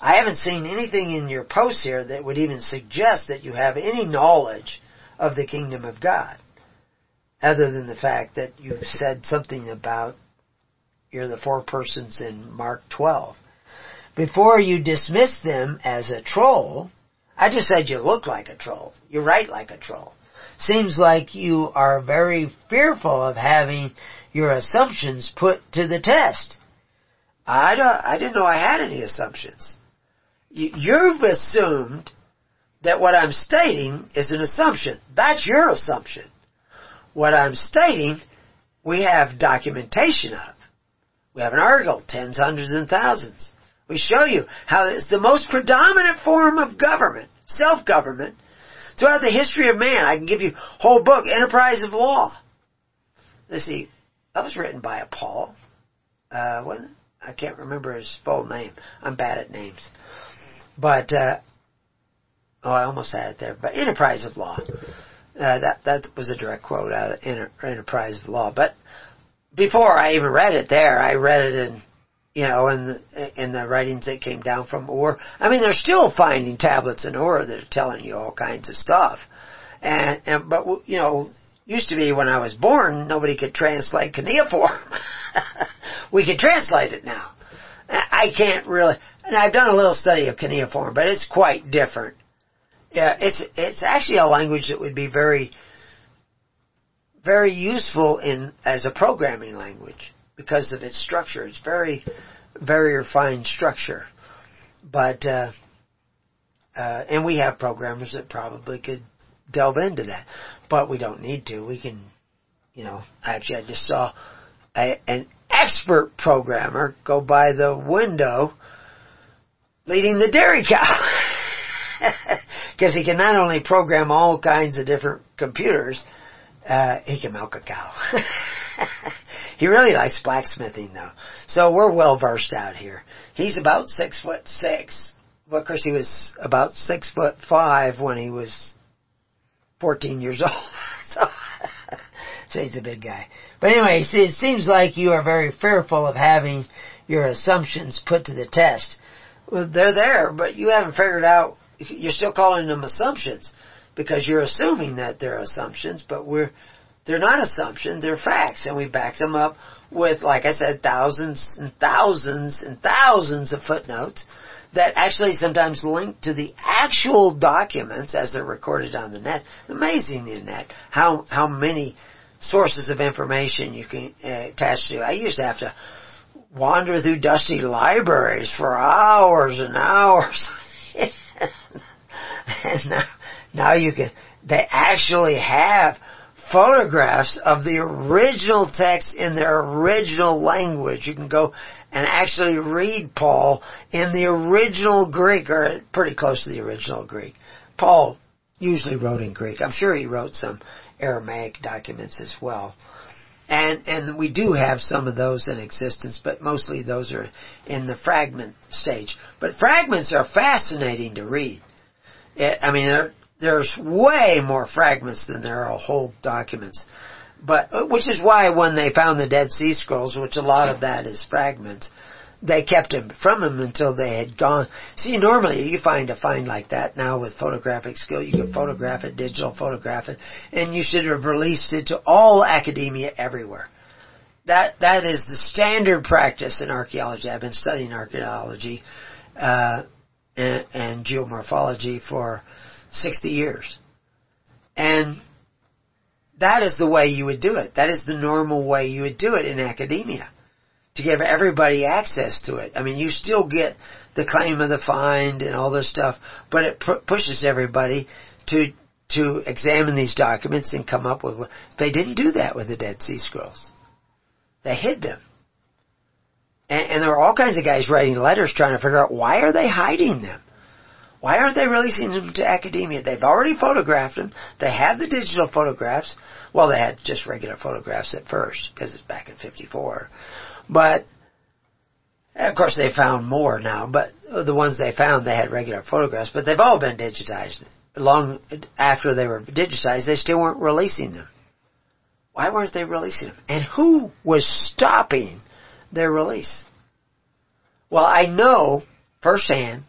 I haven't seen anything in your posts here that would even suggest that you have any knowledge of the kingdom of God, other than the fact that you said something about you're the four persons in Mark 12. Before you dismiss them as a troll, I just said you look like a troll. You write like a troll. Seems like you are very fearful of having your assumptions put to the test. I don't, I didn't know I had any assumptions. You've assumed that what I'm stating is an assumption. That's your assumption. What I'm stating, we have documentation of. We have an article, tens, hundreds, and thousands. We show you how it's the most predominant form of government, self-government, throughout the history of man. I can give you a whole book, Enterprise of Law. Let's see, that was written by a Paul. Uh, wasn't? I can't remember his full name. I'm bad at names. But, uh, oh, I almost had it there. But Enterprise of Law. Uh, that, that was a direct quote out of Enter, Enterprise of Law. But before I even read it there, I read it in, you know, in the, in the writings that came down from Ur. I mean, they're still finding tablets in Ur that are telling you all kinds of stuff. And, and, but, you know, used to be when I was born, nobody could translate cuneiform. we can translate it now. I can't really, and I've done a little study of cuneiform, but it's quite different. Yeah, it's it's actually a language that would be very, very useful in as a programming language because of its structure. It's very, very refined structure, but uh, uh, and we have programmers that probably could delve into that, but we don't need to. We can, you know, actually I just saw a, an expert programmer go by the window leading the dairy cow. Because he can not only program all kinds of different computers, uh, he can milk a cow. he really likes blacksmithing though. So we're well versed out here. He's about six foot six. But of course he was about six foot five when he was 14 years old. so, so he's a big guy. But anyway, it seems like you are very fearful of having your assumptions put to the test. Well, they're there, but you haven't figured out, you're still calling them assumptions because you're assuming that they're assumptions, but we're, they're not assumptions, they're facts, and we back them up with, like I said, thousands and thousands and thousands of footnotes that actually sometimes link to the actual documents as they're recorded on the net. Amazing the net how how many sources of information you can uh, attach to. I used to have to wander through dusty libraries for hours and hours. and now, now you can, they actually have photographs of the original text in their original language. You can go and actually read Paul in the original Greek, or pretty close to the original Greek. Paul usually wrote in Greek. I'm sure he wrote some Aramaic documents as well. And, and we do have some of those in existence, but mostly those are in the fragment stage. But fragments are fascinating to read. It, I mean, there's way more fragments than there are whole documents. But, uh, which is why when they found the Dead Sea Scrolls, which a lot of that is fragments, they kept him from him until they had gone. See, normally you find a find like that now with photographic skill. You can photograph it, digital photograph it, and you should have released it to all academia everywhere. That that is the standard practice in archaeology. I've been studying archaeology uh, and, and geomorphology for sixty years, and that is the way you would do it. That is the normal way you would do it in academia to give everybody access to it. I mean, you still get the claim of the find and all this stuff, but it pu- pushes everybody to to examine these documents and come up with. They didn't do that with the Dead Sea Scrolls. They hid them, and, and there were all kinds of guys writing letters trying to figure out why are they hiding them. Why aren't they releasing them to academia? They've already photographed them. They have the digital photographs. Well, they had just regular photographs at first because it's back in '54. But of course, they found more now, but the ones they found, they had regular photographs, but they've all been digitized. Long after they were digitized, they still weren't releasing them. Why weren't they releasing them? And who was stopping their release? Well, I know firsthand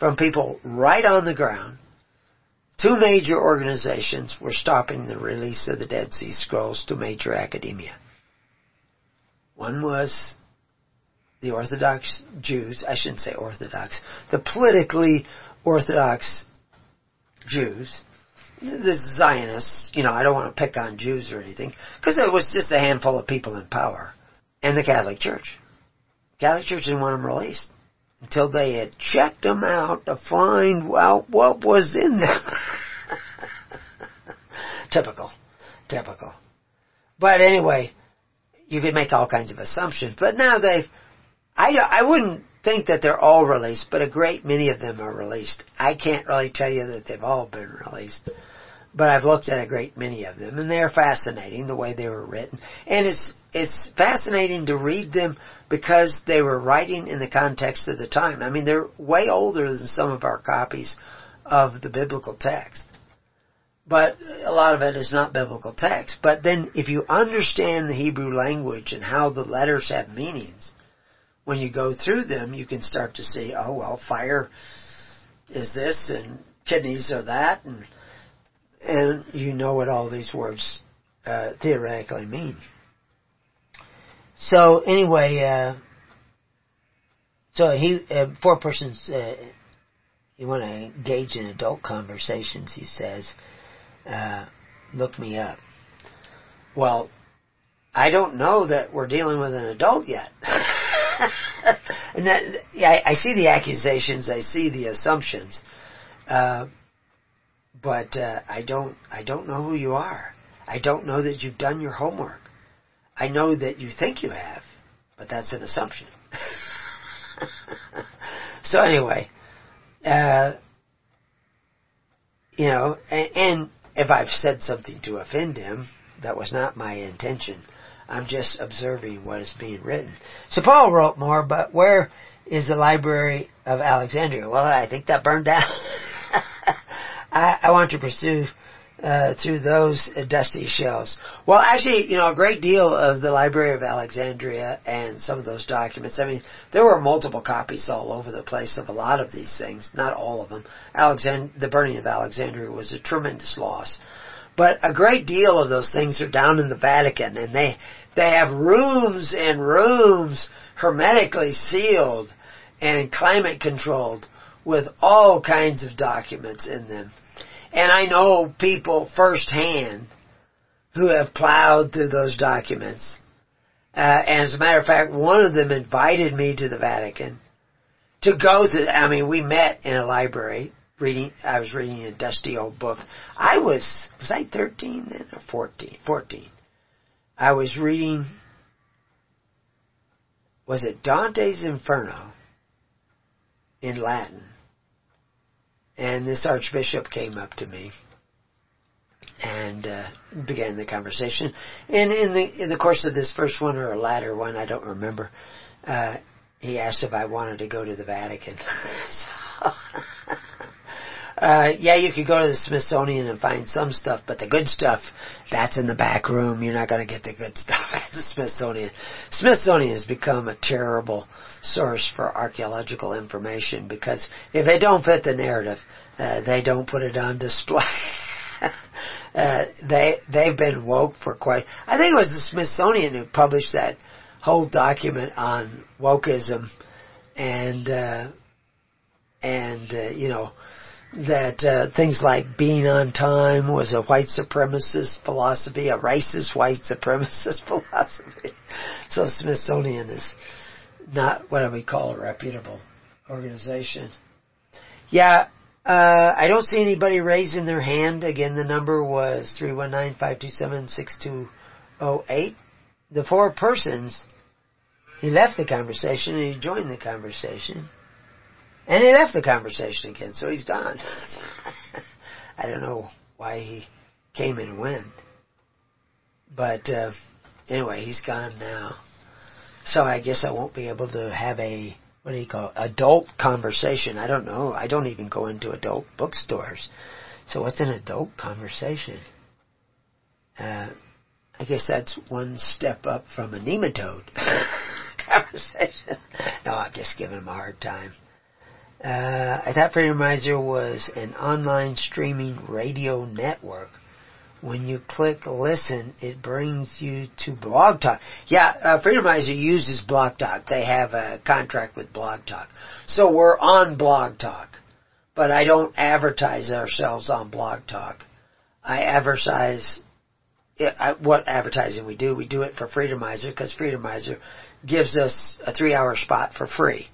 from people right on the ground, two major organizations were stopping the release of the Dead Sea Scrolls to major academia. One was the Orthodox Jews, I shouldn't say Orthodox, the politically Orthodox Jews, the Zionists, you know, I don't want to pick on Jews or anything, because it was just a handful of people in power, and the Catholic Church. Catholic Church didn't want them released until they had checked them out to find out what was in them. typical, typical. But anyway, you could make all kinds of assumptions. But now they've, I, I wouldn't think that they're all released, but a great many of them are released. I can't really tell you that they've all been released. But I've looked at a great many of them, and they're fascinating the way they were written. And it's it's fascinating to read them because they were writing in the context of the time. I mean, they're way older than some of our copies of the biblical text. But a lot of it is not biblical text. But then if you understand the Hebrew language and how the letters have meanings, when you go through them, you can start to see, oh well, fire is this and kidneys are that and and you know what all these words uh, theoretically mean. So anyway, uh, so he uh, four persons. Uh, you want to engage in adult conversations, he says. Uh, look me up. Well, I don't know that we're dealing with an adult yet. and that, yeah, I, I, see the accusations, I see the assumptions, uh, but uh, I don't, I don't know who you are. I don't know that you've done your homework. I know that you think you have, but that's an assumption. so anyway, uh, you know, and, and if I've said something to offend him, that was not my intention. I'm just observing what is being written. So Paul wrote more, but where is the Library of Alexandria? Well, I think that burned down. I, I want to pursue uh, through those dusty shelves. Well, actually, you know, a great deal of the Library of Alexandria and some of those documents. I mean, there were multiple copies all over the place of a lot of these things. Not all of them. Alexand- the burning of Alexandria was a tremendous loss, but a great deal of those things are down in the Vatican, and they they have rooms and rooms hermetically sealed and climate controlled with all kinds of documents in them. And I know people firsthand who have plowed through those documents. Uh, and as a matter of fact, one of them invited me to the Vatican to go to, I mean, we met in a library reading, I was reading a dusty old book. I was, was I 13 then or 14? 14. I was reading, was it Dante's Inferno in Latin? And this archbishop came up to me and uh, began the conversation. And in the in the course of this first one or a latter one, I don't remember. Uh, he asked if I wanted to go to the Vatican. so, uh, yeah, you could go to the Smithsonian and find some stuff, but the good stuff, that's in the back room. You're not going to get the good stuff at the Smithsonian. Smithsonian has become a terrible source for archaeological information because if it don't fit the narrative, uh, they don't put it on display. uh, they they've been woke for quite. I think it was the Smithsonian who published that whole document on wokeism and uh, and uh, you know that uh, things like being on time was a white supremacist philosophy, a racist white supremacist philosophy. So Smithsonian is not what we call a reputable organization. Yeah, uh, I don't see anybody raising their hand. Again, the number was 319-527-6208. The four persons, he left the conversation and he joined the conversation. And he left the conversation again, so he's gone. I don't know why he came and went. But uh, anyway, he's gone now. So I guess I won't be able to have a what do you call it, adult conversation. I don't know. I don't even go into adult bookstores. So what's an adult conversation? Uh, I guess that's one step up from a nematode conversation. No, I'm just giving him a hard time. Uh, I thought Freedomizer was an online streaming radio network. When you click listen, it brings you to Blog Talk. Yeah, uh, Freedomizer uses Blog Talk. They have a contract with Blog Talk. So we're on Blog Talk. But I don't advertise ourselves on Blog Talk. I advertise it what advertising we do. We do it for Freedomizer because Freedomizer gives us a three hour spot for free.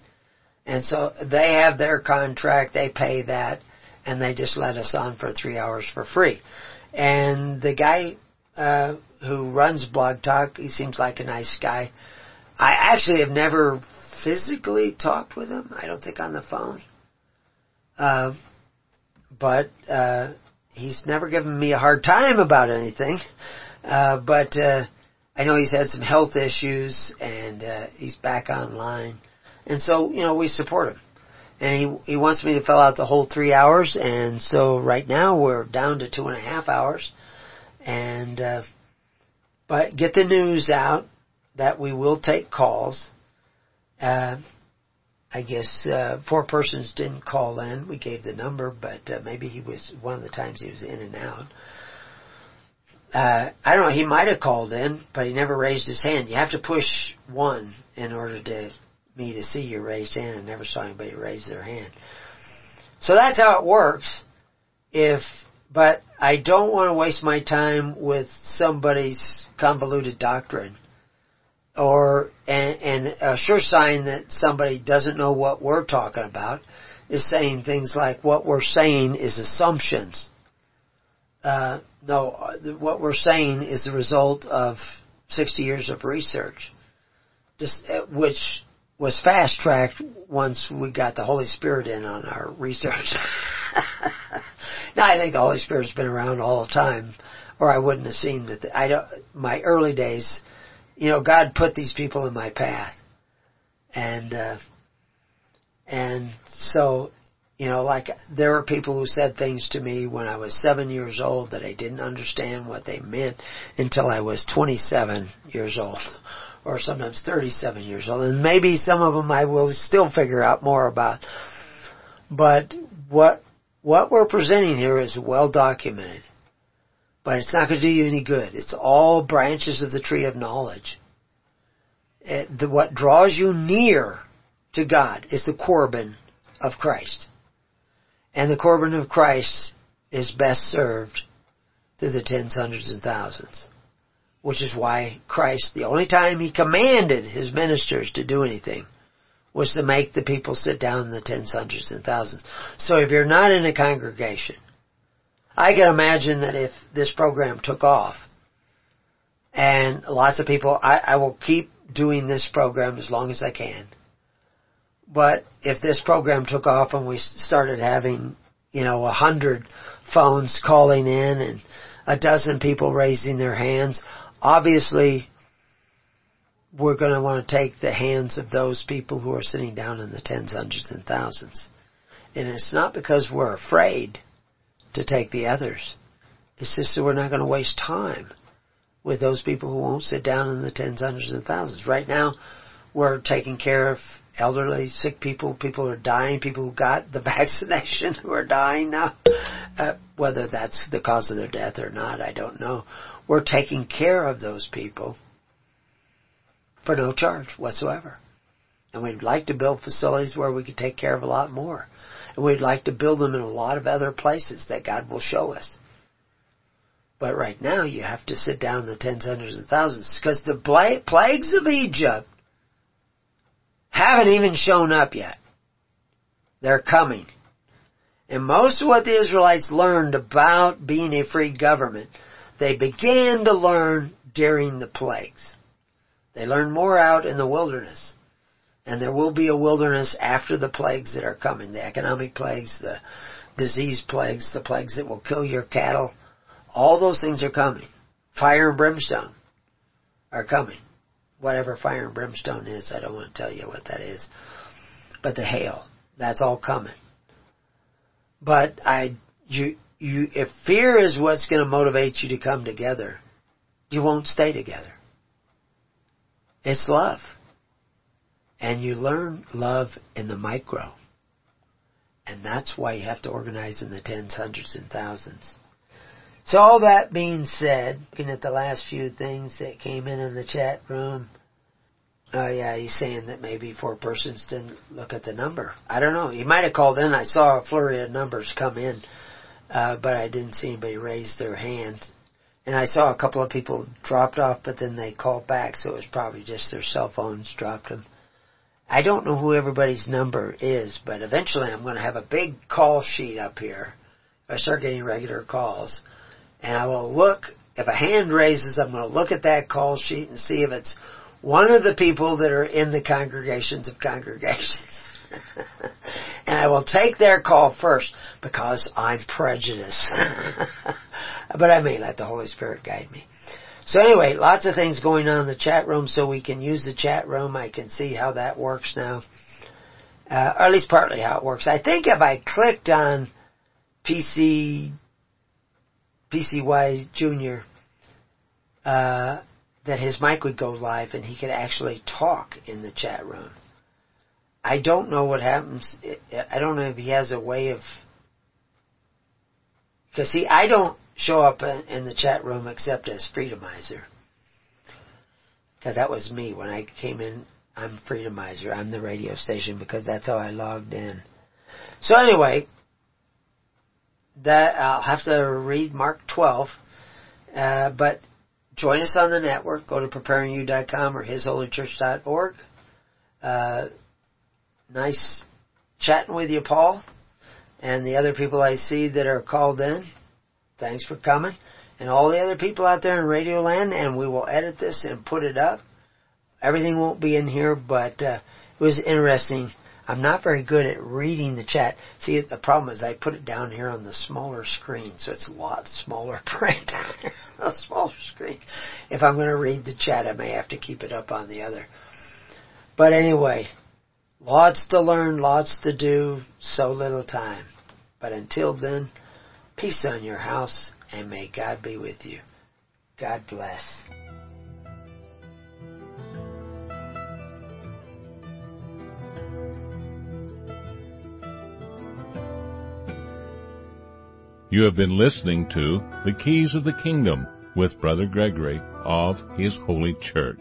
And so they have their contract, they pay that, and they just let us on for three hours for free. And the guy uh, who runs Blog Talk, he seems like a nice guy. I actually have never physically talked with him. I don't think on the phone. Uh, but uh, he's never given me a hard time about anything. Uh, but, uh, I know he's had some health issues and, uh, he's back online. And so, you know, we support him. And he, he wants me to fill out the whole three hours and so right now we're down to two and a half hours. And, uh, but get the news out that we will take calls. Uh, I guess uh, four persons didn't call in. We gave the number, but uh, maybe he was one of the times he was in and out. Uh, I don't know. He might have called in, but he never raised his hand. You have to push one in order to me to see your raised hand. I never saw anybody raise their hand. So that's how it works. If, but I don't want to waste my time with somebody's convoluted doctrine or and, and a sure sign that somebody doesn't know what we're talking about is saying things like what we're saying is assumptions. Uh, no, what we're saying is the result of 60 years of research, uh, which was fast tracked once we got the Holy Spirit in on our research. now I think the Holy Spirit's been around all the time, or I wouldn't have seen that. The, I don't. My early days, you know, God put these people in my path. And, uh, and so, you know, like there were people who said things to me when I was seven years old that I didn't understand what they meant until I was 27 years old. Or sometimes 37 years old. And maybe some of them I will still figure out more about. But what, what we're presenting here is well documented but it's not going to do you any good. It's all branches of the tree of knowledge. It, the, what draws you near to God is the Corban of Christ. And the Corban of Christ is best served through the tens, hundreds, and thousands. Which is why Christ, the only time He commanded His ministers to do anything, was to make the people sit down in the tens, hundreds, and thousands. So if you're not in a congregation, I can imagine that if this program took off, and lots of people, I, I will keep doing this program as long as I can. But if this program took off and we started having, you know, a hundred phones calling in and a dozen people raising their hands, obviously we're going to want to take the hands of those people who are sitting down in the tens, hundreds, and thousands. And it's not because we're afraid to take the others. It's just that we're not going to waste time with those people who won't sit down in the tens, hundreds, and thousands. Right now, we're taking care of elderly, sick people, people who are dying, people who got the vaccination who are dying now. Uh, whether that's the cause of their death or not, I don't know. We're taking care of those people for no charge whatsoever. And we'd like to build facilities where we could take care of a lot more. And we'd like to build them in a lot of other places that God will show us. But right now you have to sit down the tens, hundreds, and thousands because the plagues of Egypt haven't even shown up yet. They're coming. And most of what the Israelites learned about being a free government, they began to learn during the plagues. They learned more out in the wilderness. And there will be a wilderness after the plagues that are coming, the economic plagues, the disease plagues, the plagues that will kill your cattle. All those things are coming. Fire and brimstone are coming. Whatever fire and brimstone is, I don't want to tell you what that is. But the hail, that's all coming. But I, you, you, if fear is what's going to motivate you to come together, you won't stay together. It's love. And you learn love in the micro. And that's why you have to organize in the tens, hundreds, and thousands. So all that being said, looking at the last few things that came in in the chat room, oh yeah, he's saying that maybe four persons didn't look at the number. I don't know. He might have called in. I saw a flurry of numbers come in, uh, but I didn't see anybody raise their hand. And I saw a couple of people dropped off, but then they called back, so it was probably just their cell phones dropped them. I don't know who everybody's number is, but eventually I'm going to have a big call sheet up here. I start getting regular calls, and I will look, if a hand raises, I'm going to look at that call sheet and see if it's one of the people that are in the congregations of congregations. and I will take their call first because I'm prejudiced. but I may let the Holy Spirit guide me. So anyway, lots of things going on in the chat room so we can use the chat room. I can see how that works now. Uh, or at least partly how it works. I think if I clicked on PC, PCY Junior, uh, that his mic would go live and he could actually talk in the chat room. I don't know what happens. I don't know if he has a way of, because see, I don't show up in the chat room except as Freedomizer. Because that was me when I came in. I'm Freedomizer. I'm the radio station because that's how I logged in. So anyway, that I'll have to read Mark 12. Uh, but join us on the network. Go to preparingyou.com or hisholychurch.org. Uh, nice chatting with you, Paul, and the other people I see that are called in. Thanks for coming. And all the other people out there in Radio Land, and we will edit this and put it up. Everything won't be in here, but uh, it was interesting. I'm not very good at reading the chat. See, the problem is I put it down here on the smaller screen, so it's a lot smaller print a smaller screen. If I'm going to read the chat, I may have to keep it up on the other. But anyway, Lots to learn, lots to do, so little time. But until then, peace on your house, and may God be with you. God bless. You have been listening to The Keys of the Kingdom with Brother Gregory of His Holy Church.